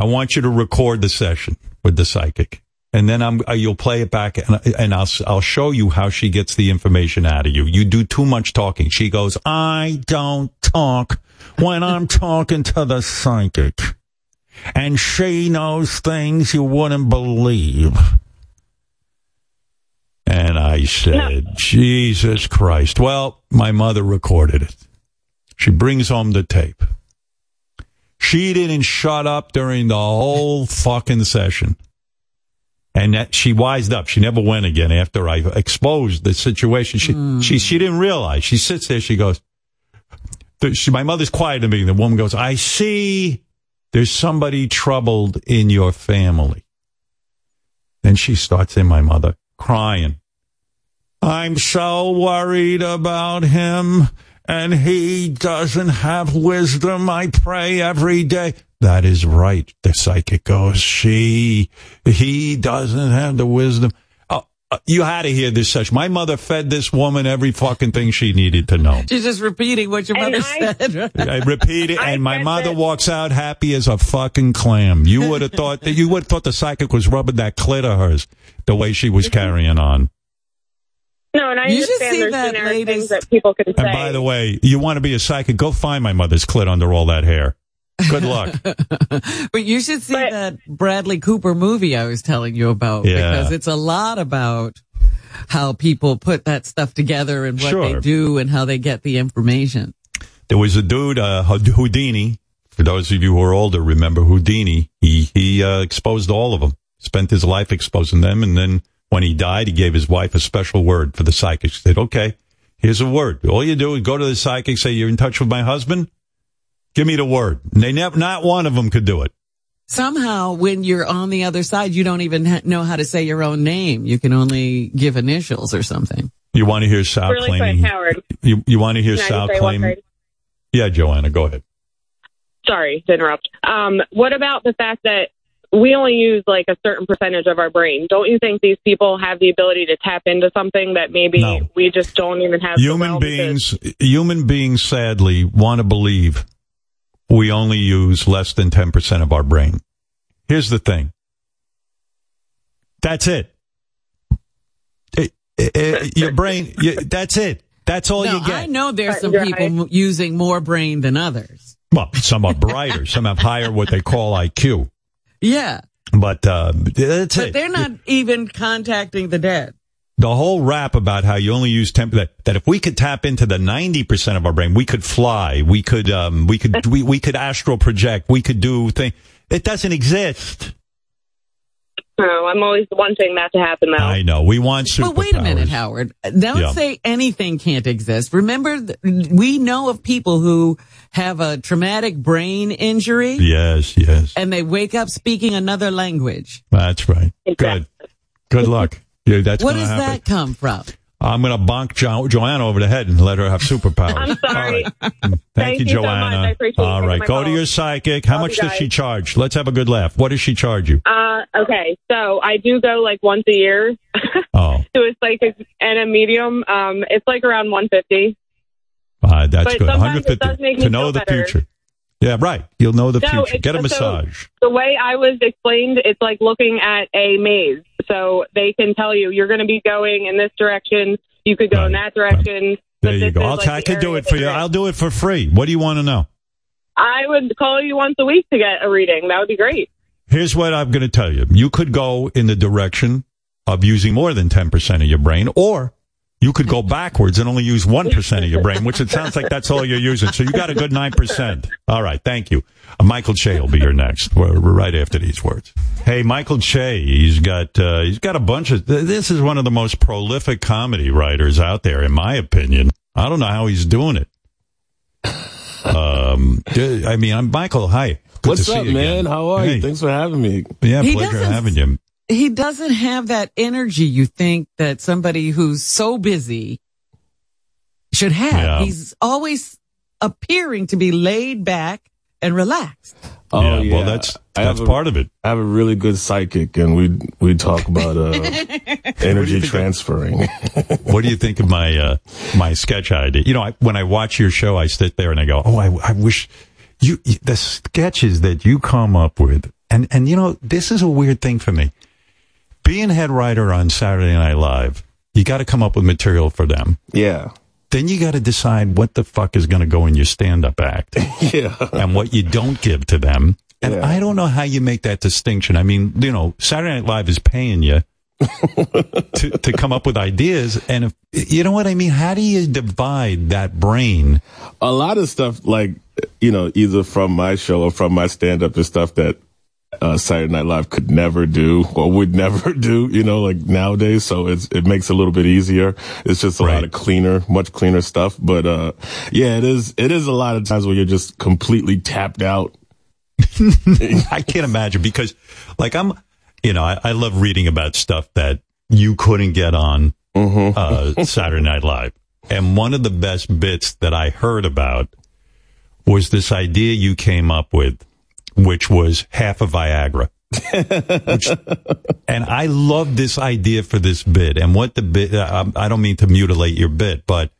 I want you to record the session with the psychic. And then I'm, uh, you'll play it back and, and I'll, I'll show you how she gets the information out of you. You do too much talking. She goes, I don't talk when I'm talking to the psychic. And she knows things you wouldn't believe. And I said, Jesus Christ. Well, my mother recorded it. She brings home the tape. She didn't shut up during the whole fucking session. And that she wised up. She never went again after I exposed the situation. She, hmm. she, she didn't realize. She sits there. She goes, she, my mother's quiet to me. The woman goes, I see there's somebody troubled in your family. Then she starts in my mother crying. I'm so worried about him and he doesn't have wisdom. I pray every day. That is right. The psychic goes, she, he doesn't have the wisdom. Oh, uh, you had to hear this such. My mother fed this woman every fucking thing she needed to know. She's just repeating what your mother said. [laughs] [laughs] I repeat it, and my mother walks out happy as a fucking clam. You would have thought that you would have thought the psychic was rubbing that clit of hers the way she was [laughs] carrying on. No, and I You should understand see there's that, generic things that people can say. And by the way, you want to be a psychic? Go find my mother's clit under all that hair. Good luck. [laughs] But you should see that Bradley Cooper movie I was telling you about Yeah. because it's a lot about how people put that stuff together and what they do and how they get the information. There was a dude, uh, Houdini. For those of you who are older, remember Houdini. He he uh, exposed all of them. Spent his life exposing them, and then when he died, he gave his wife a special word for the psychic. He said, "Okay, here's a word. All you do is go to the psychic, say you're in touch with my husband. Give me the word." And they never, not one of them could do it. Somehow, when you're on the other side, you don't even ha- know how to say your own name. You can only give initials or something. You want to hear Sal really claiming? quick, Howard. You you want to hear Can I Sal just claim? Yeah, Joanna, go ahead. Sorry to interrupt. Um, what about the fact that we only use like a certain percentage of our brain? Don't you think these people have the ability to tap into something that maybe No. we just don't even have? human well because- beings human beings sadly want to believe we only use less than 10% of our brain here's the thing that's it, It- it- it- your brain you, that's it that's all no, you get I know there's some people using more brain than others. well some are brighter some have higher what they call iq Yeah, but uh, that's but it they're not even contacting the dead. the whole rap about how you only use 10 that, that if we could tap into the 90% of our brain we could fly we could um we could [laughs] we, we could astral project we could do things. it doesn't exist Oh, I'm always wanting that to happen though. i know we want superpowers But wait a minute, Howard. Don't Yeah. say anything can't exist. Remember, we know of people who have a traumatic brain injury yes yes and they wake up speaking another language. that's right good good luck yeah, that's Where does happen that come from? I'm gonna bonk jo- joanna over the head and let her have superpowers I'm sorry. [laughs] thank, Thank you so joanna I appreciate you all taking go to your psychic how Love much does she charge let's have a good laugh what does she charge you Uh, okay, so I do go like once a year [laughs] oh to a psychic and a medium. Um, it's like around 150. Uh, that's But good. sometimes it 150 does make me to know the better. future. Yeah, right. You'll know the No, future. Get a so massage. The way I was explained, it's like looking at a maze. So they can tell you you're going to be going in this direction. You could go in that direction. There you go. I'll like, t- I can do it for you. I'll do it for free. What do you want to know? I would call you once a week to get a reading. That would be great. Here's what I'm going to tell you. You could go in the direction of using more than 10% of your brain, or you could go backwards and only use 1% of your brain, which it sounds like that's all you're using. So you got a good 9%. All right. Thank you. Uh, Michael Che will be here next. We're, we're right after these words. Hey, Michael Che, he's got, uh, he's got a bunch of, th- this is one of the most prolific comedy writers out there, in my opinion. I don't know how he's doing it. Um, d- I mean, I'm Michael. Hi. Good What's up, man? again. How are Hey. you? Thanks for having me. Yeah, He pleasure doesn't- having you. He doesn't have that energy you think that somebody who's so busy should have. Yeah. He's always appearing to be laid back and relaxed. Oh Yeah, yeah, well, that's- I have that's a- part of it. I have a really good psychic, and we we talk about uh, [laughs] energy transferring. [laughs] what do you think of my uh, my sketch idea? You know, I, when I watch your show, I sit there and I go, "Oh, I, I wish you, you the sketches that you come up with." And and you know, this is a weird thing for me. Being head writer on Saturday Night Live, you got to come up with material for them. Yeah. Then you got to decide what the fuck is going to go in your stand-up act. [laughs] yeah. and what you don't give to them. And Yeah. I don't know how you make that distinction. I mean, you know, Saturday Night Live is paying you [laughs] to, to come up with ideas. And if, you know what I mean? How do you divide that brain? a lot of stuff like you know either from my show or from my stand up is stuff that uh, Saturday Night Live could never do or would never [laughs] do, you know, like nowadays. So it's, it makes it a little bit easier. It's just a lot of cleaner, much cleaner stuff. But, uh, yeah, it is, it is a lot of times where you're just completely tapped out. [laughs] I can't imagine because, like, I'm, you know, I, I love reading about stuff that you couldn't get on uh, Saturday Night Live. And one of the best bits that I heard about was this idea you came up with, which was half a Viagra. Which, and I love this idea for this bit. And what the bit, uh, I don't mean to mutilate your bit, but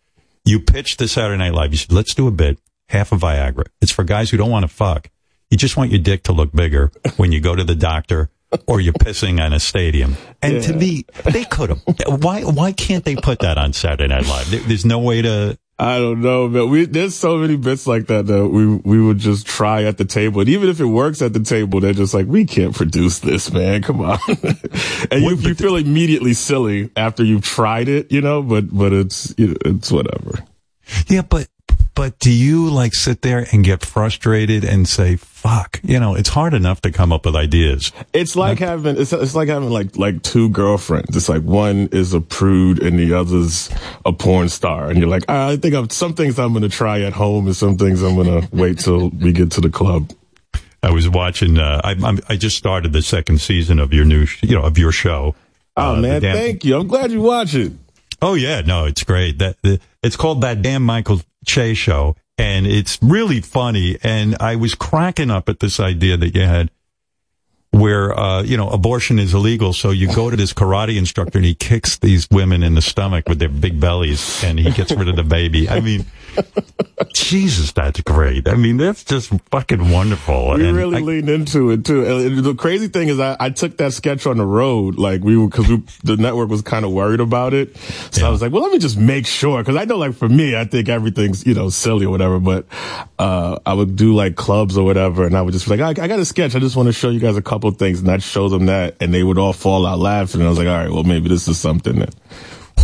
you pitched the Saturday Night Live. You said, let's do a bit, half a Viagra. It's for guys who don't want to fuck. You just want your dick to look bigger when you go to the doctor or you're pissing on a stadium. And to me, they could have. Why, why can't they put that on Saturday Night Live? There- there's no way to, I don't know, but we there's so many bits like that that we we would just try at the table, and even if it works at the table, they're just like, we can't produce this, man. Come on, [laughs] and you, you feel immediately silly after you've tried it, you know. But but it's you know, it's whatever. Yeah, but but do you like sit there and get frustrated and say, "Fuck"? You know, it's hard enough to come up with ideas. It's like having it's, it's like having like like two girlfriends. It's like one is a prude and the other's a porn star, and you're like, "Ah, I think I'm, some things I'm going to try at home, and some things I'm going to wait till we get to the club. I was watching. Uh, I I'm, I just started the second season of your new, sh- you know, of your show. Oh Uh, man, damn- thank you. I'm glad you watch it. Oh yeah, no, it's great. That the, it's called that damn Michael Che show, and it's really funny. And I was cracking up at this idea that you had, where uh, you know abortion is illegal, so you go to this karate instructor and he kicks these women in the stomach with their big bellies, and he gets rid of the baby. I mean, Jesus, that's great. I mean, that's just fucking wonderful. We And really I- leaned into it too. And the crazy thing is, I, I took that sketch on the road, like we were, because the network was kind of worried about it. So I was like, well, let me just make sure, because I know, like for me, I think everything's you know silly or whatever. But uh, I would do like clubs or whatever, and I would just be like, I, I got a sketch. I just want to show you guys a couple things, and I'd show them that, and they would all fall out laughing. And I was like, all right, well, maybe this is something that.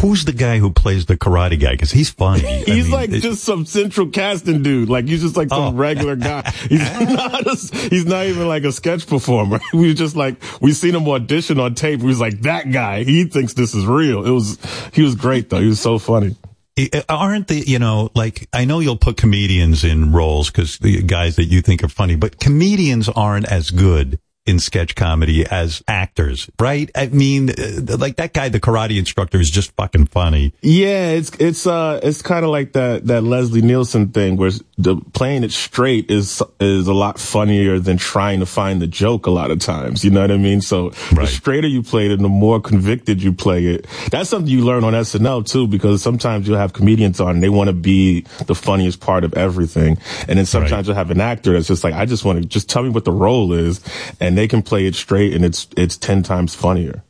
who's the guy who plays the karate guy? Because he's funny. [laughs] I He's mean, like it- just some central casting dude. Like he's just like some Oh. regular guy. [laughs] He's not. A, he's not even like a sketch performer. [laughs] We just like we seen him audition on tape. We was like that guy. He thinks this is real. It was. He was great though. He was so funny. Uh, aren't the you know like I know you'll put comedians in roles because the guys that you think are funny, but comedians aren't as good in sketch comedy as actors, right? I mean, uh, like that guy, the karate instructor, is just fucking funny. Yeah, it's it's uh it's kind of like that that Leslie Nielsen thing where the playing it straight is is a lot funnier than trying to find the joke a lot of times. You know what I mean? So the straighter you play it and the more convicted you play it. That's something you learn on SNL too because sometimes you'll have comedians on and they want to be the funniest part of everything. And then sometimes you'll have an actor that's just like I just want to just tell me what the role is and they can play it straight and it's it's 10 times funnier.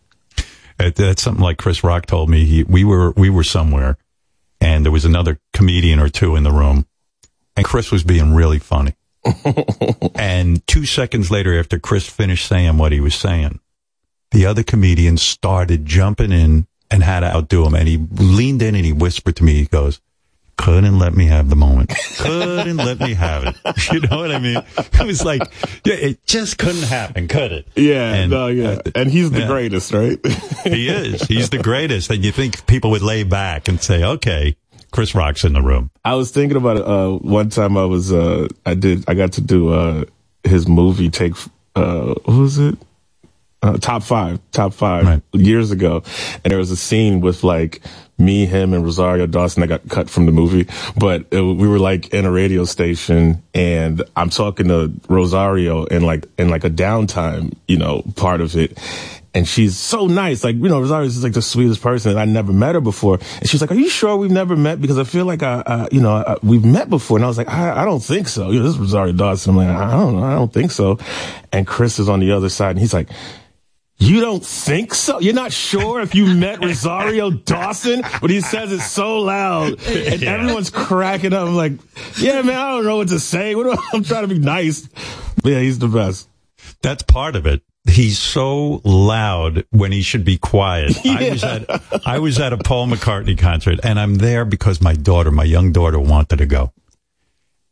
Uh, That's something like Chris Rock told me. He, we were we were somewhere, and there was another comedian or two in the room, and Chris was being really funny. [laughs] and two seconds later, after Chris finished saying what he was saying, the other comedian started jumping in and had to outdo him. And he leaned in and he whispered to me, he goes, couldn't let me have the moment. [laughs] Couldn't let me have it. [laughs] You know what I mean? [laughs] It was like, yeah, it just couldn't happen, could it? Yeah, And- no, yeah. And he's the Yeah. greatest, right? he is. He's the greatest. And you think people would lay back and say, okay, Chris Rock's in the room. I was thinking about it. Uh, one time I was, uh, I did, I got to do, uh, his movie take, uh, what was it? Uh, top five, top five years ago. And there was a scene with like me, him and Rosario Dawson that got cut from the movie. But it, we were like in a radio station and I'm talking to Rosario in like, in like a downtime, you know, part of it. And she's so nice. Like, you know, Rosario's just like the sweetest person. And I never met her before. And she's like, are you sure we've never met? Because I feel like, I, I you know, I, we've met before. And I was like, I, I don't think so. You know, this is Rosario Dawson. I'm like, I don't know. I don't think so. And Chris is on the other side and he's like, you don't think so? You're not sure if you met Rosario Dawson? But he says it so loud and Yeah. everyone's cracking up. I'm like, yeah, man, I don't know what to say. What I, I'm trying to be nice. But yeah, he's the best. That's part of it. He's so loud when he should be quiet. I [laughs] was at I was at a Paul McCartney concert and I'm there because my daughter, my young daughter wanted to go.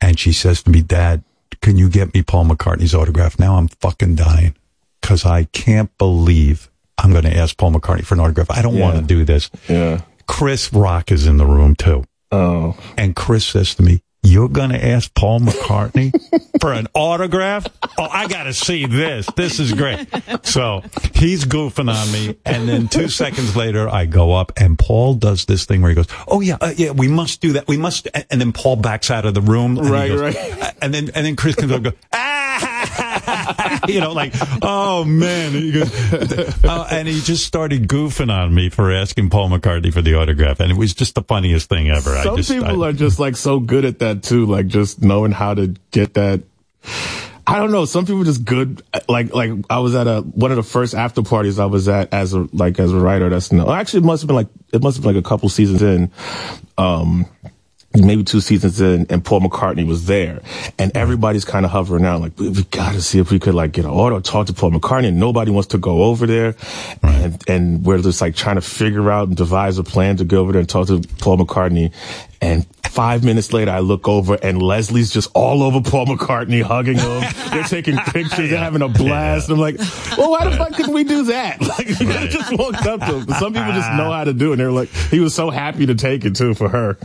And she says to me, "Dad, can you get me Paul McCartney's autograph?" Now I'm fucking dying cuz I can't believe I'm going to ask Paul McCartney for an autograph. I don't want to do this. Yeah. Chris Rock is in the room too. Oh. And Chris says to me, you're going to ask Paul McCartney [laughs] for an autograph? Oh, I got to see this. This is great. So he's goofing on me. And then two seconds later, I go up and Paul does this thing where he goes, Oh yeah, uh, yeah, we must do that. We must. And then Paul backs out of the room. And Right, goes- right. And then, and then Chris comes up and goes, ah, [laughs] you know, like, oh man. And, he goes, uh, and he just started goofing on me for asking Paul McCartney for the autograph. And it was just the funniest thing ever. Some I just, people I- are just like so good at that too, like just knowing how to get that. I don't know. Some people just good. Like, like I was at a, one of the first after parties I was at as a, like as a writer. That's no, actually it must have been like, it must have been like a couple seasons in. Um, maybe two seasons in and Paul McCartney was there. And everybody's kind of hovering out like we, we gotta see if we could like get an auto talk to Paul McCartney. And nobody wants to go over there. And and we're just like trying to figure out and devise a plan to go over there and talk to Paul McCartney. And five minutes later I look over and Leslie's just all over Paul McCartney hugging him. [laughs] They're taking pictures. They're having a blast. I'm like well why the fuck couldn't we do that? [laughs] Like we could've just walked up to him. Some people just ah. know how to do it. And they're like he was so happy to take it too for her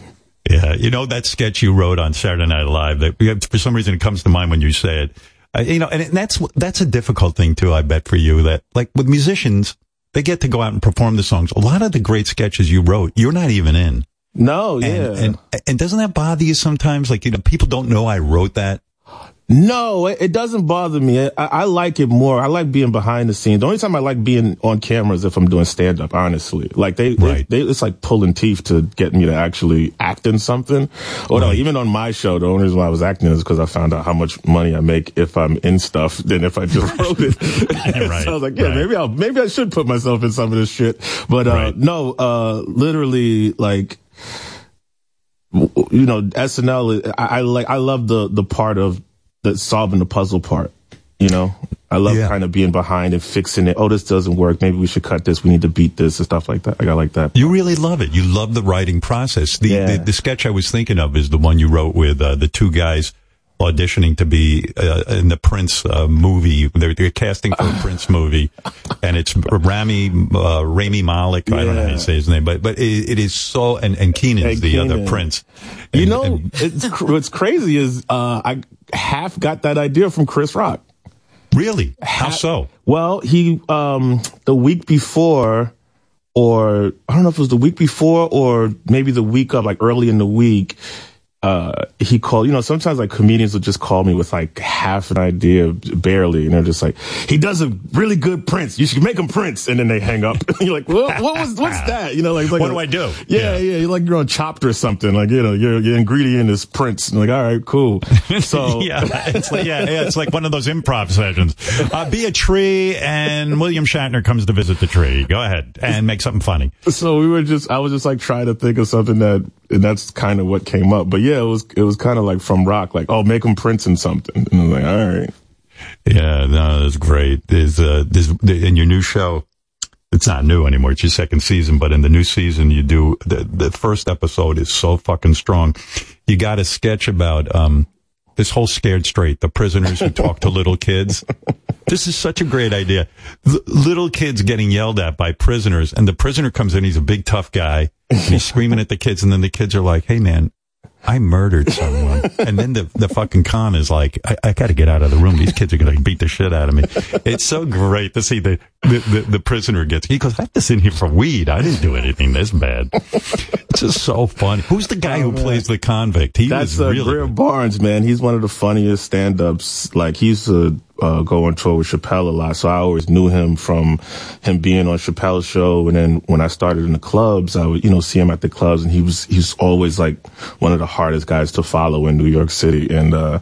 Yeah, you know that sketch you wrote on Saturday Night Live that for some reason it comes to mind when you say it. Uh, you know, and that's that's a difficult thing too. I bet for you that like with musicians, they get to go out and perform the songs. A lot of the great sketches you wrote, you're not even in. No, yeah. And, and and doesn't that bother you sometimes? Like you know, people don't know I wrote that. No, it, doesn't bother me. I, I like it more. I like being behind the scenes. The only time I like being on camera is if I'm doing stand up, honestly. Like they, they, they, it's like pulling teeth to get me to actually act in something. Or no, even on my show, the only reason why I was acting is because I found out how much money I make if I'm in stuff than if I just wrote it. Right, [laughs] [laughs] so I was like, yeah, right. maybe I'll, maybe I should put myself in some of this shit. But, uh, no, uh, literally like, you know, SNL, I, I like, I love the, the part of the solving the puzzle part, you know? I love kind of being behind and fixing it. Oh, this doesn't work. Maybe we should cut this. We need to beat this and stuff like that. Like, I like that. You really love it. You love the writing process. The Yeah. the, the sketch I was thinking of is the one you wrote with uh, the two guys auditioning to be uh, in the Prince uh, movie. They're, they're casting for a [laughs] Prince movie, and it's Rami uh, Rami Malek. I don't know how you say his name, but but it, it is so. And and Kenan's the other Kenan. Prince. You know, and- it's, cr- what's crazy is, uh, I half got that idea from Chris Rock. Really? How so? Well, he, um, the week before, or I don't know if it was the week before or maybe the week of, like early in the week, uh, he called, you know, sometimes like comedians will just call me with like half an idea, barely, and they're just like, he does a really good Prince. You should make him Prince. And then they hang up. [laughs] you're like, what, what was, what's that? You know, like, like What do I do? Yeah, yeah, You're like you're on Chopped or something. Like, you know, your, your ingredient is Prince. And like, all right, cool. [laughs] So, [laughs] yeah, it's like yeah, yeah, it's like one of those improv sessions. Uh, be a tree, and William Shatner comes to visit the tree. Go ahead and make something funny. so we were just, I was just like trying to think of something that, and that's kind of what came up. But yeah, it was, it was kind of like from rock, like, oh, make him Prince and something. And I was like, all right. Yeah, no, that's great. There's uh, there's in your new show. It's not new anymore. It's your second season, but in the new season, you do the the first episode is so fucking strong. You got a sketch about um this whole scared straight, the prisoners who talk to little kids. This is such a great idea. L- little kids getting yelled at by prisoners, and the prisoner comes in. He's a big tough guy, and he's screaming at the kids, and then the kids are like, "Hey, man." I murdered someone. [laughs] and then the, the fucking con is like, I, I got to get out of the room. These kids are going to beat the shit out of me. It's so great to see the, the, the, the prisoner gets, he goes, I have this in here for weed. I didn't do anything this bad. It's just so funny. Who's the guy who plays the convict? He That's was uh, really Greer Barnes, man. He's one of the funniest stand-ups. Like he's to uh, go on tour with Chappelle a lot, so I always knew him from him being on Chappelle's show. And then when I started in the clubs, I would you know see him at the clubs, and he was he's always like one of the hardest guys to follow in New York City. And uh,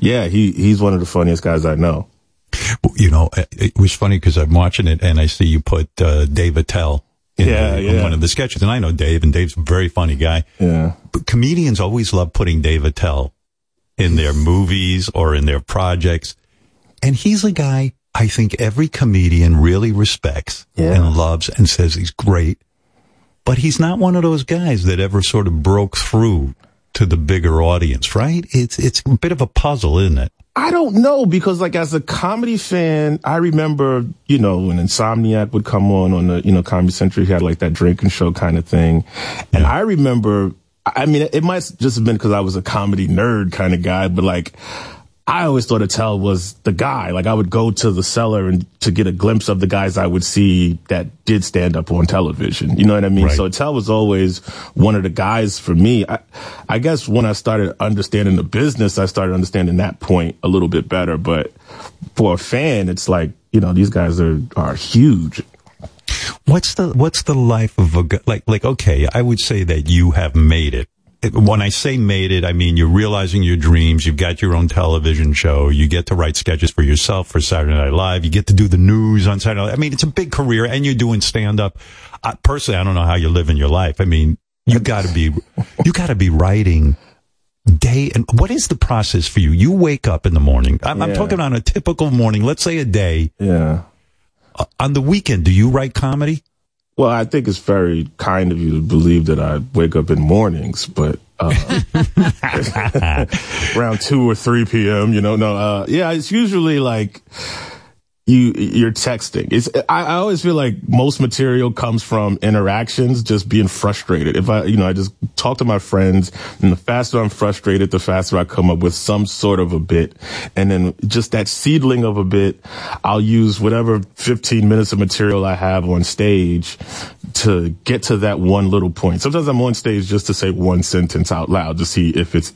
yeah, he he's one of the funniest guys I know. you know, it, was funny because I'm watching it and I see you put uh, Dave Attell in, Yeah, the- yeah. one of the sketches, and I know Dave, and Dave's a very funny guy. Yeah, but comedians always love putting Dave Attell in their movies or in their projects, and he's a guy I think every comedian really respects and loves and says he's great, but he's not one of those guys that ever sort of broke through to the bigger audience, right? It's it's a bit of a puzzle, isn't it? I don't know because like as a comedy fan, I remember, you know, when Insomniac would come on on the, you know, Comedy Central, he had like that drinking show kind of thing. And I remember I mean, it might just have been because I was a comedy nerd kind of guy, but like, I always thought Attell was the guy. Like I would go to the cellar and to get a glimpse of the guys I would see that did stand up on television. You know what I mean? Right. So Attell was always one of the guys for me. I, I guess when I started understanding the business, I started understanding that point a little bit better. But for a fan, it's like, you know, these guys are, are huge. What's the what's the life of a guy like like okay, I would say that you have made it. When I say made it, I mean you're realizing your dreams. You've got your own television show. You get to write sketches for yourself for Saturday Night Live. You get to do the news on Saturday. Night. I mean, it's a big career, and you're doing stand up. Personally, I don't know how you're living your life. I mean, you got to be you got to be writing day and what is the process for you? You wake up in the morning. I'm, I'm talking on a typical morning. Let's say a day. Yeah. Uh, on the weekend, do you write comedy? Well, I think it's very kind of you to believe that I wake up in mornings, but uh, [laughs] around two or three p.m. You know, no, uh, yeah, it's usually like you you're texting. It's I, I always feel like most material comes from interactions, just being frustrated. If I, you know, I just talk to my friends, and the faster I'm frustrated, the faster I come up with some sort of a bit, and then just that seedling of a bit, I'll use whatever 15 minutes of material I have on stage to get to that one little point. Sometimes I'm on stage just to say one sentence out loud to see if it's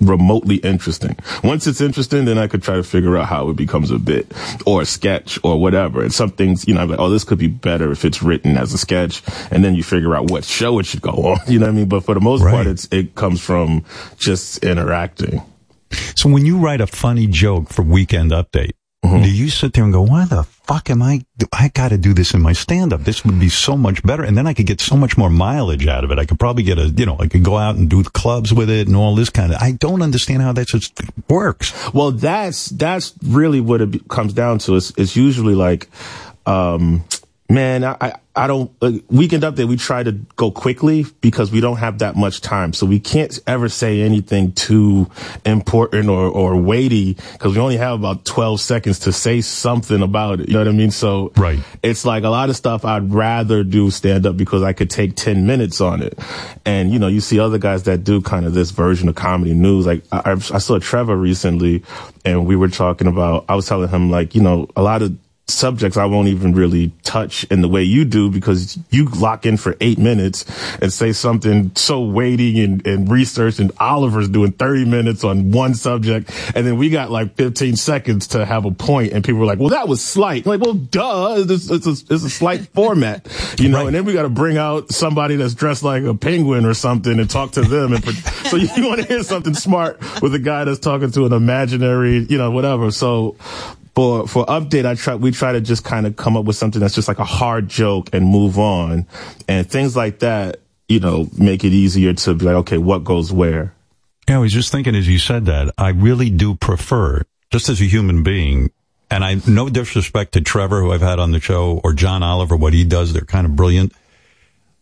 remotely interesting. Once it's interesting, then I could try to figure out how it becomes a bit or a sketch or whatever. And some things, you know, I'm like, oh, this could be better if it's written as a sketch. And then you figure out what show it should go [laughs] on. You know what I mean? But for the most part, it's, it comes from just interacting. So when you write a funny joke for Weekend Update, Mm-hmm. do you sit there and go, why the fuck am I, I got to do this in my stand up. This would be so much better. And then I could get so much more mileage out of it. I could probably get a, you know, I could go out and do the clubs with it and all this kind of, I don't understand how that just works. Well, that's that's really what it comes down to. It's, it's usually like, um, man, I I, I don't like, weekend update. We try to go quickly because we don't have that much time, so we can't ever say anything too important or or weighty because we only have about twelve seconds to say something about it. You know what I mean? So right, it's like a lot of stuff I'd rather do stand up because I could take ten minutes on it, and you know you see other guys that do kind of this version of comedy news. Like I I saw Trevor recently, and we were talking about. I was telling him like you know a lot of subjects I won't even really touch in the way you do because you lock in for eight minutes and say something so weighty and, and research and Oliver's doing 30 minutes on one subject and then we got like 15 seconds to have a point and people were like, well, that was slight. I'm like, well, duh, it's, it's, a, it's a slight [laughs] format, you know, and then we got to bring out somebody that's dressed like a penguin or something and talk to them. And [laughs] so you want to hear something smart with a guy that's talking to an imaginary, you know, whatever. So for for update, I try we try to just kind of come up with something that's just like a hard joke and move on, and things like that. You know, make it easier to be like, okay, what goes where. Yeah, I was just thinking as you said that, I really do prefer, just as a human being, and I, no disrespect to Trevor, who I've had on the show, or John Oliver, what he does, they're kind of brilliant.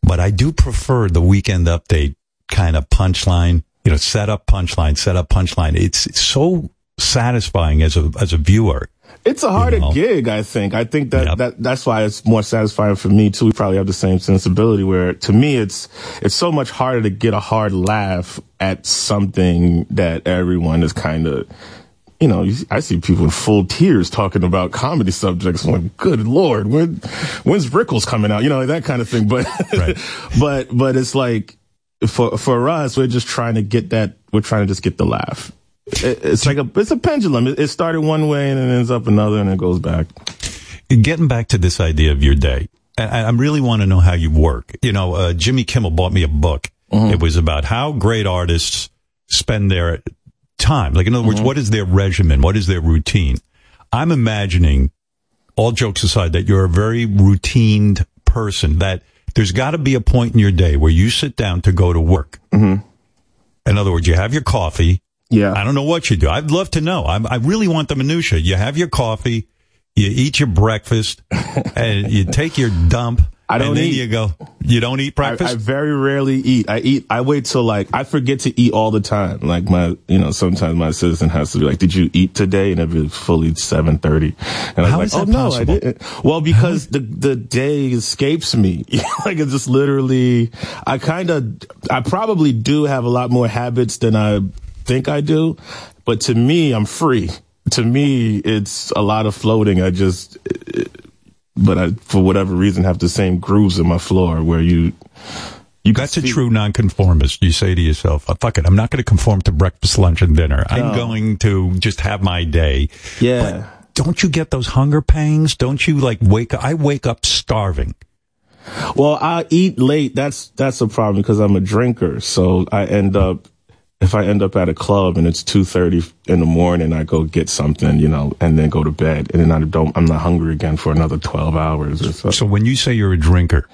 But I do prefer the weekend update kind of punchline, you know, set up punchline, set up punchline. It's, it's so satisfying as a, as a viewer. It's a harder You know? gig, I think. I think that, that that's why it's more satisfying for me too. We probably have the same sensibility where to me it's it's so much harder to get a hard laugh at something that everyone is kind of you know, I see people in full tears talking about comedy subjects. I'm like, good lord, when, when's Rickles coming out? You know, that kind of thing. But, [laughs] but, but it's like, for, for us, we're just trying to get that, we're trying to just get the laugh. It, it's like a, it's a pendulum. It, it started one way and it ends up another and it goes back. Getting back to this idea of your day, I, I really want to know how you work. You know, uh, Jimmy Kimmel bought me a book. It was about how great artists spend their time. Like, in other words, what is their regimen? What is their routine? I'm imagining, all jokes aside, that you're a very routined person, that there's got to be a point in your day where you sit down to go to work. Mm-hmm. In other words, you have your coffee. Yeah. I don't know what you do. I'd love to know. I, I really want the minutia. You have your coffee, you eat your breakfast, [laughs] and you take your dump, I don't and then eat. you go, you don't eat breakfast? I, I very rarely eat. I eat. I wait till like I forget to eat all the time. Like my, you know, sometimes my assistant has to be like, "Did you eat today?" And it'd be fully seven thirty, and I'm like, "Oh that no. I didn't." Well, because the the day escapes me. [laughs] like it's just literally. I kind of. I probably do have a lot more habits than I think I do, but to me, I'm free. To me, it's a lot of floating. I just but I, for whatever reason, have the same grooves in my floor where you, you. That's a true nonconformist. You say to yourself, oh, "Fuck it, I'm not going to conform to breakfast, lunch, and dinner. I'm going to just have my day." Yeah. But don't you get those hunger pangs? Don't you like wake? up? I wake up starving. Well, I eat late. That's that's a problem because I'm a drinker. So I end up if I end up at a club and it's two thirty in the morning, I go get something, you know, and then go to bed, and then I don't. I'm not hungry again for another twelve hours or so. So when you say you're a drinker,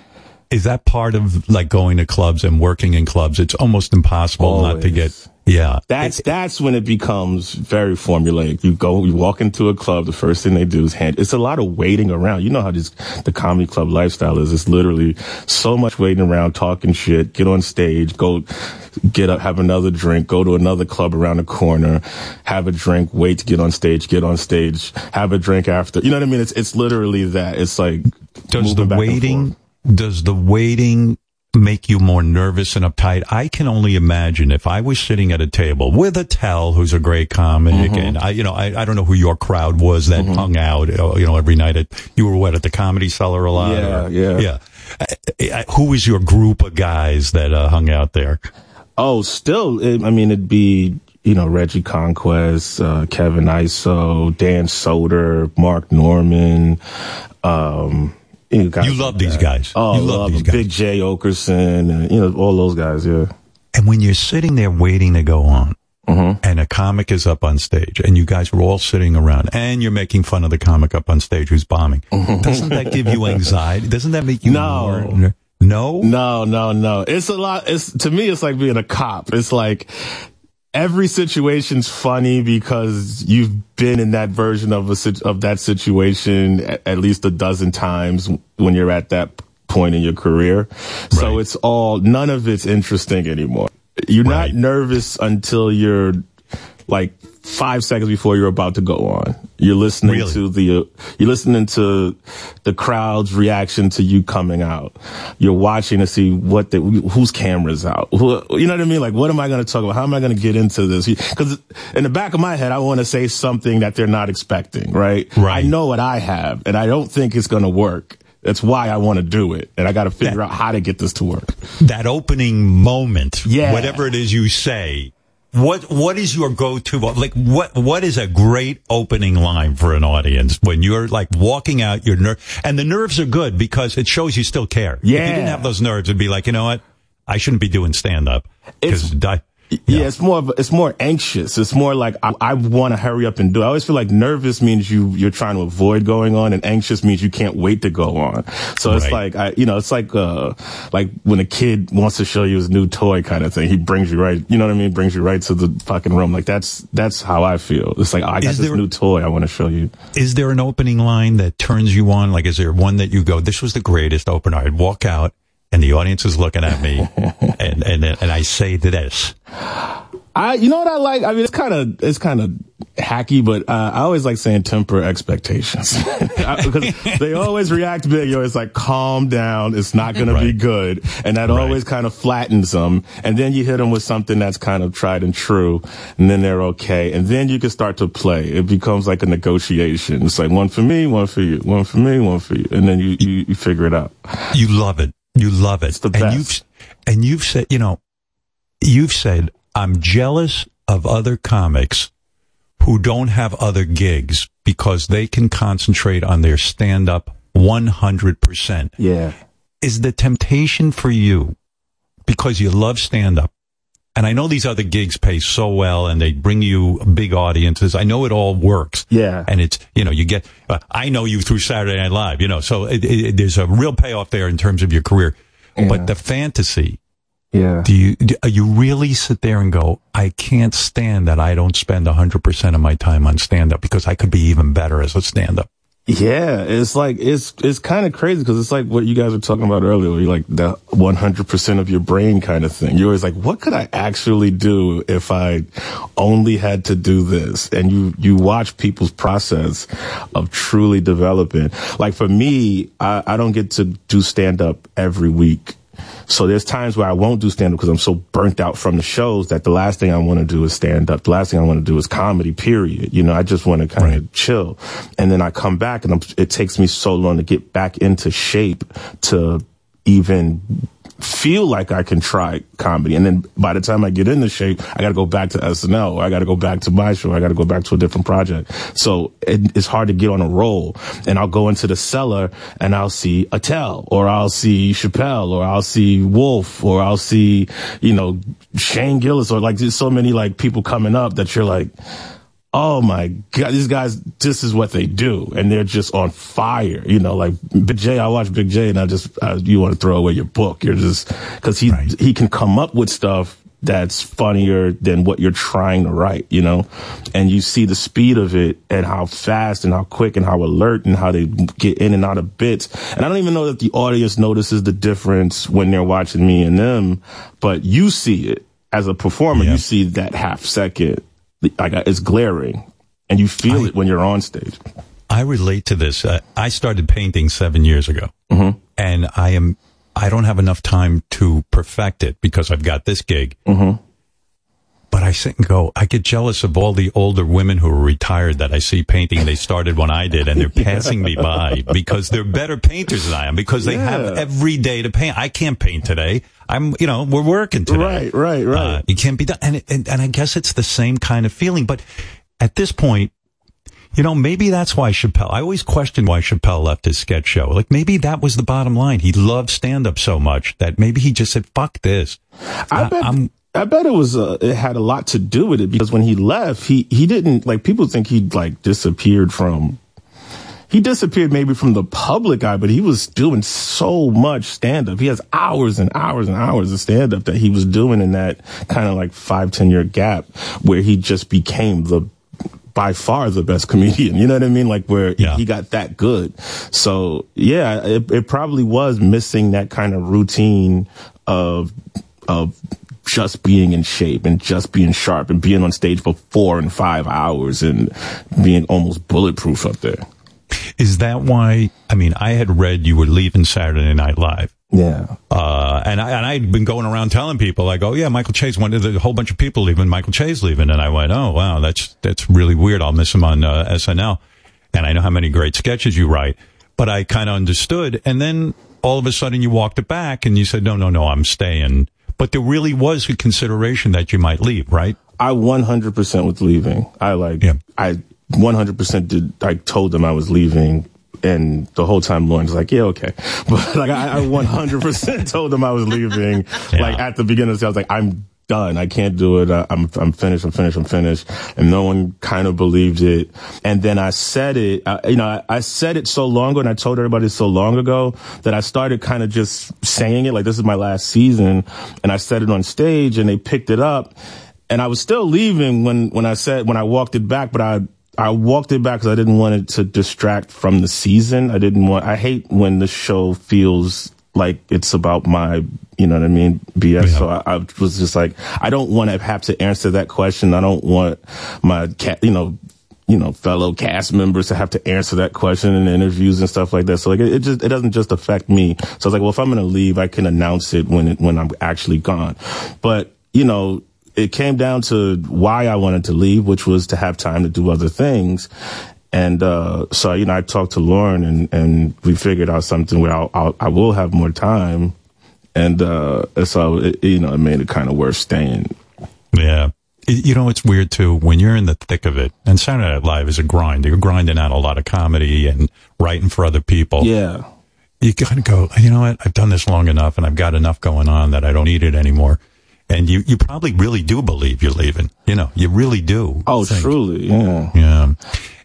is that part of like going to clubs and working in clubs? It's almost impossible not to get. Yeah, That's that's when it becomes very formulaic. You go, you walk into a club. The first thing they do is hand. It's a lot of waiting around. You know how this the comedy club lifestyle is. It's literally so much waiting around, talking shit. Get on stage, go get up, have another drink, go to another club around the corner, have a drink, wait to get on stage, get on stage, have a drink after. You know what I mean? It's it's literally that. It's like Does the moving back and waiting? Does the waiting? Make you more nervous and uptight. I can only imagine if I was sitting at a table with Attell, who's a great comic, Mm-hmm. and I, you know, I, I don't know who your crowd was that hung out, uh, you know, every night at, you were what, at the comedy cellar a lot? Yeah, or- yeah. Yeah. Uh, uh, Who was your group of guys that uh, hung out there? Oh, still, it, I mean, it'd be, you know, Reggie Conquest, uh, Kevin Iso, Dan Soder, Mark Norman, um, you, guys You love like these that. guys. Oh, You love love these them. Big Jay Oakerson, and, you know, all those guys, yeah. And when you're sitting there waiting to go on, Mm-hmm. and a comic is up on stage, and you guys are all sitting around, and you're making fun of the comic up on stage who's bombing, doesn't that give you anxiety? Doesn't that make you No. more? No, no, no, no. It's a lot. It's to me, it's like being a cop. It's like every situation's funny because you've been in that version of a of that situation at, at least a dozen times when you're at that point in your career. So it's all none of it's interesting anymore. You're not nervous until you're like five seconds before you're about to go on. You're listening to the, uh, you're listening to the crowd's reaction to you coming out. You're watching to see what the, whose camera's out. Who, you know what I mean? Like, what am I going to talk about? How am I going to get into this? Cause in the back of my head, I want to say something that they're not expecting, right? Right. I know what I have and I don't think it's going to work. That's why I want to do it. And I got to figure out how to get this to work. that opening moment, Yeah. whatever it is you say. What what is your go to like what what is a great opening line for an audience when you're like walking out your nerve and the nerves are good because it shows you still care. If you didn't have those nerves, it'd be like you know what I shouldn't be doing stand up because Yeah, it's more of a- it's more anxious. It's more like I, I want to hurry up and do. it. I always feel like nervous means you you're trying to avoid going on, and anxious means you can't wait to go on. So it's like I, you know, it's like uh like when a kid wants to show you his new toy kind of thing. He brings you right, you know what I mean? Brings you right to the fucking room. Like that's that's how I feel. It's like oh, I got Is this there- new toy I want to show you. Is there an opening line that turns you on? Like, is there one that you go, this was the greatest opener? I'd walk out and the audience is looking at me [laughs] and, and, and I say this. I, you know what I like? I mean, it's kind of, it's kind of hacky, but, uh, I always like saying temper expectations [laughs] because they always react big. You're always like, calm down. It's not going to be good. And that always kind of flattens them. And then you hit them with something that's kind of tried and true. And then they're okay. And then you can start to play. It becomes like a negotiation. It's like one for me, one for you, one for me, one for you. And then you, you, you figure it out. You love it. You love it. And you've, and you've said, you know, you've said, I'm jealous of other comics who don't have other gigs because they can concentrate on their stand up 100%. Yeah. Is the temptation for you because you love stand up? And I know these other gigs pay so well and they bring you big audiences. I know it all works. Yeah. And it's, you know, you get, uh, I know you through Saturday Night Live, you know, so it, it, there's a real payoff there in terms of your career. But the fantasy, Yeah. do you, do you really sit there and go, I can't stand that I don't spend 100% of my time on stand up because I could be even better as a stand up? Yeah, it's like it's it's kind of crazy because it's like what you guys were talking about earlier, where you're like the 100 percent of your brain kind of thing. You're always like, what could I actually do if I only had to do this? And you you watch people's process of truly developing. Like for me, I, I don't get to do stand up every week. So there's times where I won't do stand up because I'm so burnt out from the shows that the last thing I want to do is stand up. The last thing I want to do is comedy, period. You know, I just want to kind of chill. And then I come back and I'm, it takes me so long to get back into shape to even feel like I can try comedy. And then by the time I get into shape, I got to go back to SNL. Or I got to go back to my show. I got to go back to a different project. So it, it's hard to get on a roll. And I'll go into the cellar and I'll see Attell or I'll see Chappelle or I'll see Wolf or I'll see, you know, Shane Gillis or like there's so many like people coming up that you're like, oh my god, these guys, this is what they do, and they're just on fire. You know, like Big Jay. I watch Big Jay, and I just uh, you want to throw away your book. You're just because he right. he can come up with stuff that's funnier than what you're trying to write, you know? And you see the speed of it and how fast and how quick and how alert and how they get in and out of bits. And I don't even know that the audience notices the difference when they're watching me and them, but you see it as a performer. Yeah. You see that half second like it's glaring and you feel I, it when you're on stage. I relate to this. Uh, I started painting seven years ago mm-hmm. and I am, I don't have enough time to perfect it because I've got this gig. Mm-hmm. But I sit and go, I get jealous of all the older women who are retired that I see painting. They started when I did and they're [laughs] passing me by because they're better painters than I am because they yeah. have every day to paint. I can't paint today. I'm, you know, we're working today. Right, right, right. Uh, you can't be done. And, and, and I guess it's the same kind of feeling. But at this point, you know, maybe that's why Chappelle, I always question why Chappelle left his sketch show. Like maybe that was the bottom line. He loved stand up so much that maybe he just said, fuck this. I, bet, I'm, I bet it was, uh, it had a lot to do with it because when he left, he, he didn't, like, people think he, like, disappeared from, he disappeared maybe from the public eye, but he was doing so much stand up. He has hours and hours and hours of stand up that he was doing in that kind of like five, ten year gap where he just became the by far the best [laughs] comedian. You know what I mean? Like where yeah. he got that good. So yeah, it, it probably was missing that kind of routine of, of just being in shape and just being sharp and being on stage for four and five hours and being almost bulletproof up there. Is that why? I mean, I had read you were leaving Saturday Night Live. Yeah. Uh, and I, and I'd been going around telling people, like, oh yeah, Michael Che's. one of the whole bunch of people leaving, Michael Che's leaving. And I went, oh wow, that's, that's really weird. I'll miss him on uh, SNL. And I know how many great sketches you write, but I kind of understood. And then all of a sudden you walked it back and you said, no, no, no, I'm staying. But there really was a consideration that you might leave, right? I 100% was leaving. I like, yeah. I 100% did, I told them I was leaving. And the whole time Lorne's like, yeah, okay. [laughs] But like, I, I 100% [laughs] told them I was leaving. Yeah. Like at the beginning of the I was like, I'm done. I can't do it. I, am I'm finished. I'm finished. I'm finished. And no one kind of believed it. And then I said it, you know, I, I, said it so long ago and I told everybody so long ago that I started kind of just saying it like this is my last season. And I said it on stage and they picked it up. And I was still leaving when, when I said, when I walked it back, but I, I walked it back because I didn't want it to distract from the season. I didn't want, I hate when the show feels like it's about my, you know what I mean, BS. Yeah. So I, I, was just like, I don't want to have to answer that question. I don't want my cat, you know, you know, fellow cast members to have to answer that question in interviews and stuff like that. So like, it, it just, it doesn't just affect me. So I was like, well, if I'm going to leave, I can announce it when it, when I'm actually gone. But, you know, it came down to why I wanted to leave, which was to have time to do other things. And uh, so, you know, I talked to Lorne and, and we figured out something where I'll, I'll I will have more time. And uh, so, it, you know, it made it kind of worth staying. Yeah. You know, it's weird too when you're in the thick of it. And Saturday Night Live is a grind. You're grinding out a lot of comedy and writing for other people. Yeah. You kind of go, you know what? I've done this long enough and I've got enough going on that I don't need it anymore. And you, you probably really do believe you're leaving. You know, you really do. Oh, truly. Yeah. Yeah.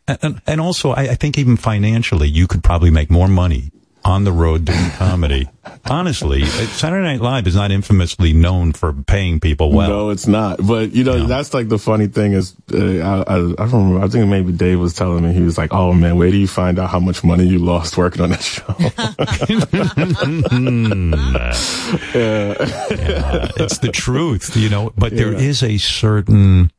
And, and also, I, I think even financially, you could probably make more money on the road doing comedy. [laughs] Honestly, uh, Saturday Night Live is not infamously known for paying people well. No, it's not. But you know, that's like the funny thing is, uh, I, I, I remember. I think maybe Dave was telling me he was like, "Oh man, where do you find out how much money you lost working on that show?" [laughs] [laughs] yeah. Yeah, it's the truth, you know. But there Yeah. is a certain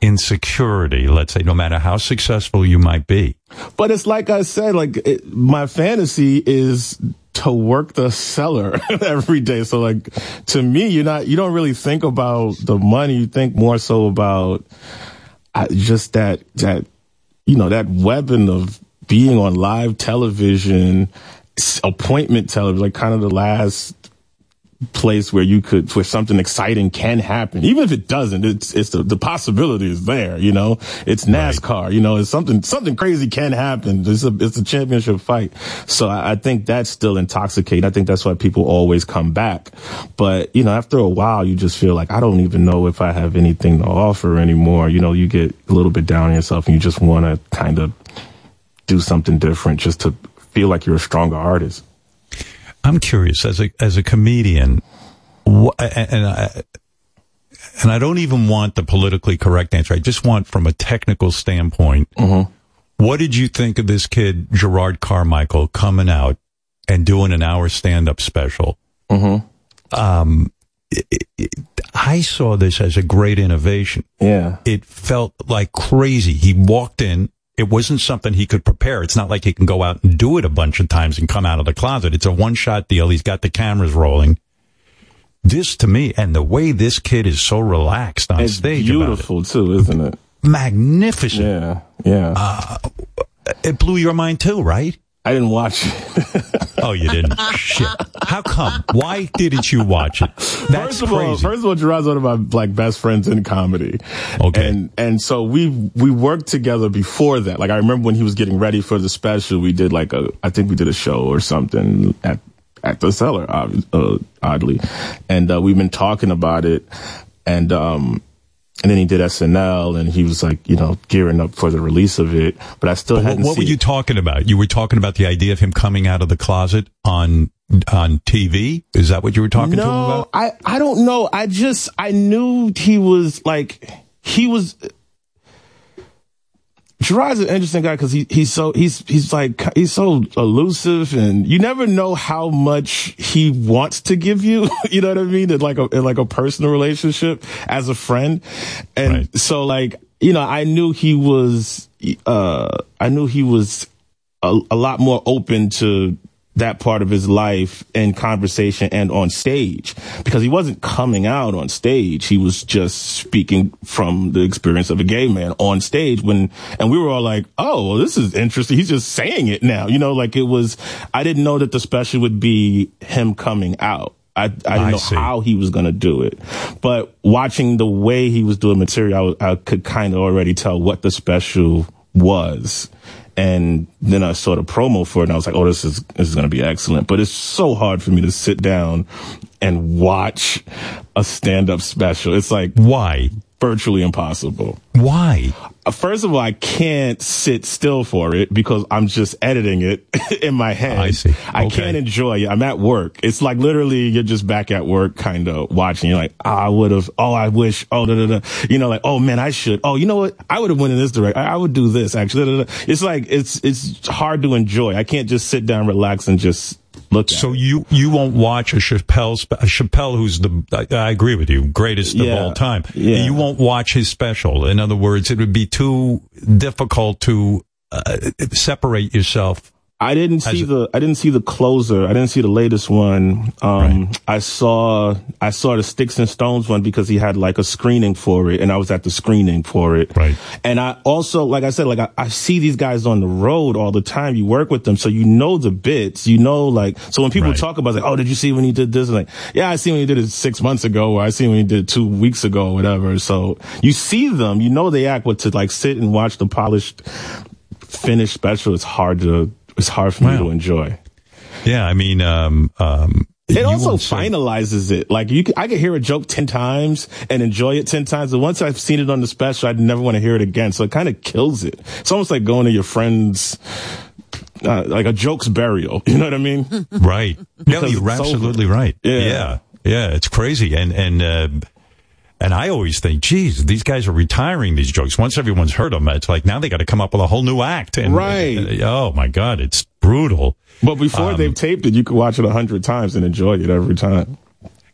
insecurity. Let's say, no matter how successful you might be, But it's like I said, like it, my fantasy is to work the cellar [laughs] every day. So like to me, you're not, you don't really think about the money. You think more so about uh, just that, that, you know, that weapon of being on live television, appointment television, like kind of the last place where you could where something exciting can happen. Even if it doesn't it's it's the, the possibility is there you know? It's nascar you know? It's something something crazy can happen. It's a it's a championship fight. So I, I think that's still intoxicating. I think that's why people always come back. But you know after a while you just feel like i don't even know if i have anything to offer anymore. You know you get a little bit down on yourself and you just want to kind of do something different just to feel like you're a stronger artist I'm curious as a as a comedian, wh- and I and I don't even want the politically correct answer. I just want from a technical standpoint. What did you think of this kid Jerrod Carmichael coming out and doing an hour stand up special? Um, it, it, I saw this as a great innovation. Yeah. It felt like crazy. He walked in. It wasn't something he could prepare. It's not like he can go out and do it a bunch of times and come out of the closet. It's a one shot deal. He's got the cameras rolling. This to me, and the way this kid is so relaxed on it's stage, beautiful too isn't it magnificent. Yeah, yeah. Uh, it blew your mind too, right? I didn't watch it. [laughs] oh, you didn't? Shit. How come? Why didn't you watch it? That's first of all, crazy. first of all, Jerrod's one of my like best friends in comedy. Okay. And and so we we worked together before that. Like I remember when he was getting ready for the special, we did like a I think we did a show or something at at the cellar, uh, oddly, and uh, we've been talking about it, and um. And then he did SNL, and he was like, you know, gearing up for the release of it. But I still But hadn't what, what were you talking about? You were talking about the idea of him coming out of the closet on on TV. Is that what you were talking to him no, about? I, I don't know. I just, I knew he was like, he was, Jerrod's an interesting guy because he, he's so, he's, he's like, he's so elusive and you never know how much he wants to give you. [laughs] you know what I mean? In like a, in like a personal relationship as a friend. And so like, you know, I knew he was, uh, I knew he was a, a lot more open to that part of his life in conversation and on stage because he wasn't coming out on stage. He was just speaking from the experience of a gay man on stage when, and we were all like, Oh, well, this is interesting. He's just saying it now, you know, like it was, I didn't know that the special would be him coming out. I, I didn't know how he was going to do it, but watching the way he was doing material, I, I could kind of already tell what the special was. And then I saw the promo for it and I was like, oh, this is, this is going to be excellent. But it's so hard for me to sit down and watch a stand up special. It's like, why? Virtually impossible. Why? Uh, First of all, I can't sit still for it because I'm just editing it [laughs] in my head. I see. I can't enjoy it. I'm at work. It's like literally you're just back at work kind of watching. You're like, oh, I would have, oh, I wish, oh, da, da, da. You know, like, oh man, I should. Oh, you know what? I would have went in this direction. I, I would do this actually. Da, da, da. It's like, it's, it's hard to enjoy. I can't just sit down, relax and just look So you you won't watch a Chappelle a Chappelle who's the I, I agree with you greatest Yeah. of all time. Yeah. You won't watch his special. In other words, it would be too difficult to uh, separate yourself. I didn't see the I didn't see the closer. I didn't see the latest one. Um I saw I saw the Sticks and Stones one because he had like a screening for it and I was at the screening for it. Right. And I also like I said like I, I see these guys on the road all the time. You work with them so you know the bits. You know like so when people talk about it, like oh did you see when he did this? I'm like yeah I see when he did it 6 months ago or I see when he did it 2 weeks ago or whatever. So you see them, you know they act but to like sit and watch the polished finished special it's hard to it's hard for me to enjoy. Yeah, I mean, um, um, It also finalizes it. Like you, can, I could hear a joke ten times and enjoy it ten times, but once I've seen it on the special, I'd never want to hear it again. So it kind of kills it. It's almost like going to your friend's uh, like a joke's burial. [laughs] You know what I mean? Right. No, Because you're over. absolutely right. Yeah. Yeah. Yeah. It's crazy. And, and, uh, and I always think, geez, these guys are retiring these jokes. Once everyone's heard them, it's like now they got to come up with a whole new act. And, Right. oh my God, it's brutal. But before Um, they've taped it, you could watch it a hundred times and enjoy it every time.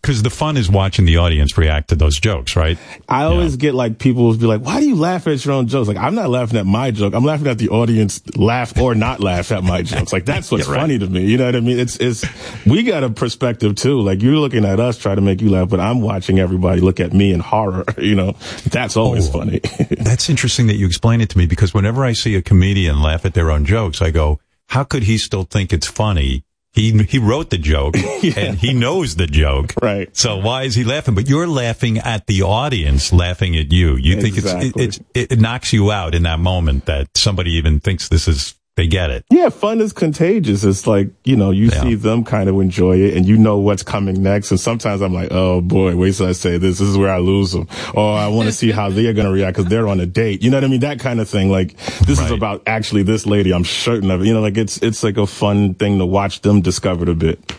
Because the fun is watching the audience react to those jokes, right? I always get like people will be like, "Why do you laugh at your own jokes?" Like I'm not laughing at my joke. I'm laughing at the audience laugh or not laugh at my jokes. Like that's what's [laughs] Yeah, right. funny to me. You know what I mean? It's it's we got a perspective too. Like you're looking at us try to make you laugh, but I'm watching everybody look at me in horror. [laughs] You know, that's always Oh. funny. [laughs] That's interesting that you explain it to me because whenever I see a comedian laugh at their own jokes, I go, how could he still think it's funny? He, he wrote the joke [laughs] and he knows the joke. Right. So why is he laughing? But you're laughing at the audience laughing at you. You think it's, it, it's, it knocks you out in that moment that somebody even thinks this is, they get it. Yeah, fun is contagious. It's like, you know, you Yeah. see them kind of enjoy it and you know what's coming next. And sometimes I'm like, oh boy, wait till I say this. This is where I lose them. Or I want to see how they're going to react because they're on a date. You know what I mean? That kind of thing. Like, this is about actually this lady. I'm certain of it. You know, like it's, it's like a fun thing to watch them discover a bit.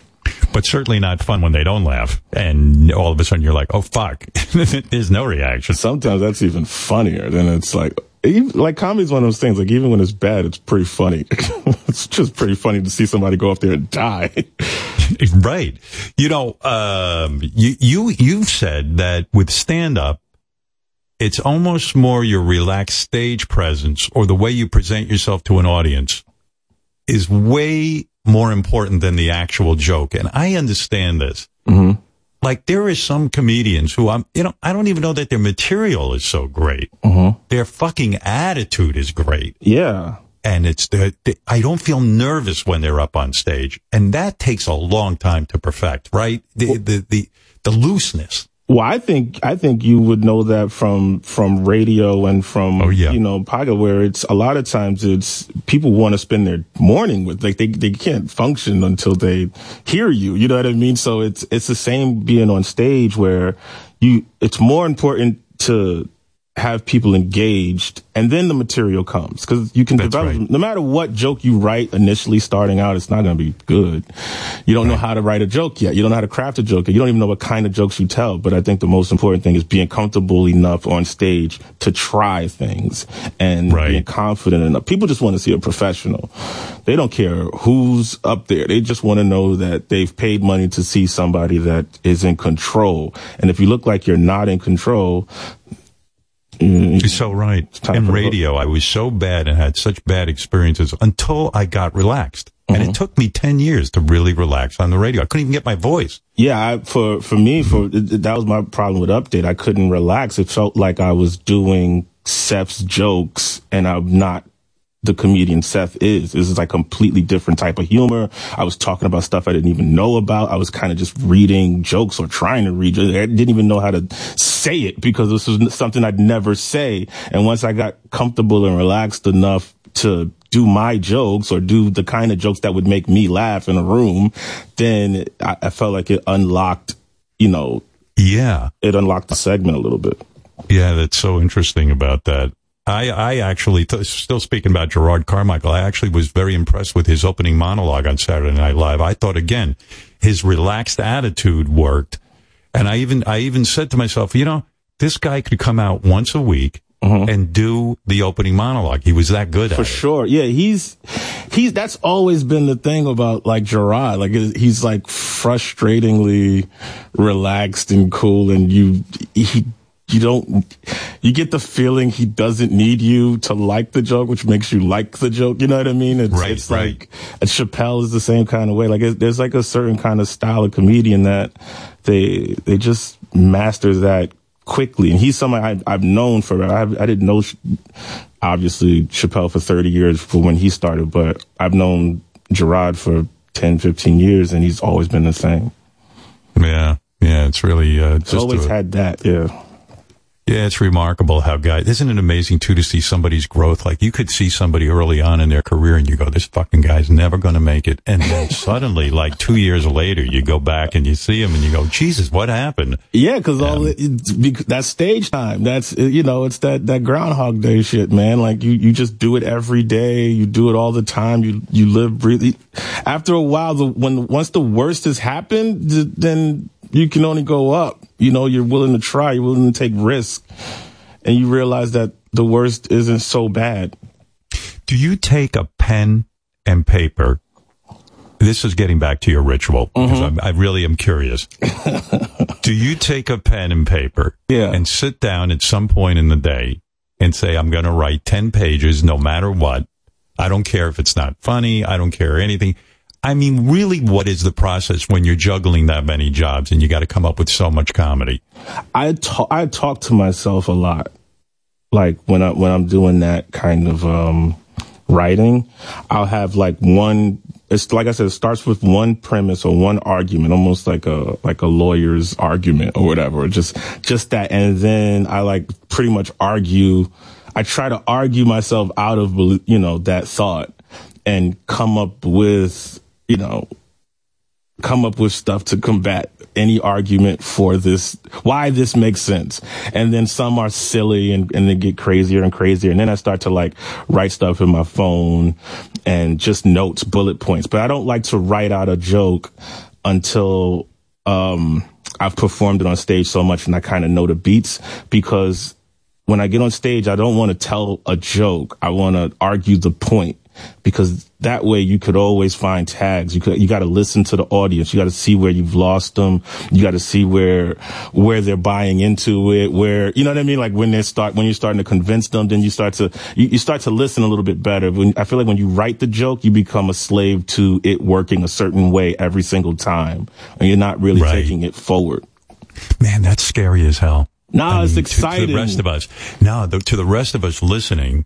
But certainly not fun when they don't laugh. And all of a sudden you're like, oh fuck. [laughs] There's no reaction. Sometimes that's even funnier than it's like, even, like comedy's one of those things. Like even when it's bad, it's pretty funny. [laughs] it's just pretty funny to see somebody go up there and die. [laughs] right. You know, um, you, you, you've said that with stand up, it's almost more your relaxed stage presence or the way you present yourself to an audience is way more important than the actual joke. And I understand this. Mm-hmm. Like there is some comedians who I'm, you know, I don't even know that their material is so great. Mm-hmm. Their fucking attitude is great. Yeah. And it's the, the, I don't feel nervous when they're up on stage. And that takes a long time to perfect, right? The, the, the, the looseness. Well, I think I think you would know that from from radio and from Oh, yeah. you know Paga, where it's a lot of times it's people want to spend their morning with like they they can't function until they hear you. You know what I mean? So it's it's the same being on stage where you it's more important to have people engaged and then the material comes. Because you can That's develop right. no matter what joke you write initially starting out it's not going to be good. You don't know how to write a joke yet. You don't know how to craft a joke yet. you don't even know what kind of jokes you tell. But i think the most important thing is being comfortable enough on stage to try things and Right. being confident enough. People just want to see a professional. They don't care who's up there. They just want to know that they've paid money to see somebody that is in control. And if you look like you're not in control mm, You're so right. In radio, I was so bad and had such bad experiences until I got relaxed. And Mm-hmm. it took me 10 years to really relax on the radio. I couldn't even get my voice. Yeah, I, for for me, for that was my problem with update. I couldn't relax. It felt like I was doing Seth's jokes, and I'm not the comedian Seth is. This is like completely different type of humor. I was talking about stuff I didn't even know about. I was kind of just reading jokes or trying to read. I didn't even know how to say it because this was something I'd never say. And once I got comfortable and relaxed enough to do my jokes or do the kind of jokes that would make me laugh in a room, then I, I felt like it unlocked, you know, Yeah. it unlocked the segment a little bit. Yeah, that's so interesting about that. I, I actually, th- still speaking about Jerrod Carmichael, I actually was very impressed with his opening monologue on Saturday Night Live. I thought again, his relaxed attitude worked. And I even, I even said to myself, you know, this guy could come out once a week mm-hmm. and do the opening monologue. He was that good at For it. sure. Yeah, he's he's that's always been the thing about like Jerrod. Like he's like frustratingly relaxed and cool and you he you don't you get the feeling he doesn't need you to like the joke, which makes you like the joke. You know what I mean? It's, Right, it's right. like Chappelle is the same kind of way. Like it, there's like a certain kind of style of comedian that they they just master that quickly. And he's somebody I, I've known for. I, I didn't know obviously Chappelle for 30 years for when he started, but I've known Jerrod for 10, 15 years, and he's always been the same. Yeah. Yeah. It's really, uh, just always a- had that. Yeah. Yeah, it's remarkable how guys, isn't it amazing too to see somebody's growth? Like you could see somebody early on in their career and you go, this fucking guy's never going to make it. And then [laughs] suddenly, like two years later, you go back and you see him and you go, Jesus, what happened? Yeah, cause all it, it's bec- that's stage time. That's, uh, you know, it's that, that Groundhog Day shit, man. Like you, you just do it every day. You do it all the time. You, you live, breathe. After a while, the, when, once the worst has happened, th- then you can only go up. You know, you're willing to try. You're willing to take risks and you realize that the worst isn't so bad. Do you take a pen and paper? This is getting back to your ritual because mm-hmm. I'm, I really am curious. [laughs] Do you take a pen and paper yeah. and sit down at some point in the day and say, I'm going to write 10 pages no matter what? I don't care if it's not funny. I don't care anything. I mean, really, what is the process when you're juggling that many jobs and you got to come up with so much comedy? I talk, I talk to myself a lot. Like when I, when I'm doing that kind of, um, writing, I'll have like one, it's like I said, it starts with one premise or one argument, almost like a, like a lawyer's argument or whatever, just, just that. And then I like pretty much argue, I try to argue myself out of, you know, that thought and come up with, you know, come up with stuff to combat any argument for this, why this makes sense. And then some are silly and, and they get crazier and crazier. And then I start to like write stuff in my phone and just notes, bullet points. But I don't like to write out a joke until, um, I've performed it on stage so much and I kind of know the beats because when I get on stage, I don't want to tell a joke. I want to argue the point because that way you could always find tags. You could, you got to listen to the audience. You got to see where you've lost them. You got to see where, where they're buying into it, where, you know what I mean? Like when they start, when you're starting to convince them, then you start to, you, you start to listen a little bit better. When, I feel like when you write the joke, you become a slave to it working a certain way every single time and you're not really Right. taking it forward. Man, that's scary as hell. No, it's to- exciting. To, the rest of us. No, the, to the rest of us listening,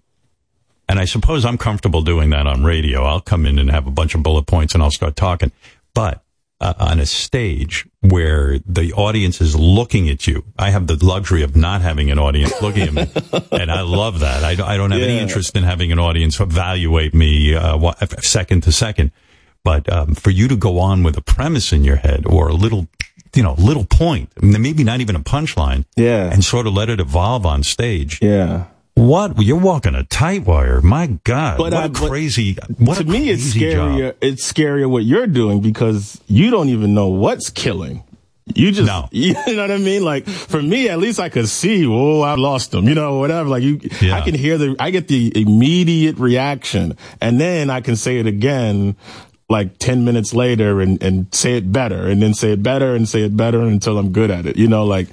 and I suppose I'm comfortable doing that on radio. I'll come in and have a bunch of bullet points and I'll start talking. But uh, on a stage where the audience is looking at you, I have the luxury of not having an audience looking at me. [laughs] and I love that. I, don't- I don't have any interest in having an audience evaluate me uh, second to second. But um, for you to go on with a premise in your head or a little, you know, little point, maybe not even a punchline, Yeah. and sort of let it evolve on stage. Yeah. What you're walking a tight wire? My God, But, what uh, a crazy! What to me, it's crazy job. scarier. It's scarier what you're doing because you don't even know what's killing. You just, [laughs] you know what I mean? Like for me, at least I could see, oh, I lost them, you know, whatever. Like you, I can hear the, I get the immediate reaction and then I can say it again like 10 minutes later and, and say it better and then say it better and say it better until I'm good at it. You know, like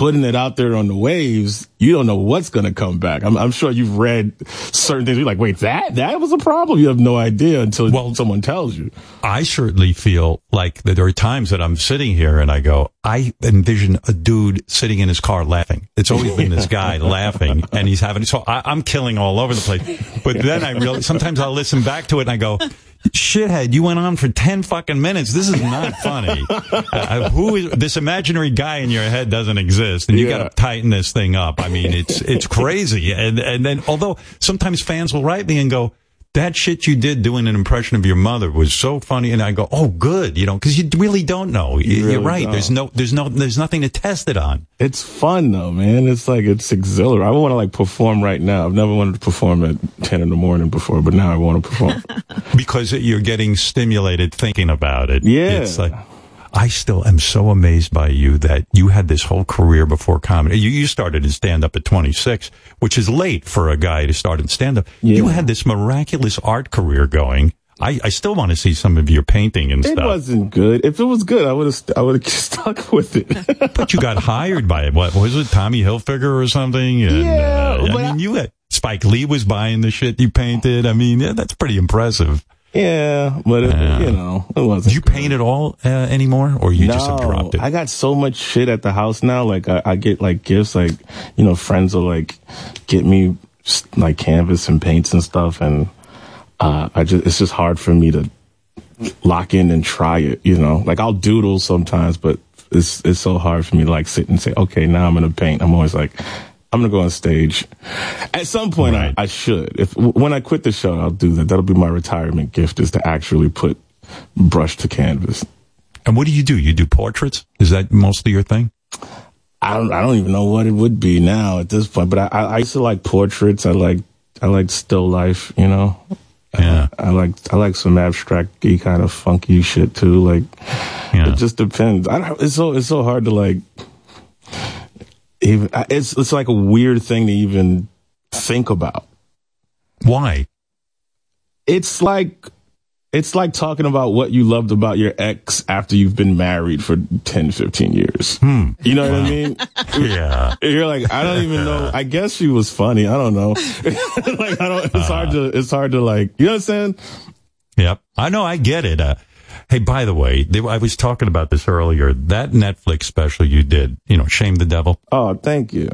putting it out there on the waves, you don't know what's going to come back. I'm, I'm sure you've read certain things. You're like, wait, that, that was a problem. You have no idea until well, someone tells you. I certainly feel like that there are times that I'm sitting here and I go, I envision a dude sitting in his car laughing. It's always been this guy [laughs] laughing and he's having, so I, I'm killing all over the place. But then I realize sometimes I'll listen back to it and I go, shithead, you went on for 10 fucking minutes. This is not [laughs] funny. uh, who is, this imaginary guy in your head doesn't exist and you Yeah. got to tighten this thing up. I mean, it's, it's crazy. And, and then, although sometimes fans will write me and go, that shit you did doing an impression of your mother was so funny. And I go, oh, good. You know, cause you really don't know. You You're really right. don't. There's no, there's no, there's nothing to test it on. It's fun though, man. It's like, it's exhilarating. I want to like perform right now. I've never wanted to perform at 10 in the morning before, but now I want to perform. [laughs] because you're getting stimulated thinking about it. Yeah. It's like, I still am so amazed by you that you had this whole career before comedy. You, you started in stand up at 26, which is late for a guy to start in stand up. You had this miraculous art career going. I, I still want to see some of your painting and It stuff. It wasn't good. If it was good, I would have, I would have [laughs] stuck with it. [laughs] but you got hired by what was it, Tommy Hilfiger or something? And, Yeah, uh, I mean, you had Spike Lee was buying the shit you painted. I mean, yeah, that's pretty impressive. Yeah, but it, Yeah. you know, it wasn't. Do you paint at all uh, anymore, or you no, just have dropped it? I got so much shit at the house now. Like I, I get like gifts, like you know, friends will like get me like canvas and paints and stuff, and uh, I just it's just hard for me to lock in and try it. You know, like I'll doodle sometimes, but it's it's so hard for me to like sit and say, okay, now I'm gonna paint. I'm always like, I'm gonna go on stage. At some point, I, I should. If when I quit the show, I'll do that. That'll be my retirement gift is to actually put brush to canvas. And what do you do? You do portraits? Is that mostly your thing? I don't I don't even know what it would be now at this point. But I, I, I used to like portraits. I like I like still life. You know. Yeah. I, I like I like some abstract kind of funky shit too. Like it just depends. I don't, it's so it's so hard to like even it's it's like a weird thing to even think about. Why? It's like it's like talking about what you loved about your ex after you've been married for 10, 15 years. Hmm. You know what I mean? [laughs] yeah. You're like, I don't even know. [laughs] I guess she was funny. I don't know. [laughs] like, I don't, it's hard to, it's hard to like, you know what I'm saying? Yep. I know. I get it. Uh, hey, by the way, they, I was talking about this earlier. That Netflix special you did, you know, Shame the Devil. Oh, thank you.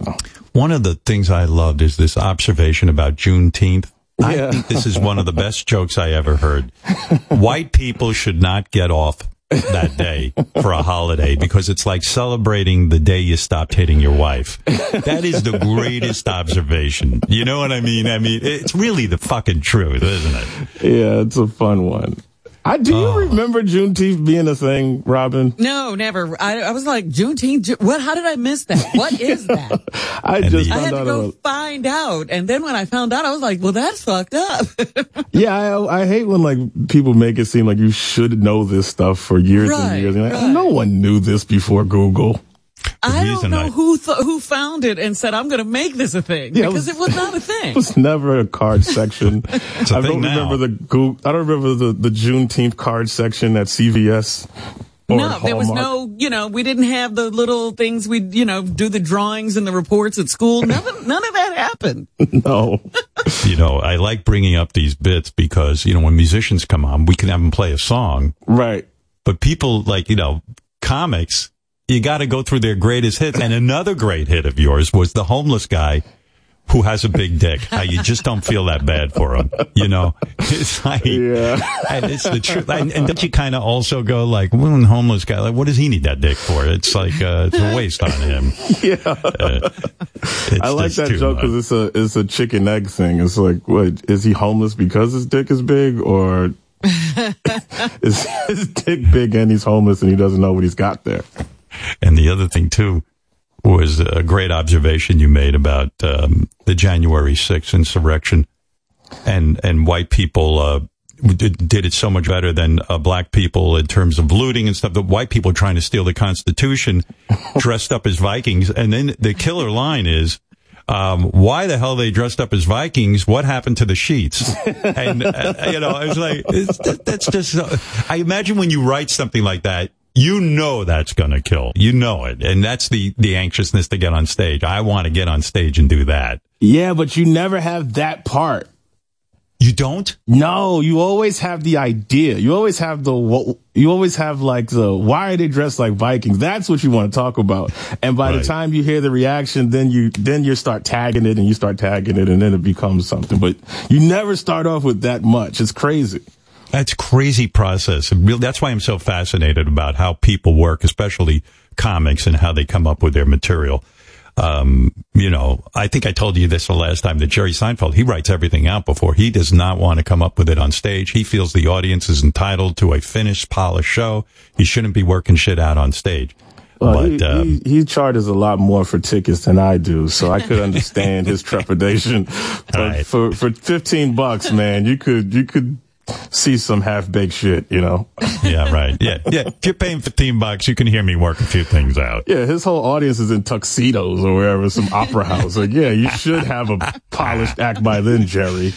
One of the things I loved is this observation about Juneteenth. I think this is one of the [laughs] best jokes I ever heard. White people should not get off that day for a holiday because it's like celebrating the day you stopped hitting your wife. That is the greatest observation. You know what I mean? I mean, it's really the fucking truth, isn't it? Yeah, it's a fun one. I do you uh. remember Juneteenth being a thing, Robin? No, never. I, I was like, Juneteenth, Ju- what, how did I miss that? What [laughs] is that? I just I found had to go about- find out. And then when I found out, I was like, well, that's fucked up. [laughs] yeah, I, I hate when like people make it seem like you should know this stuff for years Right, and years. You're like, oh, no one knew this before Google. I don't know I- who th- who found it and said, I'm going to make this a thing. Yeah, it because was- it was not a [laughs] thing. It was never a card section. [laughs] a I thing don't now. remember the Goo- I don't remember the, the Juneteenth card section at CVS. No, there was no, you know, we didn't have the little things we, you know, do the drawings and the reports at school. None of, none of that happened. [laughs] No. you know, I like bringing up these bits because, you know, when musicians come on, we can have them play a song. Right. But people like, you know, comics, you got to go through their greatest hits. And another great hit of yours was the homeless guy who has a big dick. How you just don't feel that bad for him. You know, [laughs] it's like, yeah. and it's the truth. And, and don't you kind of also go like, well, homeless guy, like, what does he need that dick for? It's like, uh, it's a waste on him. [laughs] Yeah. Uh, I like that joke because it's a it's a chicken egg thing. It's like, what is he homeless because his dick is big, or [laughs] is his dick big and he's homeless and he doesn't know what he's got there? And the other thing too was a great observation you made about um, the January 6th insurrection, and and white people uh, did, did it so much better than uh, black people in terms of looting and stuff. The white people trying to steal the Constitution, [laughs] dressed up as Vikings, and then the killer line is. Um, why the hell they dressed up as Vikings? What happened to the sheets? And uh, you know, I was like, that's just. I imagine when you write something like that, you know that's going to kill. You know it, and that's the the anxiousness to get on stage. I want to get on stage and do that. Yeah, but you never have that part. You don't? No, you always have the idea. You always have the, you always have like the, why are they dressed like Vikings? That's what you want to talk about. And by the time you hear the reaction, then you, then you start tagging it and you start tagging it and then it becomes something. But you never start off with that much. It's crazy. That's crazy process. That's why I'm so fascinated about how people work, especially comics and how they come up with their material. Um, you know, I think I told you this the last time that Jerry Seinfeld, he writes everything out before. He does not want to come up with it on stage. He feels the audience is entitled to a finished, polished show. He shouldn't be working shit out on stage. Well, but, he, um, he, he charges a lot more for tickets than I do, so I could [laughs] understand his trepidation. But for for fifteen bucks, man, you could you could see some half baked shit, you know. [laughs] yeah, right. Yeah, yeah. If you're paying 15 bucks, you can hear me work a few things out. Yeah, his whole audience is in tuxedos or wherever, some opera house. Like, yeah, you should have a polished act by then, Jerry.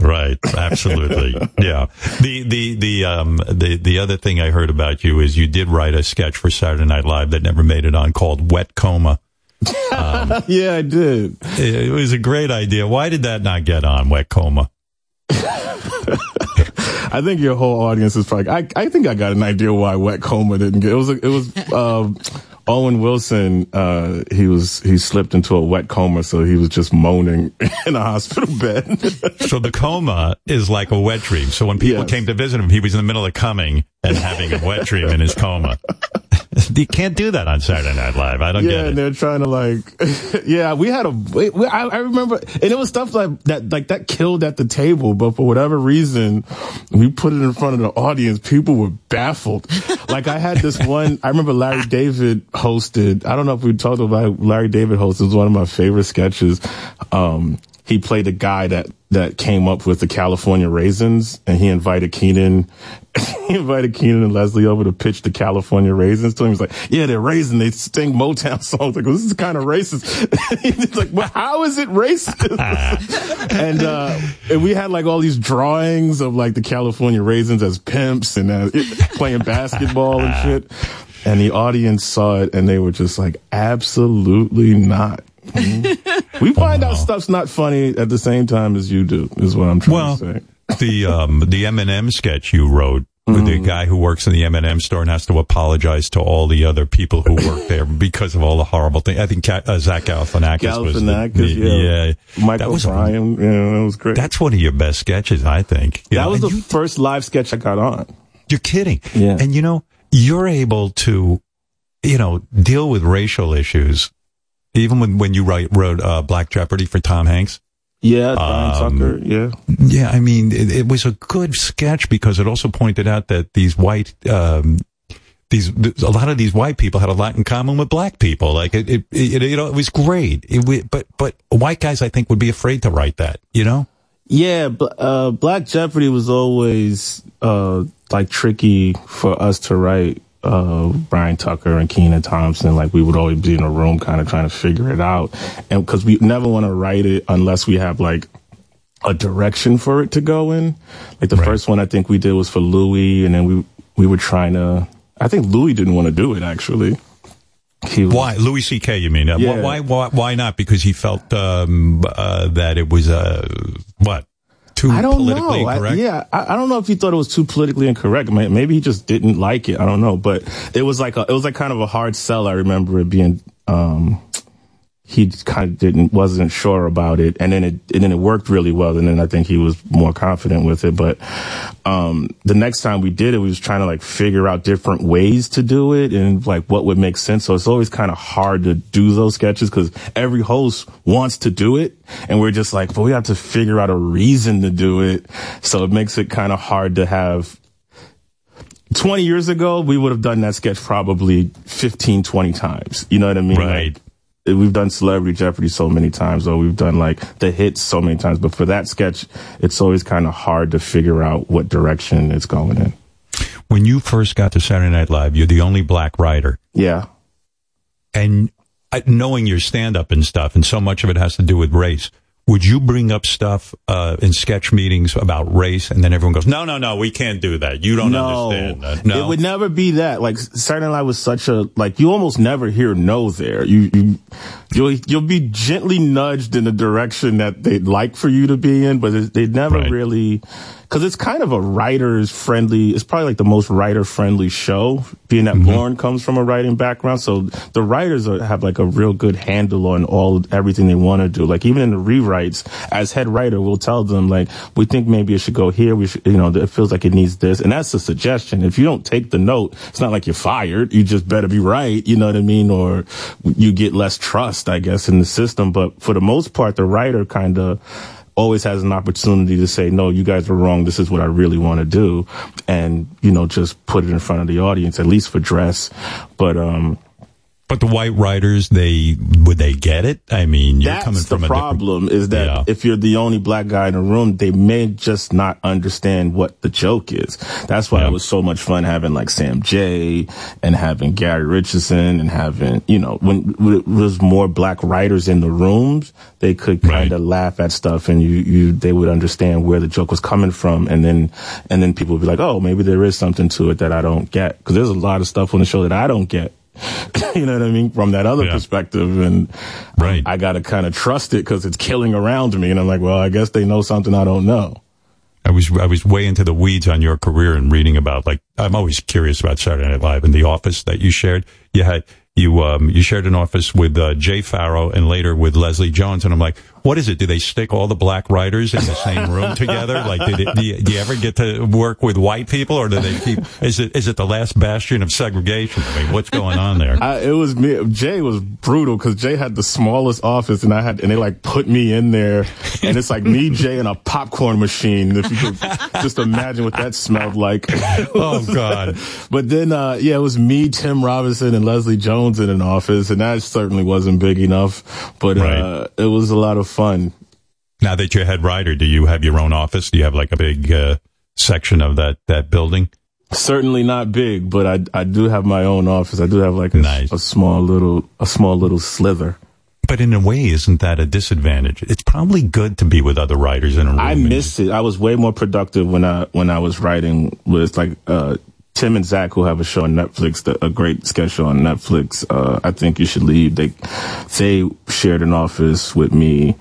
Right, absolutely. yeah. The the the um the the other thing I heard about you is you did write a sketch for Saturday Night Live that never made it on called Wet Coma. [laughs] yeah, I did. It, it was a great idea. Why did that not get on Wet Coma? [laughs] I think your whole audience is probably. I I think I got an idea why Wet Coma didn't get. It was it was [laughs] um, Owen Wilson. Uh, he was he slipped into a wet coma, so he was just moaning [laughs] in a hospital [laughs] bed. So the coma is like a wet dream. So when people Yes. came to visit him, he was in the middle of coming and having a wet dream in his coma. You can't do that on Saturday Night Live. I don't yeah, get it. Yeah, and they're trying to like, [laughs] yeah, we had a, we, we- I, I remember, and it was stuff like that, like that killed at the table, but for whatever reason, we put it in front of the audience. People were baffled. [laughs] like I had this one, I remember Larry David hosted, I don't know if we talked about Larry David hosted, it was one of my favorite sketches. Um, he played a guy that, that came up with the California raisins and he invited Kenan, [laughs] he invited Kenan and Leslie over to pitch the California raisins to him. He's like, yeah, they're raisin. They sing Motown [laughs] songs. Like, well, this is kind of racist. [laughs] He's like, well, how is it racist? and, uh, and we had like all these drawings of like the California raisins as pimps and uh, playing basketball and shit. And the audience saw it and they were just like, absolutely not. We find out stuff's not funny at the same time as you do, is what I'm trying Well, to say. the um the M&M sketch you wrote with the guy who works in the M&M store and has to apologize to all the other people who work there because of all the horrible things. I think uh, Zach Galifianakis was the, Galifianakis, the- yeah. yeah. Michael that was Bryan, yeah, that was great. That's one of your best sketches, I think. You that know, was the first live sketch I got on. You're kidding. Yeah. And you know, you're able to, you know, deal with racial issues, even when, when you write, wrote, uh, Black Jeopardy for Tom Hanks. Yeah, Um, Tucker, yeah. Yeah. I mean, it, it was a good sketch because it also pointed out that these white, um, these, th- a lot of these white people had a lot in common with black people. Like it, it, it you know, it was great. It, but, but white guys, I think, would be afraid to write that, you know? Yeah, uh, Black Jeopardy was always, uh, like tricky for us to write, uh, Bryan Tucker and Kenan Thompson. Like we would always be in a room kind of trying to figure it out. And cause we never want to write it unless we have like a direction for it to go in. Like the first one I think we did was for Louis and then we, we were trying to, I think Louis didn't want to do it actually. He was, Why Louis C.K. You mean? Uh, Yeah. Why, why? Why not? Because he felt um, uh, that it was uh, what too I don't politically know. I- yeah, I, I don't know if he thought it was too politically incorrect. Maybe he just didn't like it. I don't know, but it was like a, it was like kind of a hard sell. I remember it being. Um, he kind of didn't wasn't sure about it, and then it and then it worked really well, and then I think he was more confident with it. But um, the next time we did it, we was trying to like figure out different ways to do it and like what would make sense. So it's always kind of hard to do those sketches because every host wants to do it, and we're just like, but we have to figure out a reason to do it. So it makes it kind of hard to have 20 years ago, we would have done that sketch probably 15, 20 times. You know what I mean? Right. We've done Celebrity Jeopardy so many times, or we've done like the hits so many times. But for that sketch, it's always kind of hard to figure out what direction it's going in. When you first got to Saturday Night Live, you're the only black writer, Yeah. and uh, knowing your stand up and stuff, and so much of it has to do with race. Would you bring up stuff uh, in sketch meetings about race, and then everyone goes, "No, no, no, we can't do that. You don't no, understand." that." No, it would never be that. Like Saturday Night was such a like you almost never hear no there. You you you'll you'll be gently nudged in the direction that they'd like for you to be in, but they never really because it's kind of a writer's friendly. It's probably like the most writer friendly show, being that mm-hmm. Lorne comes from a writing background. So the writers are, have like a real good handle on all everything they want to do. Like even in the rewrites, as head writer, we'll tell them like we think maybe it should go here. We should, you know, it feels like it needs this, and that's a suggestion. If you don't take the note, it's not like you're fired. You just better be right. You know what I mean? Or you get less trust, I guess, in the system. But for the most part, the writer kind of always has an opportunity to say, no, you guys are wrong. This is what I really want to do. And, you know, just put it in front of the audience, at least for dress. But, um, but the white writers, they would they get it? I mean, you're That's coming the from a different. problem is that if you're the only black guy in the room, they may just not understand what the joke is. That's why it was so much fun having like Sam Jay and having Gary Richardson and having, you know, when, when it was more black writers in the rooms, they could kind of laugh at stuff and you, you, they would understand where the joke was coming from. And then, and then people would be like, oh, maybe there is something to it that I don't get. Cause there's a lot of stuff on the show that I don't get. [laughs] you know what I mean? From that other perspective. And right. I got to kind of trust it because it's killing around me. And I'm like, well, I guess they know something I don't know. I was I was way into the weeds on your career and reading about like I'm always curious about Saturday Night Live and the office that you shared. You had you um you shared an office with uh, Jay Pharoah and later with Leslie Jones, and I'm like, What is it? Do they stick all the black writers in the same room [laughs] together? Like, did it, do, you, do you ever get to work with white people, or do they keep? Is it is it the last bastion of segregation? I mean, what's going on there? I, it was me. Jay was brutal because Jay had the smallest office, and I had, and they like put me in there, and it's like me, Jay, and a popcorn machine. If you could just imagine what that smelled like. [laughs] oh God! But then, uh, yeah, it was me, Tim Robinson, and Leslie Jones in an office, and that certainly wasn't big enough. But Right. uh, it was a lot of fun. Now that you're head writer, do you have your own office? Do you have like a big uh, section of that that building? Certainly not big, but I I do have my own office. I do have like a, a small little a small little slither. But in a way, isn't that a disadvantage? It's probably good to be with other writers in a room. I missed it. I was way more productive when I when I was writing with like uh Tim and Zach who have a show on Netflix, a great sketch on Netflix. Uh I think you should leave. They they shared an office with me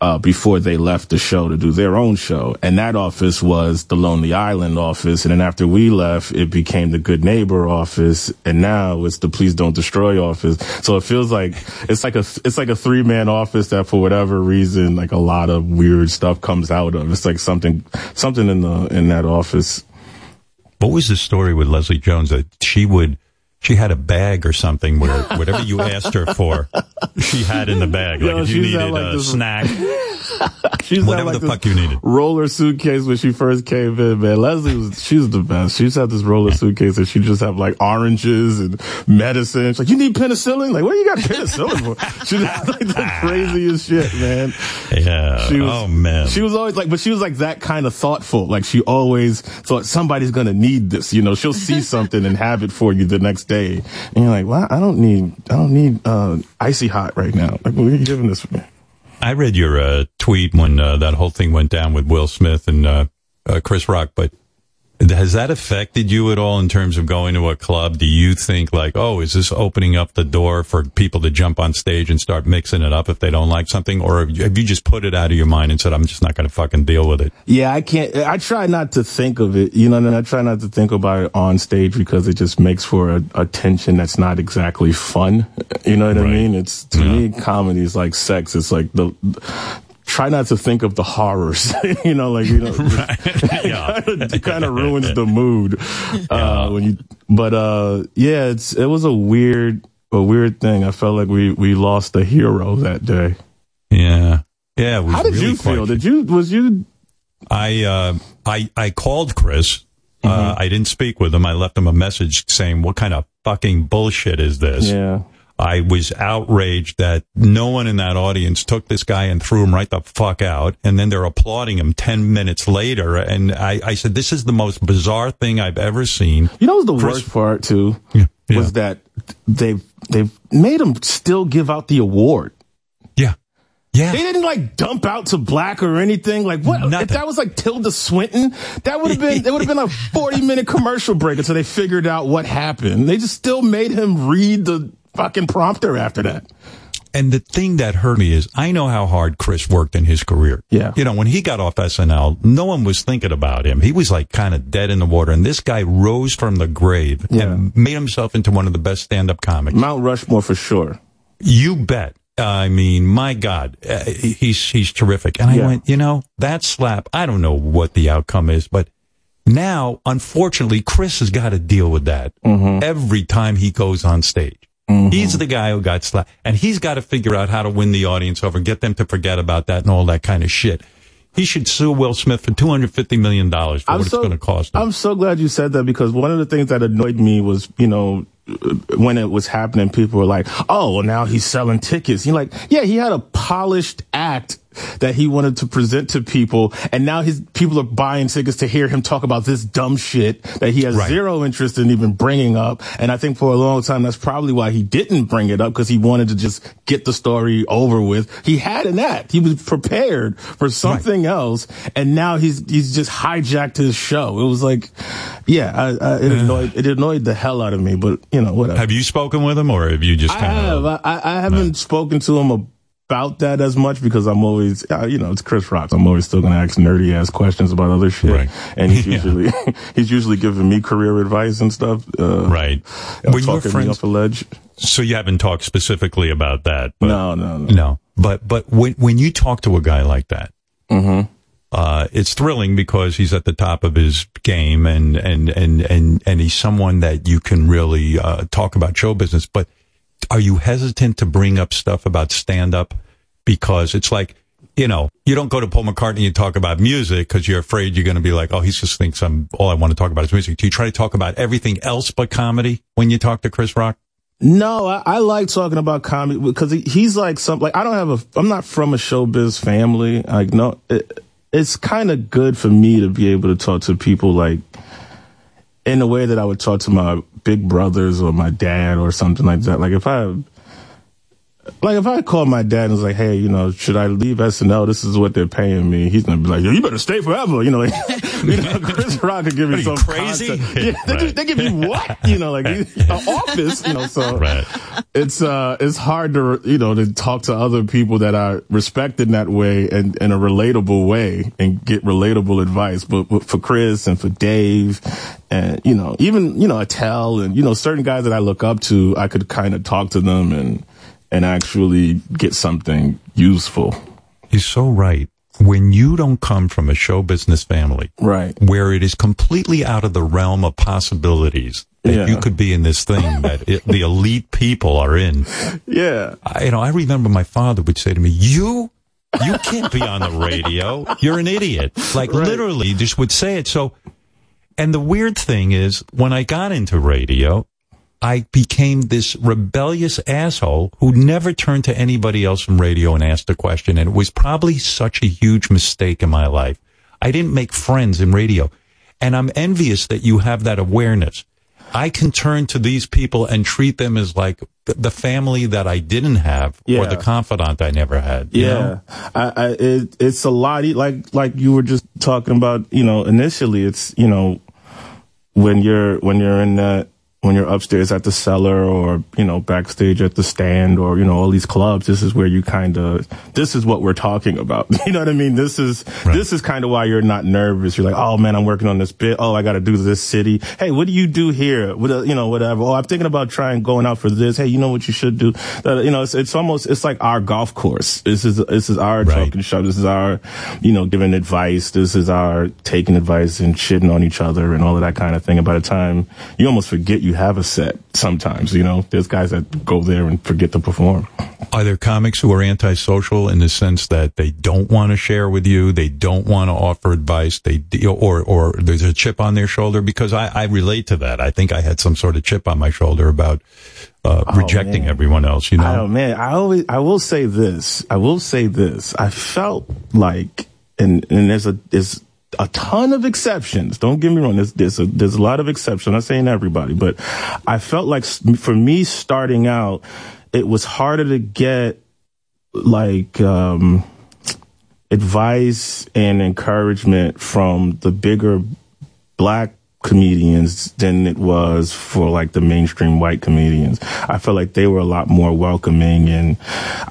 uh before they left the show to do their own show. And that office was the Lonely Island office. And then after we left, it became the Good Neighbor office. And now it's the Please Don't Destroy office. So it feels like it's like a it's like a three man office that for whatever reason, like a lot of weird stuff comes out of. It's like something something in the in that office. What was the story with Leslie Jones that she would? She had a bag or something where whatever you asked her for, she had in the bag. Like Yo, if you needed had, like, a snack, [laughs] She's whatever like, the fuck you needed. roller suitcase when she first came in, man. Leslie was, she's the best. She's had this roller suitcase and she just have like oranges and medicine. She's like, you need penicillin? Like, what you got penicillin for? [laughs] She had like the [laughs] craziest shit, man. Yeah. She was, oh man. She was always like, but she was like that kind of thoughtful. Like she always thought somebody's gonna need this. You know, she'll see something and have it for you the next day. And you're like, well, I don't need, I don't need, uh, icy hot right now. Like, what are you giving this for me? I read your uh, tweet when uh, that whole thing went down with Will Smith and uh, uh, Chris Rock, but has that affected you at all in terms of going to a club? Do you think like, oh, is this opening up the door for people to jump on stage and start mixing it up if they don't like something, or have you, just put it out of your mind and said, I'm just not going to fucking deal with it? Yeah, I can't. I try not to think of it, you know, and I try not to think about it on stage because it just makes for a, a tension that's not exactly fun. [laughs] You know what I mean? It's to me, comedy is like sex. It's like the. Try not to think of the horrors, [laughs] you know, like you know, it kind of ruins the [laughs] mood uh, when you. But uh, yeah, it's it was a weird, a weird thing. I felt like we we lost a hero that day. Yeah, yeah. How did really you quite- feel? Did you was you I uh, I I called Chris. Mm-hmm. Uh, I didn't speak with him. I left him a message saying, "What kind of fucking bullshit is this?" Yeah. I was outraged that no one in that audience took this guy and threw him right the fuck out, and then they're applauding him ten minutes later. And I, I said, "This is the most bizarre thing I've ever seen." You know, the Chris- worst part too was that they they made him still give out the award. Yeah, yeah. They didn't like dump out to black or anything. Like what? If that was like Tilda Swinton, that would have been it would have been a forty minute commercial break until they figured out what happened. They just still made him read the fucking prompter after that. And the thing that hurt me is I know how hard Chris worked in his career. Yeah. You know, when he got off SNL, no one was thinking about him. He was like kind of dead in the water. And this guy rose from the grave and made himself into one of the best stand up comics. Mount Rushmore for sure. You bet. I mean, my God, uh, he's, he's terrific. And I Yeah. went, you know, that slap, I don't know what the outcome is, but now, unfortunately, Chris has got to deal with that Mm-hmm. every time he goes on stage. Mm-hmm. He's the guy who got slapped, and he's got to figure out how to win the audience over, get them to forget about that and all that kind of shit. He should sue Will Smith for two hundred fifty million dollars for I'm what so- it's going to cost him. I'm so glad you said that because one of the things that annoyed me was, you know, when it was happening, people were like, "Oh, well, now he's selling tickets." You're like, "Yeah, he had a polished act that he wanted to present to people, and now his people are buying tickets to hear him talk about this dumb shit that he has zero interest in even bringing up." And I think for a long time, that's probably why he didn't bring it up because he wanted to just get the story over with. He had an act; he was prepared for something else, and now he's he's just hijacked his show. It was like, yeah, I, I, it annoyed it annoyed the hell out of me, but you know whatever. Have you spoken with him, or have you just I kind of? have. I, I haven't spoken to him about that as much because I'm always, uh, you know, it's Chris Rock. I'm always still going to ask nerdy ass questions about other shit. And he's [laughs] Yeah. usually, [laughs] he's usually giving me career advice and stuff. Uh, right. uh, Were you talking me friends- off a ledge. So you haven't talked specifically about that. But No, no, no. No. But but when when you talk to a guy like that, Mm-hmm. uh, it's thrilling because he's at the top of his game and and and and and he's someone that you can really uh, talk about show business. But are you hesitant to bring up stuff about stand up because it's like you know you don't go to Paul McCartney and talk about music because you're afraid you're going to be like oh he just thinks I'm all I want to talk about is music. Do you try to talk about everything else but comedy when you talk to Chris Rock? No, I, I like talking about comedy because he, he's like some like I don't have a I'm not from a showbiz family. Like no, it, it's kind of good for me to be able to talk to people like in a way that I would talk to my big brothers or my dad or something like that. Like if I like if I called my dad and was like, "Hey, you know, should I leave SNL? This is what they're paying me." He's gonna be like, "Yo, you better stay forever." You know, like, [laughs] you know Chris Rock could give me some crazy? Yeah, they, give, they give you [laughs] what? You know, like an office. You know, so [laughs] it's uh it's hard to you know to talk to other people that are respected in that way and in a relatable way and get relatable advice. But, but for Chris and for Dave and you know even you know Attell and you know certain guys that I look up to, I could kind of talk to them and and actually get something useful. He's so right. When you don't come from a show business family, right, where it is completely out of the realm of possibilities that Yeah. you could be in this thing [laughs] that it, the elite people are in. Yeah. I, you know, I remember my father would say to me, "You, you can't be on the radio. You're an idiot." Like literally, just would say it. So, and the weird thing is, when I got into radio, I became this rebellious asshole who never turned to anybody else from radio and asked a question. And it was probably such a huge mistake in my life. I didn't make friends in radio. And I'm envious that you have that awareness. I can turn to these people and treat them as like the family that I didn't have or the confidant I never had. you Yeah, know? I, I, it, it's a lot. Like like you were just talking about. You know, initially it's you know when you're when you're in that when you're upstairs at the cellar or you know backstage at the stand or you know all these clubs. This is where you kind of this is what we're talking about. [laughs] You know what I mean? This is this is kind of why you're not nervous. You're like, oh man, I'm working on this bit. Oh, I got to do this city. Hey, what do you do here? What, uh, you know, whatever. Oh, I'm thinking about trying going out for this. Hey, you know what you should do? Uh, you know, it's, it's almost it's like our golf course. This is this is our talking shop. This is our you know giving advice. This is our taking advice and shitting on each other and all of that kind of thing. And by the time you almost forget you have a set. Sometimes you know, there's guys that go there and forget to perform. Are there comics who are antisocial in the sense that they don't want to share with you, they don't want to offer advice, they or or there's a chip on their shoulder? Because I, I relate to that. I think I had some sort of chip on my shoulder about uh, Oh, rejecting man. everyone else. You know, Oh man, I always I will say this. I will say this. I felt like and and there's a there's a ton of exceptions. Don't get me wrong. There's there's a there's a lot of exceptions. I'm not saying everybody, but I felt like for me starting out, it was harder to get like um advice and encouragement from the bigger black comedians than it was for like the mainstream white comedians. I felt like they were a lot more welcoming and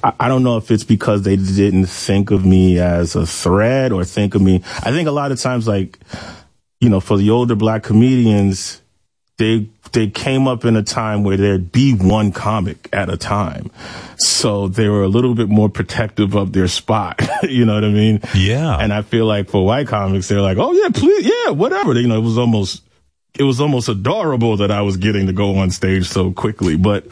I, I don't know if it's because they didn't think of me as a threat or think of me. I think a lot of times like, you know, for the older black comedians, they they came up in a time where there'd be one comic at a time. So they were a little bit more protective of their spot. [laughs] you know what I mean? Yeah. And I feel like for white comics, they're like, oh yeah, please, yeah, whatever. You know, it was almost, it was almost adorable that I was getting to go on stage so quickly. But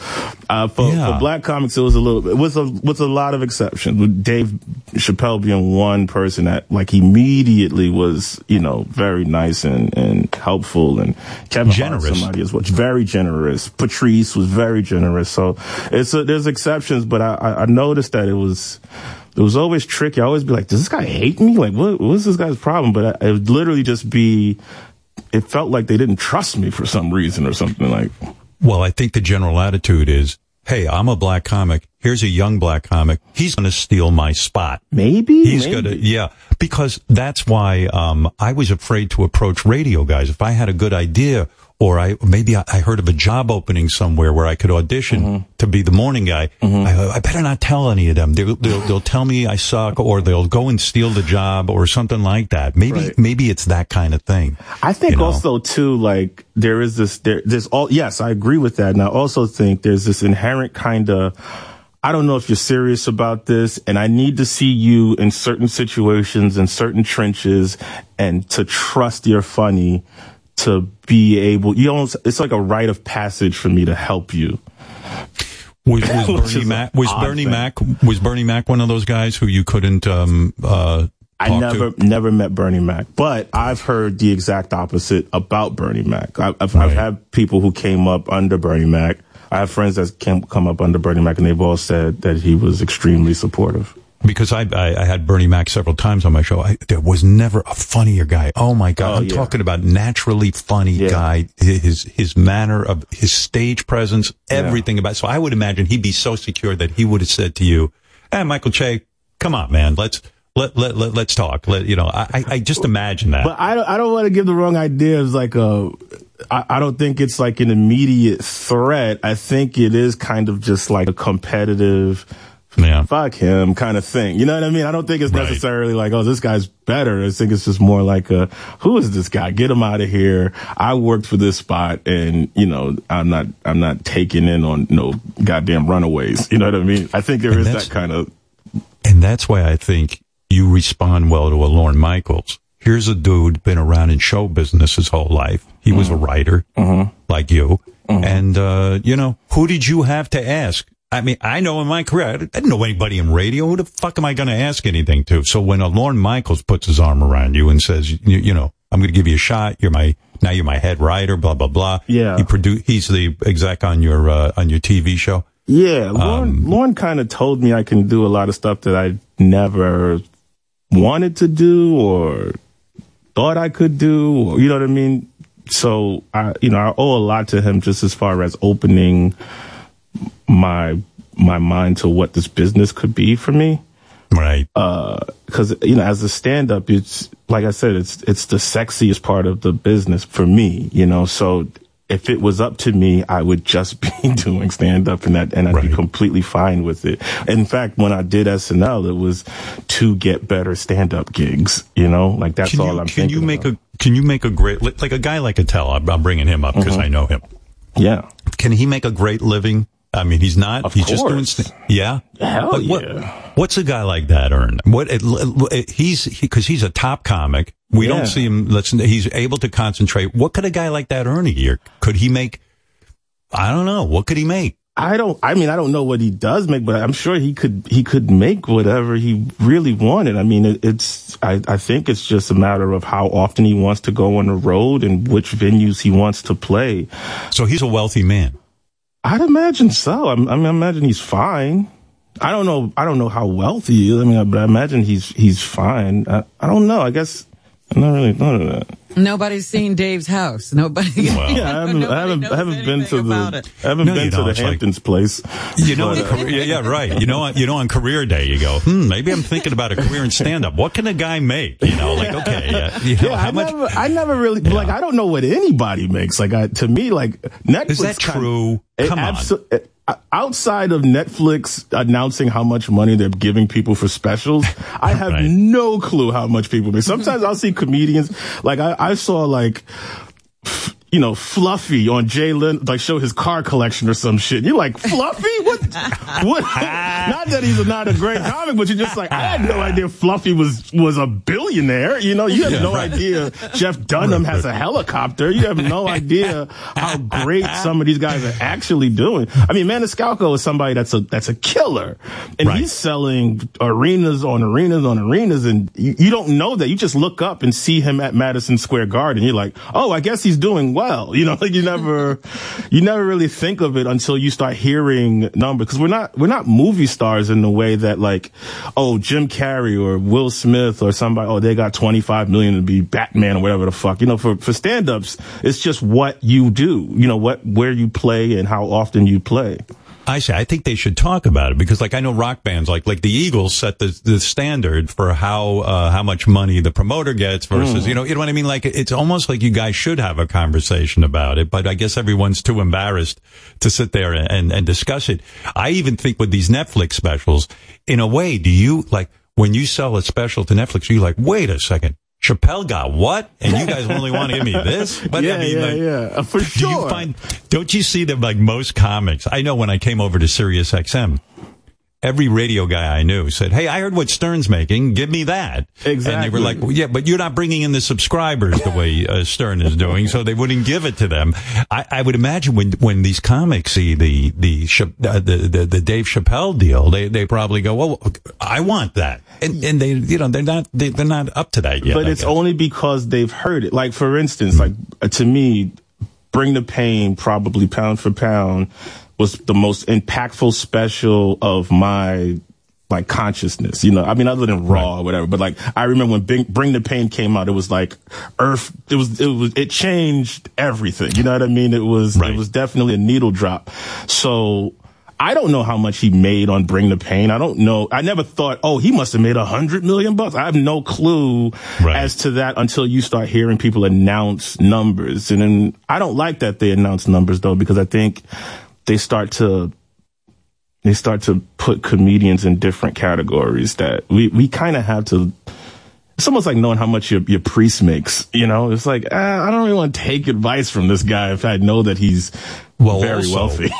uh, for, Yeah. for black comics, it was a little bit, with a with a lot of exceptions. With Dave Chappelle being one person that like immediately was, you know, very nice and and helpful, and Kevin Hart, Generous. somebody as well, very generous. Patrice was very generous. So it's a, there's exceptions, but I, I I noticed that it was. It was always tricky. I always be like, "Does this guy hate me? Like, what? What's this guy's problem?" But I, it would literally just be it felt like they didn't trust me for some reason or something like Well, I think the general attitude is, hey, I'm a black comic. Here's a young black comic. He's going to steal my spot. Maybe. He's going to, yeah, because that's why, um, I was afraid to approach radio guys. If I had a good idea or I, maybe I, I heard of a job opening somewhere where I could audition Mm-hmm. to be the morning guy, I, I better not tell any of them. They'll, they'll, they'll tell me I suck or they'll go and steal the job or something like that. Maybe, Right. maybe it's that kind of thing. I think you know? also too, like there is this, there, there's all, yes, I agree with that. And I also think there's this inherent kind of I don't know if you're serious about this, and I need to see you in certain situations, in certain trenches, and to trust you're funny to be able, you almost, it's like a rite of passage for me to help you. Was, was [laughs] Bernie Mac was Bernie thing. Mac was Bernie Mac one of those guys who you couldn't um uh I never, to? never met Bernie Mac, but I've heard the exact opposite about Bernie Mac. I, I've, I've had people who came up under Bernie Mac. I have friends that came come up under Bernie Mac, and they've all said that he was extremely supportive. Because I, I I had Bernie Mac several times on my show. I, there was never a funnier guy. Oh my god! Oh, I'm yeah. talking about naturally funny guy. His his manner of his stage presence, everything about. So I would imagine he'd be so secure that he would have said to you, "Hey, Michael Che, come on, man, let's let let, let let's talk." Let you know. I I- just imagine that. But I don't, I don't want to give the wrong idea as like a, I, I don't think it's like an immediate threat. I think it is kind of just like a competitive, fuck him kind of thing. You know what I mean? I don't think it's necessarily like, oh, this guy's better. I think it's just more like a, who is this guy? Get him out of here. I worked for this spot and, you know, I'm not, I'm not taking in on no goddamn runaways. You know what I mean? I think there And is that kind of, And that's why I think you respond well to a Lorne Michaels. Here's a dude been around in show business his whole life. He was a mm-hmm. writer mm-hmm. like you. Mm-hmm. And, uh, you know, who did you have to ask? I mean, I know in my career, I didn't know anybody in radio. Who the fuck am I going to ask anything to? So when a Lorne Michaels puts his arm around you and says, you, you know, I'm going to give you a shot. You're my, now you're my head writer, blah, blah, blah. Yeah. He produ- he's the exec on your, uh, on your TV show. Yeah, Lorne, Um, Lorne kind of told me I can do a lot of stuff that I never wanted to do or thought I could do. Or, you know what I mean? So I, you know, I owe a lot to him just as far as opening my my mind to what this business could be for me. Right. Because you know, as a stand up, it's like I said, it's it's the sexiest part of the business for me. You know, so if it was up to me, I would just [laughs] be doing stand up and that, and I'd be completely fine with it. In fact, when I did SNL, it was to get better stand up gigs. You know, like that's can all I'm can thinking. you make a can you make a great like a guy like Attell? I'm, I'm bringing him up because Mhm. I know him. Yeah. Can he make a great living? I mean, he's not. Of he's just doing. course. St- yeah. Hell Like, what- yeah. what's a guy like that earn? What it, it- he's because he's a top comic. We Yeah. don't see him. Listen, he's able to concentrate. What could a guy like that earn a year? Could he make? I don't know. What could he make? I don't. I mean, I don't know what he does make, but I'm sure he could. He could make whatever he really wanted. I mean, it, it's. I, I think it's just a matter of how often he wants to go on the road and which venues he wants to play. So he's a wealthy man. I'd imagine so. I, I mean, I imagine he's fine. I don't know. I don't know how wealthy he is. I mean, but I imagine he's he's fine. I, I don't know. I guess I'm not really thought of that. Nobody's seen Dave's house. Nobody. Yeah, [laughs] I haven't. I haven't, I haven't been to the. I haven't No, been to the It's like- Hamptons place. You know, But, uh, career, yeah, yeah, right. You know, on- you know, on career day, you go, hmm, maybe I'm thinking about a career in stand up. What can a guy make? You know, like, okay, yeah, [laughs] you know, yeah, how I much? never, I never really like. I don't know what anybody makes. Like, I, to me, like Netflix. Is that kind- true? it Come on. abso- it- outside of Netflix announcing how much money they're giving people for specials, [laughs] I have Right. no clue how much people make. Sometimes I'll see comedians like I, I saw like. You know, Fluffy on Jay Leno, like show his car collection or some shit. You're like, Fluffy? What? [laughs] what? not that he's not a great comic, but you're just like, I had no idea Fluffy was, was a billionaire. You know, you have Yeah, no right. idea Jeff Dunham has a helicopter. You have no [laughs] idea how great some of these guys are actually doing. I mean, Maniscalco is somebody that's a, that's a killer. And Right. he's selling arenas on arenas on arenas. And you, you don't know that. You just look up and see him at Madison Square Garden. You're like, oh, I guess he's doing well. You know, [laughs] like you never, you never really think of it until you start hearing numbers. Cause we're not, we're not movie stars in the way that like, oh, Jim Carrey or Will Smith or somebody, oh, they got 25 million to be Batman or whatever the fuck. You know, for, for stand-ups, it's just what you do. You know, what, where you play and how often you play. I say, I think they should talk about it because, like, I know rock bands, like, like the Eagles set the, the standard for how, uh, how much money the promoter gets versus, Mm. you know, you know what I mean? Like, it's almost like you guys should have a conversation about it, but I guess everyone's too embarrassed to sit there and, and, and discuss it. I even think with these Netflix specials, in a way, do you, like, when you sell a special to Netflix, you're like, wait a second. Chappelle got what? And you guys only want to give me this? [laughs] But yeah, I mean, yeah, like, yeah, [laughs] for do sure. you find, don't you see that like most comics? I know when I came over to Sirius XM, every radio guy I knew said, "Hey, I heard what Stern's making. Give me that." Exactly. And they were like, well, "Yeah, but you're not bringing in the subscribers the way uh, Stern is doing, so they wouldn't give it to them." I, I would imagine when when these comics see the the uh, the, the the Dave Chappelle deal, they they probably go, "Well, I want that," and and they you know they're not they, they're not up to that yet. but I it's guess. only because they've heard it. Like for instance, like uh, to me, Bring the Pain, probably pound for pound, was the most impactful special of my like consciousness. You know, I mean, other than Raw or whatever. But like, I remember when Bring, Bring the Pain came out, it was like Earth. It was it was it changed everything. You know what I mean? It was it was definitely a needle drop. So. I don't know how much he made on Bring the Pain. I don't know. I never thought, oh, he must have made a hundred million bucks. I have no clue as to that until you start hearing people announce numbers. And then I don't like that they announce numbers though, because I think they start to they start to put comedians in different categories that we, we kind of have to it's almost like knowing how much your, your priest makes, you know? It's like, ah, I don't really want to take advice from this guy if I know that he's well, very also, wealthy.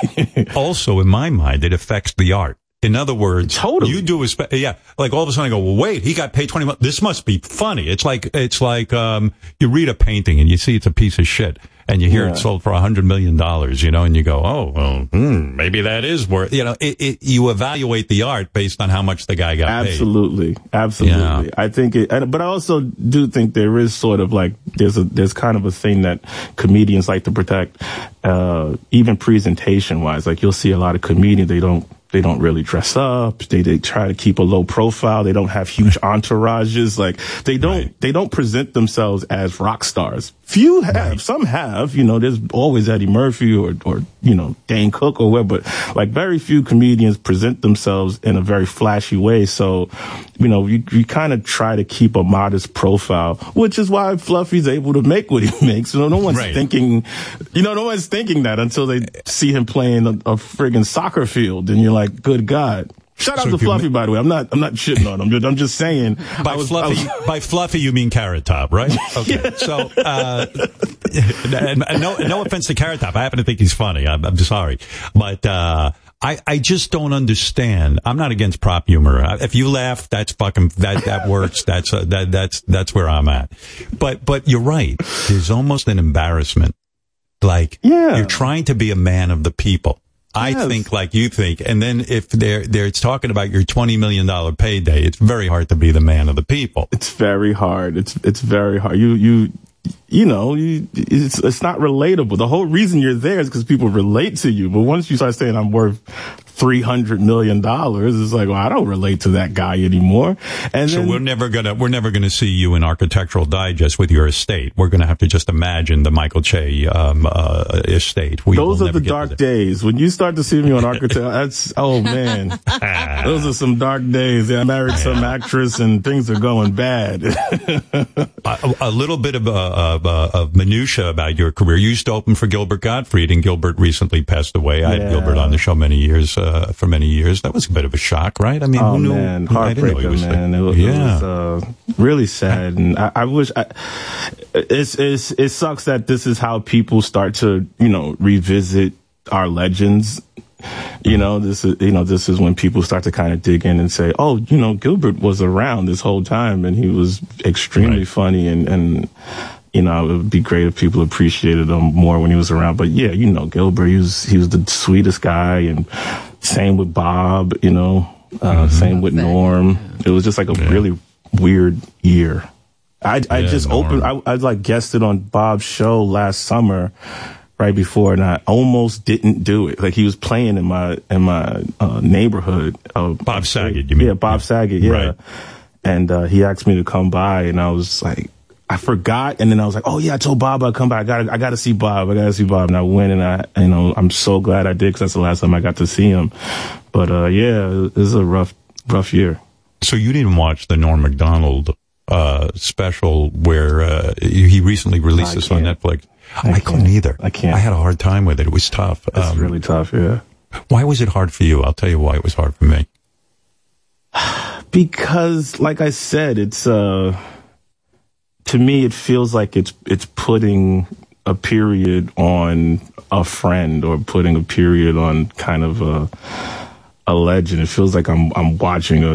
[laughs] also, in my mind, it affects the art. In other words, totally. you do a spe- yeah, like all of a sudden I go, well, wait, he got paid 20 bucks. This must be funny. It's like, it's like, um, you read a painting and you see it's a piece of shit and you hear Yeah. it sold for a hundred million dollars, you know, and you go, oh, well, hmm, maybe that is worth, you know, it, it, you evaluate the art based on how much the guy got paid. Absolutely, absolutely. I think it, but I also do think there is sort of like there's a there's kind of a thing that comedians like to protect, uh, even presentation wise. Like you'll see a lot of comedians they don't they don't really dress up. They they try to keep a low profile. They don't have huge entourages. Like they don't they don't present themselves as rock stars. Few have, some have. You know, there's always Eddie Murphy or or you know Dane Cook or whatever. But like very few comedians present themselves in a very flashy way. So, you know, you you kind of try to keep a modest profile, which is why Fluffy's able to make what he [laughs] makes. You know, no one's Right. thinking, you know, no one's thinking that until they see him playing a, a friggin' soccer field, and you're like, good God. Shout out So to Fluffy, by the way. I'm not, I'm not shitting on him. I'm just, saying. [laughs] By was- fluffy, was- [laughs] by fluffy, you mean carrot top, right? [laughs] Okay. So, uh, and, and no, no offense to carrot top. I happen to think he's funny. I'm, I'm sorry, but uh, I, I just don't understand. I'm not against prop humor. Uh, If you laugh, that's fucking that that works. That's uh, that that's that's where I'm at. But but you're right. There's almost an embarrassment. Like yeah. you're trying to be a man of the people. I Yes. think like you think, and then if they're they're it's talking about your twenty million dollar payday, it's very hard to be the man of the people. it's very hard. It's it's very hard. You you you know you, it's it's not relatable. The whole reason you're there is because people relate to you. But once you start saying I'm worth three hundred million dollars, it's like well I don't relate to that guy anymore. And so then, we're never gonna we're never gonna see you in Architectural Digest with your estate. We're gonna have to just imagine the Michael Che um, uh, estate. We those are the dark days when you start to see me on [laughs] Architect. That's oh man, [laughs] those are some dark days. Yeah, I married some actress and things are going bad. [laughs] a, a little bit of, uh, of, uh, of minutia about your career. You used to open for Gilbert Gottfried, and Gilbert recently passed away. I had Gilbert on the show many years uh, for many years. That was a bit of a shock, right? I mean, oh who knew? man, I know he heartbreaker, was man. It, was- yeah. it was uh, really sad, and I, I wish. I, it's it's it sucks that this is how people start to you know revisit our legends. You know, this is you know this is when people start to kind of dig in and say, oh, you know, Gilbert was around this whole time, and he was extremely funny, and and you know, it would be great if people appreciated him more when he was around. But yeah, you know, Gilbert, he was he was the sweetest guy, and same with Bob. You know, uh, same with Norm. It was just like a really weird year. I I Yeah, just opened. I, I like guested on Bob's show last summer, right before, and I almost didn't do it. Like he was playing in my in my uh, neighborhood. Uh, Bob Saget, you mean? Yeah, Bob Saget. Yeah, Right. and uh, he asked me to come by, and I was like. I forgot, and then I was like, "Oh yeah, I told Bob I'd come by. I got, to I got to see Bob. I got to see Bob." And I went, and I, you know, I'm so glad I did because that's the last time I got to see him. But uh, yeah, it was a rough, rough year. So you didn't watch the Norm Macdonald uh, special where uh, he recently released I this on. Netflix? I, couldn't either. I can't. I had a hard time with it. It was tough. It's Um, really tough. Yeah. Why was it hard for you? I'll tell you why it was hard for me. [sighs] because like i said it's uh to me it feels like it's it's putting a period on a friend or putting a period on kind of a a legend. It feels like I'm I'm watching a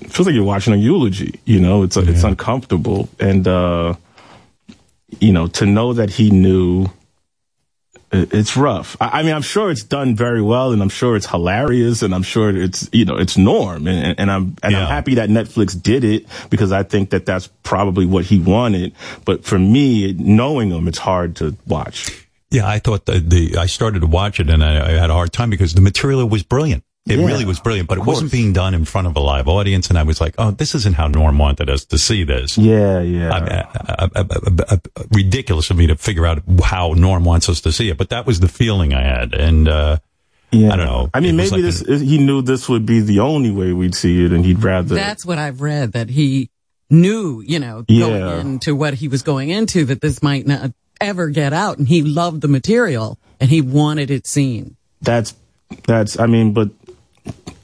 it feels like you're watching a eulogy. You know, it's it's uncomfortable, and uh, you know, to know that he knew. It- It's rough. I mean, I'm sure it's done very well, and I'm sure it's hilarious, and I'm sure it's you know it's norm, and, and I'm and I'm happy that Netflix did it because I think that that's probably what he wanted. But for me, knowing him, it's hard to watch. Yeah, I thought the, the I started to watch it and I, I had a hard time because the material was brilliant. It Yeah, really was brilliant, but it wasn't being done in front of a live audience. And I was like, oh, this isn't how Norm wanted us to see this. Yeah, yeah. I mean, uh, uh, ridiculous of me to figure out how Norm wants us to see it, but that was the feeling I had. And, uh, Yeah. I don't know. I mean, maybe like this he knew this would be the only way we'd see it, and he'd rather. That's what I've read that he knew, you know, Yeah. going into what he was going into that this might not ever get out and he loved the material and he wanted it seen. that's that's. I mean, but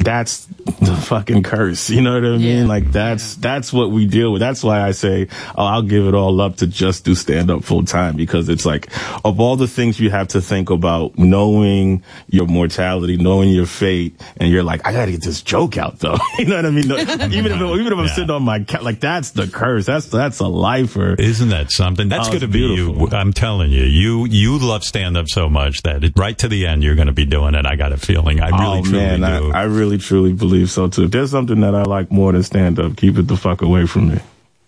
that's the fucking curse. You know what I mean? Like that's that's what we deal with. That's why I say, oh, I'll give it all up to just do stand up full time because it's like of all the things you have to think about, knowing your mortality, knowing your fate, and you're like, I got to get this joke out though. [laughs] you know what I mean? No, [laughs] even if even if I'm sitting on my couch, like that's the curse. That's that's a lifer. Isn't that something? That's Oh, going to be you. I'm telling you, you you love stand up so much that it, right to the end you're going to be doing it. I got a feeling. I oh, really oh, truly man, do. I, I really truly believe so too. If there's something that I like more than stand up, keep it the fuck away from me.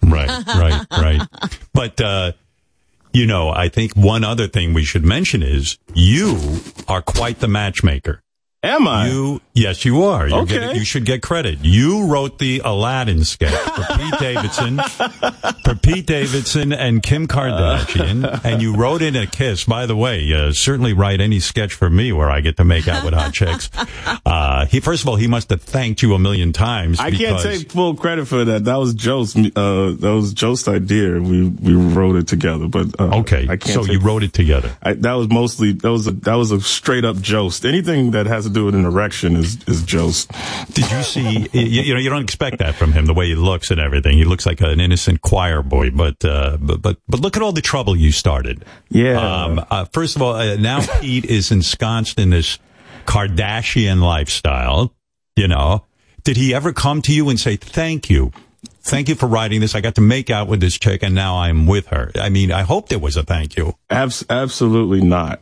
Right, right, [laughs] right. But, uh, you know, I think one other thing we should mention is you are quite the matchmaker. Am I? You, yes, you are. You're Okay. getting- you should get credit. You wrote the Aladdin sketch for [laughs] Pete Davidson, for Pete Davidson and Kim Kardashian, and you wrote in a kiss. By the way, uh, certainly write any sketch for me where I get to make out with hot chicks. [laughs] Uh, he, first of all, he must have thanked you a million times. I can't take full credit for that. That was Jost's. Uh, that was Jost's idea. We we wrote it together. But uh, Okay, I can't so you wrote it together. I, that was mostly that was a that was a straight up Jost. Anything that has do with an erection is is Jost. Did you see? You, you know, you don't expect that from him. The way he looks and everything, he looks like an innocent choir boy. But uh, but but but look at all the trouble you started. Yeah. Um, uh, first of all, uh, now Pete is ensconced in this Kardashian lifestyle. You know, did he ever come to you and say thank you? Thank you for writing this. I got to make out with this chick, and now I'm with her. I mean, I hope there was a thank you. Abs- absolutely not.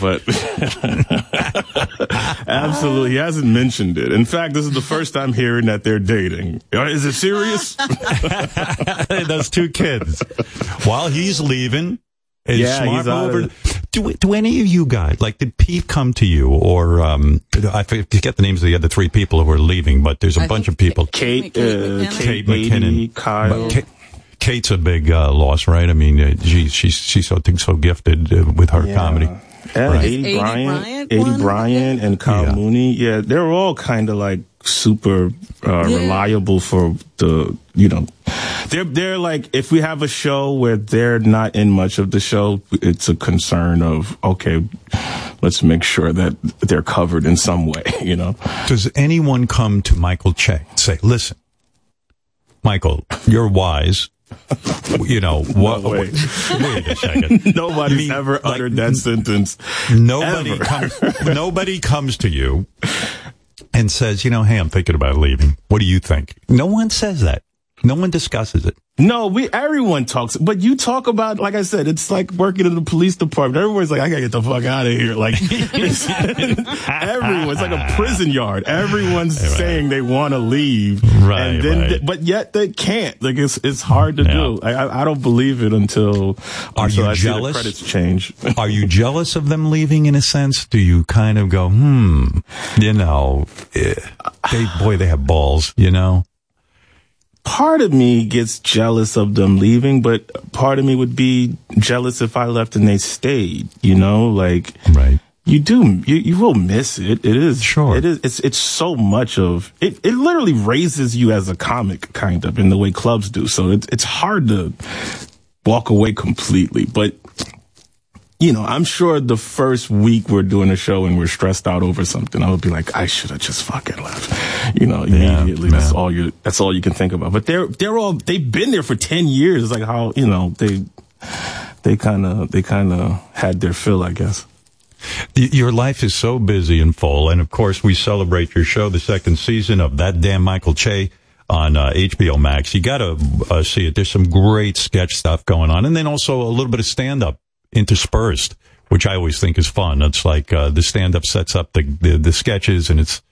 But [laughs] absolutely, he hasn't mentioned it. In fact, this is the first time hearing that they're dating. Is it serious? [laughs] [laughs] Those two kids. While he's leaving, his Yeah, smart he's out Do, do any of you guys, like, did Pete come to you or, um, I forget the names of the other three people who are leaving, but there's a bunch of people. Kate, uh, Kate Kate McKinnon. Kyle. Kate- Kate's a big uh, loss, right? I mean, uh, she, she's she's so so gifted uh, with her Yeah. comedy. Yeah, Right. Aidy, Aidy Bryant, Bryant Aidy one? Bryant, and Kyle Mooney. Yeah, they're all kind of like super uh, Yeah. reliable for the you know. They're they're like if we have a show where they're not in much of the show, it's a concern of okay, let's make sure that they're covered in some way. [laughs] You know. Does anyone come to Michael Che and say, "Listen, Michael, you're wise." You know what? wait, wait a second. [laughs] Nobody's ever uttered that sentence. Nobody Ever. comes. [laughs] nobody comes to you and says, "You know, hey, I'm thinking about leaving. What do you think?" No one says that. No one discusses it. No, we everyone talks, but you talk about like I said, it's like working in the police department. Everyone's like, I gotta get the fuck out of here. Like [laughs] it's, everyone, it's like a prison yard. Everyone's saying they want to leave, Right, And then, right. but yet they can't. Like it's it's hard to do. I, I I don't believe it until Are until you I jealous? See the credits change. [laughs] Are you jealous of them leaving in a sense? Do you kind of go, hmm, you know, eh, they boy, they have balls, you know? Part of me gets jealous of them leaving, but part of me would be jealous if I left and they stayed, you know, like, right. You do, you, you will miss it. It is, Sure. it is, it's, it's so much of, it, it literally raises you as a comic, kind of, in the way clubs do. So it's, it's hard to walk away completely, but, you know, I'm sure the first week we're doing a show and we're stressed out over something, I would be like, I should have just fucking left. You know, immediately. that's all you, that's all you can think about. But they're, they're all, they've been there for 10 years. It's like how, you know, they, they kind of, they kind of had their fill, I guess. Your life is so busy and full, and of course, we celebrate your show, the second season of that damn Michael Che on uh, HBO Max. You got to uh, see it. There's some great sketch stuff going on, and then also a little bit of stand up interspersed, which I always think is fun. It's like uh, the stand up sets up the, the the sketches, and it's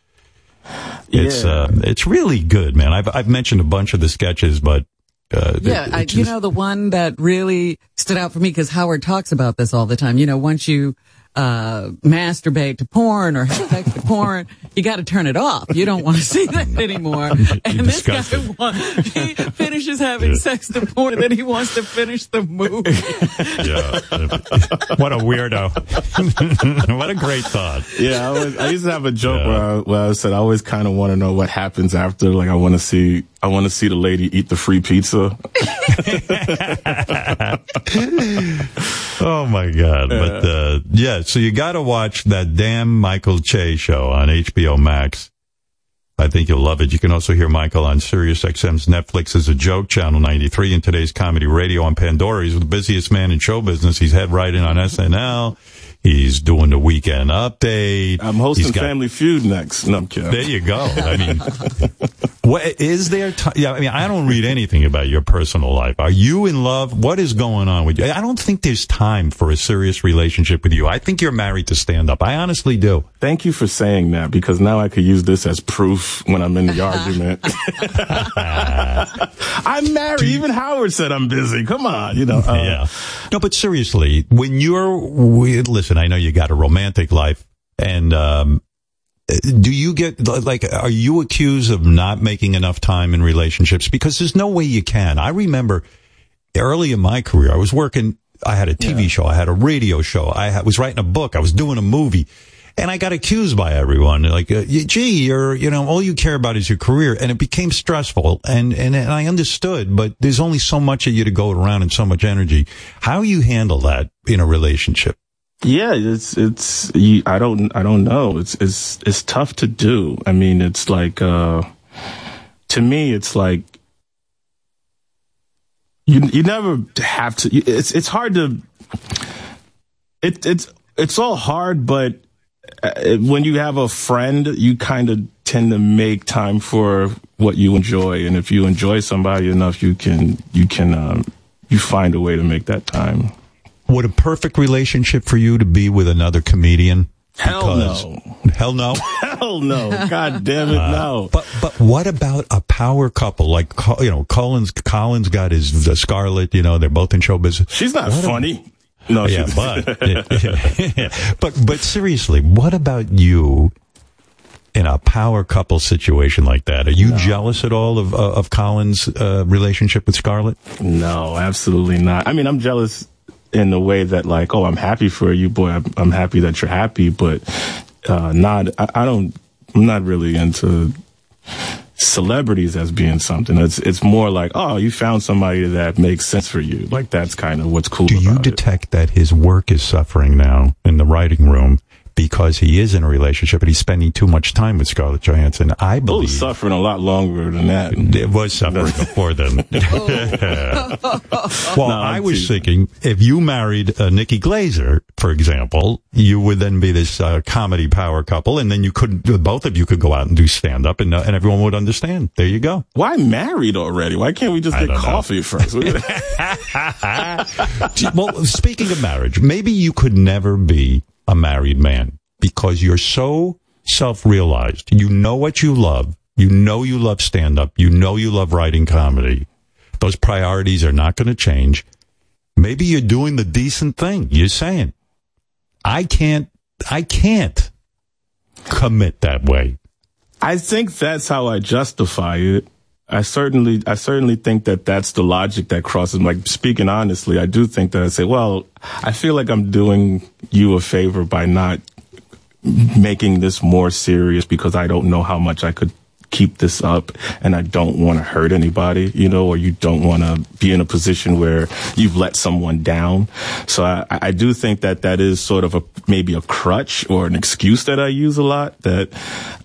it's Yeah. uh, it's really good, man. I've I've mentioned a bunch of the sketches, but uh, Yeah, it- I, it's you know the one that really stood out for me because Howard talks about this all the time. You know, once you uh masturbate to porn or have sex to porn, you got to turn it off. You don't want to see that anymore. [laughs] And this guy, disgusting. wa- he finishes having sex to porn, and then he wants to finish the movie. [laughs] yeah. what a weirdo. [laughs] what a great thought. Yeah, I, always, I used to have a joke where, I, where I said I always kind of want to know what happens after. Like I want to see, I want to see the lady eat the free pizza. Oh my God. But, uh, yeah, so you gotta watch that damn Michael Che show on HBO Max. I think you'll love it. You can also hear Michael on Sirius XM's Netflix Is A Joke, channel 93 and today's comedy radio on Pandora. He's the busiest man in show business. He's head writing on SNL. He's doing the weekend update. I'm hosting got- Family Feud next. No, I'm kidding. There you go. I mean, [laughs] what is there? T- yeah, I mean, I don't read anything about your personal life. Are you in love? What is going on with you? I don't think there's time for a serious relationship with you. I think you're married to stand up. I honestly do. Thank you for saying that because now I could use this as proof when I'm in the [laughs] argument. [laughs] I'm married. Even Howard said I'm busy. Come on, you know. uh, yeah. No, but seriously, when you're with, listen, I know you got a romantic life, and um, do you get like, are you accused of not making enough time in relationships? Because there's no way you can. I remember early in my career, I was working. I had a TV show. I had a radio show. I was writing a book. I was doing a movie. And I got accused by everyone, like, uh, gee, you're, you know, all you care about is your career. And it became stressful. And, and, and I understood, but there's only so much of you to go around and so much energy. How you handle that in a relationship? Yeah, it's it's you, I don't I don't know. It's it's it's tough to do. I mean, it's like uh to me it's like you you never have to it's it's hard to it it's it's all hard but uh, when you have a friend, you kind of tend to make time for what you enjoy and if you enjoy somebody enough, you can you can um you find a way to make that time. Would a perfect relationship for you to be with another comedian? Hell no. Hell no. [laughs] Hell no. God damn it, no. Uh, But but what about a power couple like you know Colin's? Colin's got his uh, Scarlett. You know they're both in show business. She's not What a- funny. No, yeah, she's- [laughs] but [laughs] but but seriously, what about you in a power couple situation like that? Are you jealous at all of uh, of Colin's' uh, relationship with Scarlett? No, absolutely not. I mean, I'm jealous in the way that like, oh, I'm happy for you, boy. I'm, I'm happy that you're happy, but uh, not. I, I don't. I'm not really into celebrities as being something. It's it's more like, oh, you found somebody that makes sense for you. Like that's kind of what's cool. Do you about it. detect that his work is suffering now in the writing room because he is in a relationship and he's spending too much time with Scarlett Johansson? I believe suffering a lot longer than that. it was suffering [laughs] before then. [laughs] well, No, I was teasing. thinking if you married uh, Nikki Glazer, for example, you would then be this uh, comedy power couple, and then you could both of you could go out and do stand up, and uh, and everyone would understand. There you go. Why married already? Why can't we just I get don't know. coffee first? [laughs] well, speaking of marriage, maybe you could never be a married man because you're so self-realized. You know what you love. You know you love stand-up. You know you love writing comedy. Those priorities are not going to change. Maybe you're doing the decent thing. You're saying, I can't, I can't commit that way. I think that's how I justify it. I certainly, I certainly think that that's the logic that crosses. Like speaking honestly, I do think that I say, well, I feel like I'm doing you a favor by not making this more serious because I don't know how much I could keep this up and I don't want to hurt anybody, you know, or you don't want to be in a position where you've let someone down. So I, I do think that that is sort of a, maybe a crutch or an excuse that I use a lot that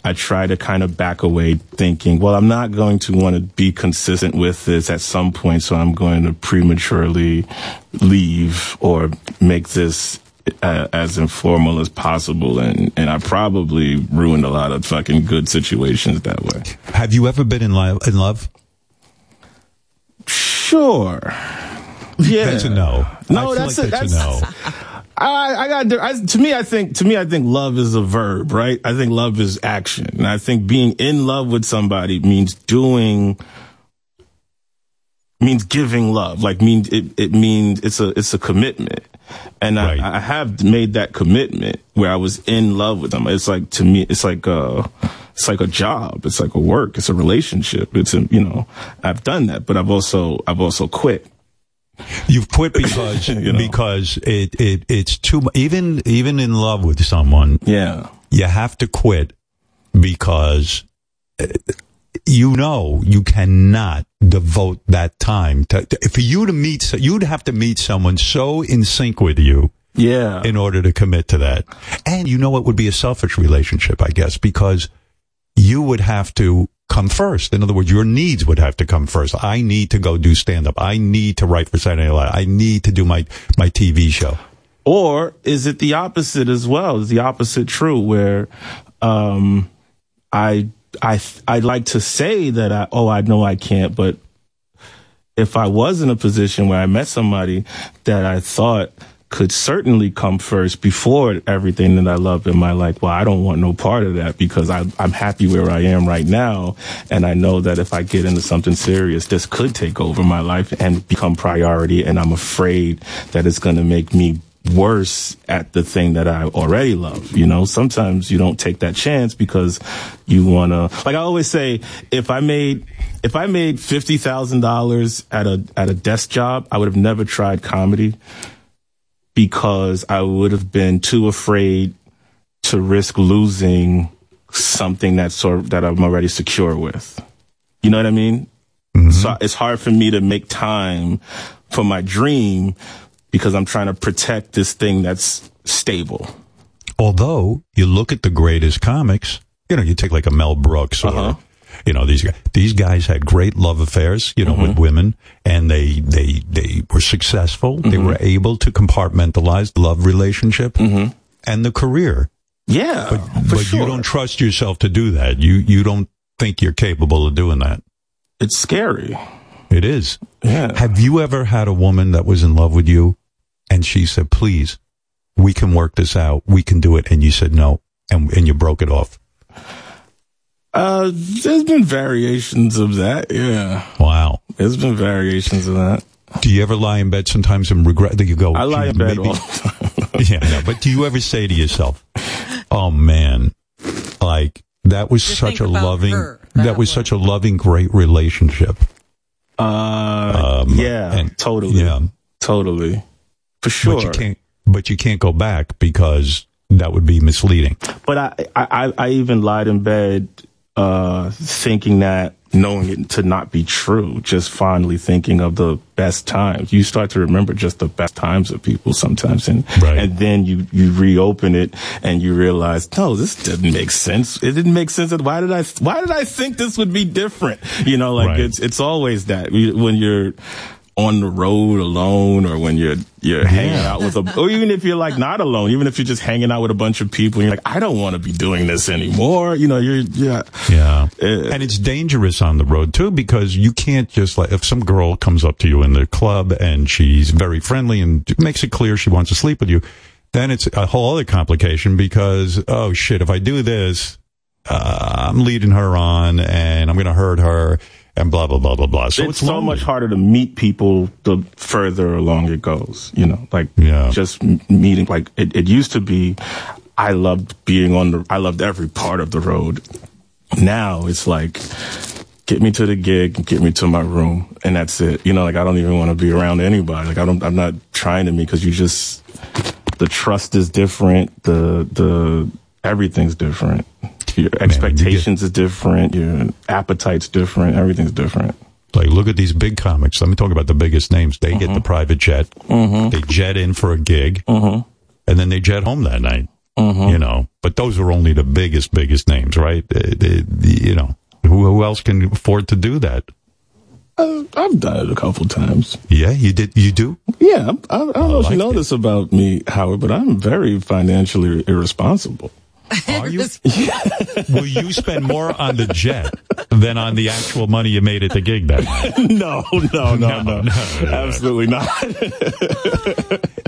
I try to kind of back away thinking, well, I'm not going to want to be consistent with this at some point. So I'm going to prematurely leave or make this uh, as informal as possible, and and I probably ruined a lot of fucking good situations that way. Have you ever been in love? In love? Sure. [laughs] Yeah. That's a no. That's like a, that's, that's a no. I, I got I, to me. I think to me, I think love is a verb, right? I think love is action, and I think being in love with somebody means doing means giving love. Like means it, it means it's a it's a commitment, and I, I have made that commitment where I was in love with them. It's like to me, it's like a it's like a job. It's like a work. It's a relationship. It's a you know I've done that, but I've also I've also quit. You've quit [laughs] because because it, it it's too even even in love with someone. Yeah, you have to quit because uh, you know you cannot devote that time to, to- for you to meet. You'd have to meet someone so in sync with you. Yeah. In order to commit to that, and you know it would be a selfish relationship, I guess, because you would have to come first. In other words, your needs would have to come first. I need to go do stand up. I need to write for Saturday Night Live. I need to do my, my TV show. Or is it the opposite as well? Is the opposite true where um I I I'd like to say that I oh I know I can't, but if I was in a position where I met somebody that I thought could certainly come first before everything that I love in my life. Well, I don't want no part of that because I, I'm happy where I am right now. And I know that if I get into something serious, this could take over my life and become priority. And I'm afraid that it's going to make me worse at the thing that I already love. You know, sometimes you don't take that chance because you want to, like I always say, if I made, if I made $50,000 at a, at a desk job, I would have never tried comedy because I would have been too afraid to risk losing something that's sort of, that I'm already secure with. You know what I mean? Mm-hmm. So it's hard for me to make time for my dream because I'm trying to protect this thing that's stable. Although you look at the greatest comics, you know, you take like a Mel Brooks or, Uh-huh. you know, these guys, these guys had great love affairs, you know, Mm-hmm. with women and they, they, they were successful. They Mm-hmm. were able to compartmentalize the love relationship and the career. Yeah. But, but you don't trust yourself to do that. You, you don't think you're capable of doing that. It's scary. It is. Yeah. Have you ever had a woman that was in love with you and she said, please, we can work this out. We can do it. And you said no. And, and you broke it off. Uh, there's been variations of that. Yeah. Wow. There's been variations of that. Do you ever lie in bed sometimes and regret that you go? I lie in bed maybe-" all the time. [laughs] yeah, no, but do you ever say to yourself, "Oh man, like that was such a loving, that was such a loving, great relationship." Uh, Um, yeah, totally. Yeah, totally, for sure. But you can't, but you can't go back because that would be misleading. But I, I, I- even lied in bed, uh, thinking that, knowing it to not be true, just fondly thinking of the best times. You start to remember just the best times of people sometimes, and and then you you reopen it and you realize, no, this didn't make sense. It didn't make sense. Why did I why did I think this would be different? You know, like Right. it's it's always that when you're on the road alone or when you're you're hanging out with a or even if you're like not alone even if you're just hanging out with a bunch of people and you're like I don't want to be doing this anymore you know you're yeah Yeah. and it's dangerous on the road too because you can't just like, if some girl comes up to you in the club and she's very friendly and makes it clear she wants to sleep with you, then it's a whole other complication because, oh shit, if I do this, uh, I'm leading her on and I'm going to hurt her and blah, blah, blah, blah, blah. So it's, it's, so much harder to meet people the further along it goes. You know, like Yeah. just meeting. Like it, it used to be, I loved being on the. I loved every part of the road. Now it's like, get me to the gig, get me to my room, and that's it. You know, like I don't even want to be around anybody. Like I don't. I'm not trying to me because you just the trust is different. The the everything's different. Your expectations is different. Your appetite's different. Everything's different. Like, look at these big comics. Let me talk about the biggest names. They get the private jet. Mm-hmm. They jet in for a gig, Mhm. and then they jet home that night. Mhm. You know, but those are only the biggest, biggest names, right? The- the- you know, who, who else can afford to do that? Uh, I've done it a couple times. Yeah, you did. You do. Yeah, I, I don't know if you know this about me, Howard, but I'm very financially irresponsible. Are you? [laughs] [laughs] Will you spend more on the jet than on the actual money you made at the gig that [laughs] night? no, no, no, no, absolutely not.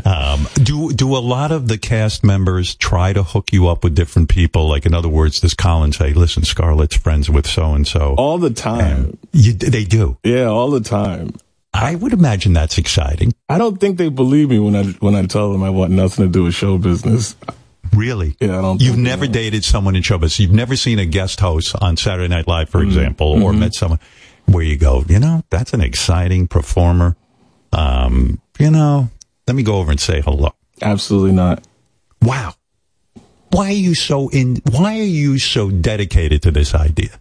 Um, do do a lot of the cast members try to hook you up with different people? Like, in other words, does Colin say, "Listen, Scarlett's friends with so and so"? All the time. You, they do. Yeah, all the time. I would imagine that's exciting. I don't think they believe me when I when I tell them I want nothing to do with show business. Really? Yeah, I don't. You've never dated someone in show business. You've never seen a guest host on Saturday Night Live, for example, or Mhm. met someone where you go, you know, that's an exciting performer. Um, you know, let me go over and say hello. Absolutely not. Wow. Why are you so in? Why are you so dedicated to this idea?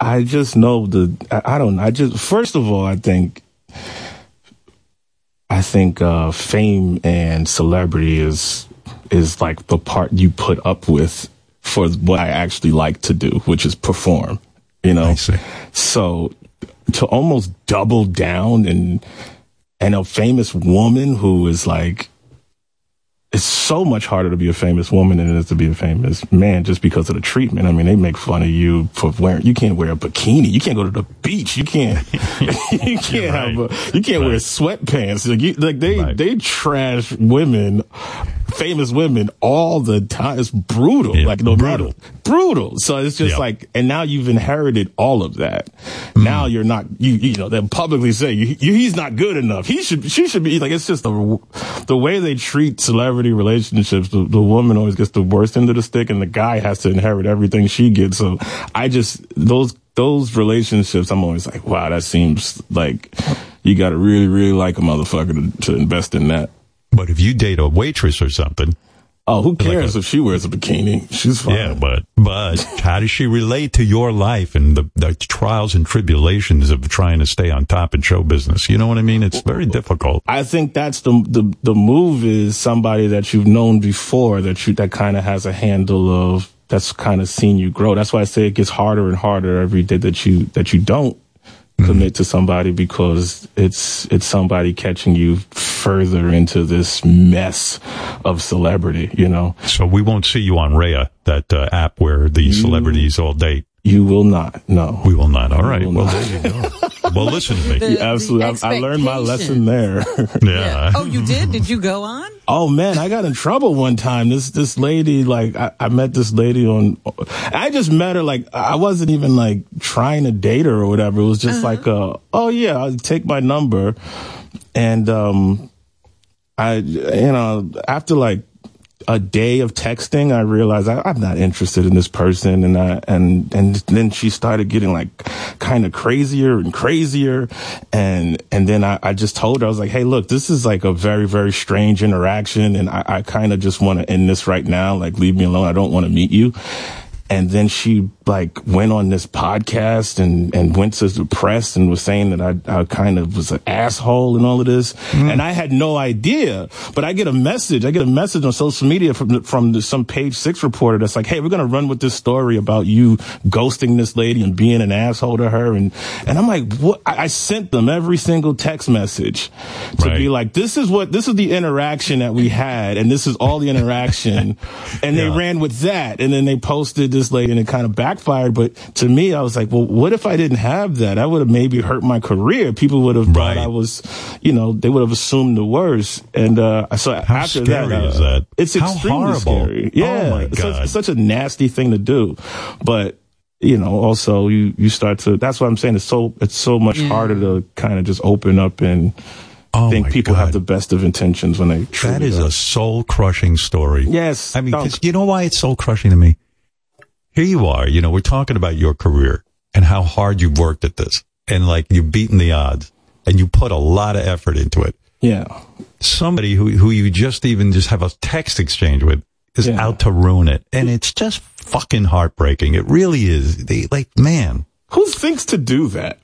I just know the. I, I don't. I just first of all, I think. I think uh, fame and celebrity is is like the part you put up with for what I actually like to do, which is perform. You know, so to almost double down and and a famous woman who is like it's so much harder to be a famous woman than it is to be a famous man just because of the treatment. I mean, they make fun of you for wearing, you can't wear a bikini. You can't go to the beach. You can't, [laughs] you [laughs] can't have a, you can't wear sweatpants. Like, you, like they, they trash women, famous women all the time. It's brutal. like no brutal, brutal. So it's just like, and now you've inherited all of that. Mm. Now you're not, you, you know, they publicly say you, you, he's not good enough. He should, she should be like, it's just the, the way they treat relationships. The, the woman always gets the worst end of the stick and the guy has to inherit everything she gets. So I just, those, those relationships, I'm always like, wow, that seems like you got to really, really like a motherfucker to, to invest in that. But if you date a waitress or something, oh, who cares if she wears a bikini? She's fine. Yeah, but but how does she relate to your life and the, the trials and tribulations of trying to stay on top in show business? You know what I mean? It's very difficult. I think that's the the the move is somebody that you've known before that you that kind of has a handle of that's kind of seen you grow. That's why I say it gets harder and harder every day that you that you don't commit to somebody because it's it's somebody catching you further into this mess of celebrity, you know. So we won't see you on Raya, that uh, app where the celebrities all date. You will not. No, we will not. All right. will Well, not. there you go. well, listen to me. [laughs] The- absolutely. the I, I learned my lesson there. [laughs] Yeah. Oh, you did? Did you go on? Oh man, I got in trouble one time. This this lady, like I, I met this lady on. I just met her like I wasn't even like trying to date her or whatever. It was just like, uh, oh yeah, I'll take my number, and um, I you know after like a day of texting, I realized I, I'm not interested in this person, and I and and then she started getting like kind of crazier and crazier, and and then I, I just told her I was like, hey, look, this is like a very very strange interaction, and I, I kind of just want to end this right now. Like, leave me alone. I don't want to meet you. And then she like went on this podcast and, and went to the press and was saying that I, I kind of was an asshole and all of this. Mm-hmm. And I had no idea, but I get a message. I get a message on social media from, from the, some page six reporter that's like, Hey, we're going to run with this story about you ghosting this lady and being an asshole to her. And, and I'm like, what? I, I sent them every single text message to be like, this is what, this is the interaction that we had. And this is all the interaction. [laughs] and they ran with that. And then they posted this lady and it kind of backfired. But to me, I was like, well, what if I didn't have that? I would have maybe hurt my career. People would have thought I was, you know, they would have assumed the worst. And, uh, so after that, scary uh, is that? it's How extremely horrible. scary. Oh, Yeah. my It's such- God. such a nasty thing to do. But, you know, also you, you start to, that's what I'm saying. It's so, it's so much harder to kind of just open up and think people have the best of intentions when they That truly is do. a soul crushing story. Yes. I mean, you know why it's soul crushing to me? Here you are, you know, we're talking about your career and how hard you've worked at this and like you've beaten the odds and you put a lot of effort into it. Yeah. Somebody who, who you just even just have a text exchange with is out to ruin it. And it's just fucking heartbreaking. It really is. They, like, man. Who thinks to do that?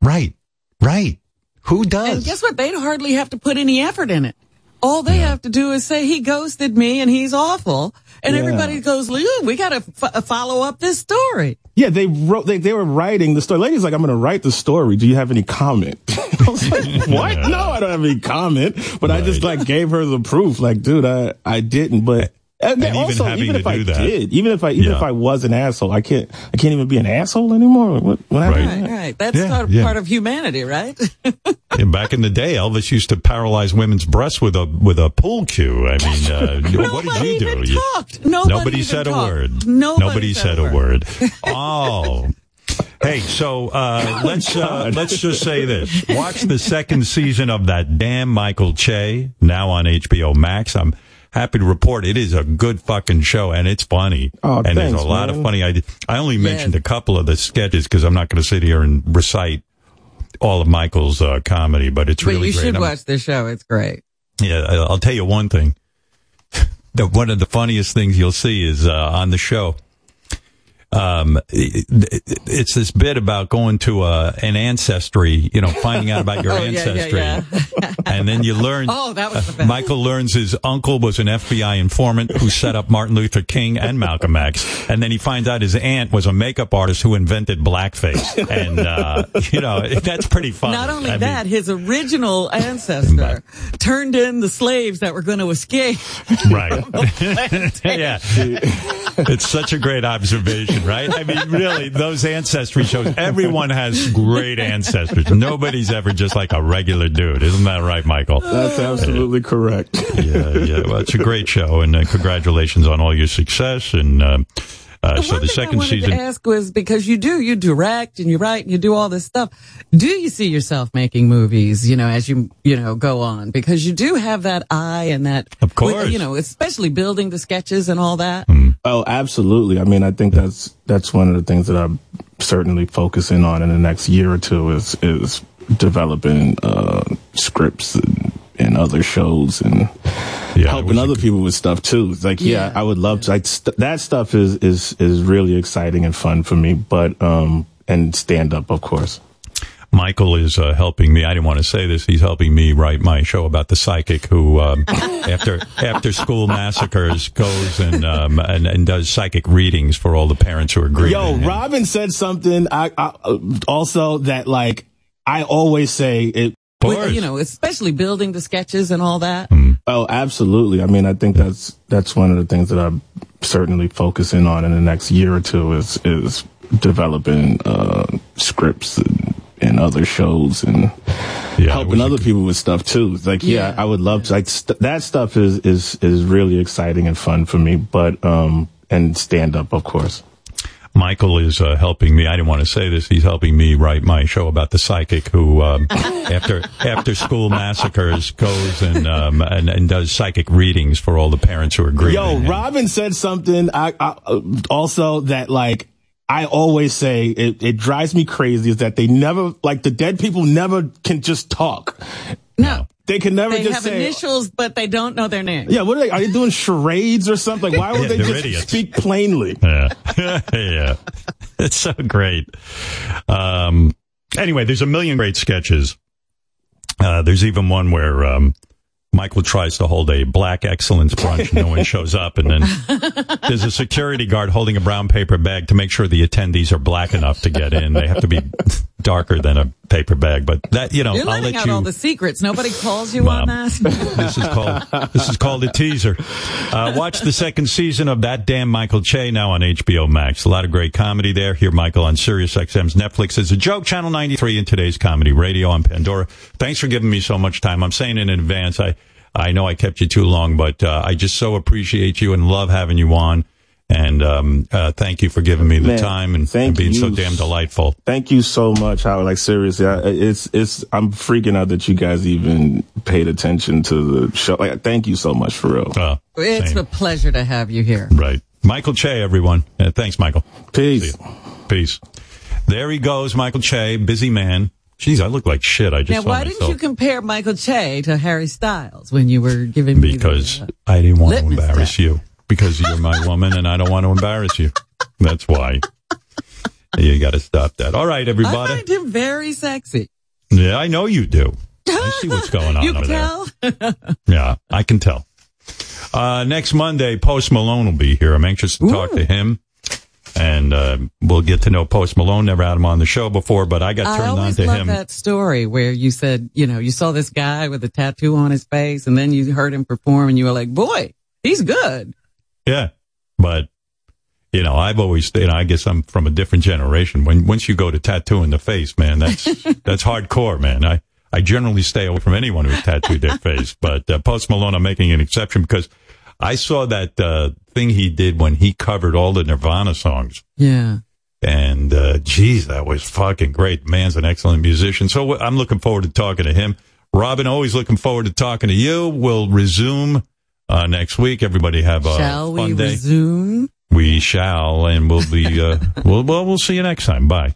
Right. Right. Who does? And guess what? They'd hardly have to put any effort in it. All they have to do is say he ghosted me and he's awful. And Yeah. everybody goes, "Ooh, we got to f- uh, follow up this story." Yeah, they wrote. They, they were writing the story. Lady's like, "I'm going to write the story. Do you have any comment?" [laughs] I was like, "What? [laughs] No, I don't have any comment." But I just like gave her the proof. Like, dude, I I didn't. But and, And even also, having even to if I do that. did, even if I even Yeah. if I was an asshole, I can't I can't even be an asshole anymore. What what happened? Right, right. That's Yeah, sort yeah. part of humanity, right? [laughs] And back in the day, Elvis used to paralyze women's breasts with a with a pool cue. I mean, uh, [laughs] what did you do? You- talked. Nobody even said talked. a word. Nobody said, said a a word. [laughs] Oh. Hey, so uh, let's uh, let's just say this: watch the second season of that damn Michael Che now on HBO Max. I'm happy to report it is a good fucking show and it's funny. Oh, and there's thanks, a lot man. of funny ideas. I only mentioned a couple of the sketches because I'm not going to sit here and recite all of Michael's uh, comedy, but it's but really you great. should I'm- watch the show. It's great. yeah, I- I'll tell you one thing. [laughs] The, one of the funniest things you'll see is uh, on the show. Um, it- it- it's this bit about going to a, an ancestry, you know, finding out about [laughs] your Oh, yeah, yeah, ancestry. yeah. and then you learn. [laughs] Oh, that was the uh, best. Michael learns his uncle was an FBI informant who set up Martin Luther King and Malcolm X. And then he finds out his aunt was a makeup artist who invented blackface. And, uh, you know, that's pretty funny. Not only I mean, that, his original ancestor turned in the slaves that were going to escape. Right. [laughs] yeah. It's such a great observation, right? I mean, really, those ancestry shows, everyone has great ancestors. Nobody's ever just like a regular dude. Isn't that right, Michael? That's absolutely correct. yeah, yeah. Well, it's a great show, and uh, congratulations on all your success. And uh, uh, so the I second wanted season. to ask was because you do, you direct and you write and you do all this stuff. Do you see yourself making movies, you know, as you, you know, go on? Because you do have that eye and that, of course. you know, especially building the sketches and all that. Oh, absolutely. I mean, I think that's that's one of the things that I'm certainly focusing on in the next year or two is is developing uh, scripts and, and other shows and helping other people with stuff too. It's like, yeah, I would love to. Like, st- that stuff is is is really exciting and fun for me. But um, and stand up, of course. Michael is uh, helping me. I didn't want to say this. He's helping me write my show about the psychic who, um, [laughs] after after school massacres, goes and, um, and and does psychic readings for all the parents who are grieving. Yo, Robin said something. I, I uh, also that like I always say it. With, you know, especially building the sketches and all that. Oh, absolutely. I mean, I think that's that's one of the things that I'm certainly focusing on in the next year or two is is developing uh, scripts and, and other shows and helping other people with stuff too. Like, yeah, I would love to. Like st- that stuff is is is really exciting and fun for me. But um, and stand up, of course. Michael is uh, helping me. I didn't want to say this. He's helping me write my show about the psychic who, um, [laughs] after after school massacres, goes and, um, and and does psychic readings for all the parents who are grieving. Yo, Robin said something. I, I uh, also that like I always say it, it drives me crazy is that they never like the dead people never can just talk. No, they can never they just have say. initials, but they don't know their name. Yeah, what are they? Are they doing charades or something? Like, why would Yeah, they just idiots. speak plainly? [laughs] Yeah. [laughs] yeah. It's so great. Um, anyway, there's a million great sketches. Uh, there's even one where, um, Michael tries to hold a black excellence brunch. No one [laughs] shows up. And then there's a security guard holding a brown paper bag to make sure the attendees are black enough to get in. They have to be darker than a paper bag. But that, you know, You're I'll letting let out you. all the secrets. Nobody calls you on that. [laughs] This is called this is called a teaser. Uh, watch the second season of that damn Michael Che now on HBO Max. A lot of great comedy there. Hear Michael on Sirius XM's Netflix Is A Joke. Channel 93 in today's comedy radio on Pandora. Thanks for giving me so much time. I'm saying in advance. I I know I kept you too long, but uh, I just so appreciate you and love having you on. And um, uh, thank you for giving me the Man, time and, thank and being so damn delightful. Thank you so much, Howard. Like seriously, I, it's it's I'm freaking out that you guys even paid attention to the show. Like, thank you so much for real. Uh, It's Same. a pleasure to have you here. Right. Michael Che, everyone. Uh, thanks, Michael. Peace. Peace. There he goes, Michael Che, busy man. Jeez, I look like shit. I just Now, saw why didn't you compare Michael Che to Harry Styles when you were giving me because the, uh, I didn't want to embarrass test? you. Because you're my woman and I don't want to embarrass you. That's why. You got to stop that. All right, everybody. I find him very sexy. Yeah, I know you do. [laughs] I see what's going on You over can there. [laughs] Yeah, I can tell. Uh, next Monday, Post Malone will be here. I'm anxious to talk to him. And uh, we'll get to know Post Malone. Never had him on the show before, but I got I turned on to love him. that story where you said, you know, you saw this guy with a tattoo on his face and then you heard him perform and you were like, boy, he's good. Yeah, but you know, I've always, you know, I guess I'm from a different generation. When once you go to tattoo in the face, man, that's [laughs] that's hardcore, man. I I generally stay away from anyone who's tattooed their [laughs] face, but uh, Post Malone, I'm making an exception because I saw that uh, thing he did when he covered all the Nirvana songs. Yeah. And, uh, geez, that was fucking great. Man's an excellent musician. So I'm looking forward to talking to him. Robin, always looking forward to talking to you. We'll resume, uh, next week. Everybody have a Shall we fun day. resume? We shall, and we'll be, uh, [laughs] we'll, well, we'll see you next time. Bye.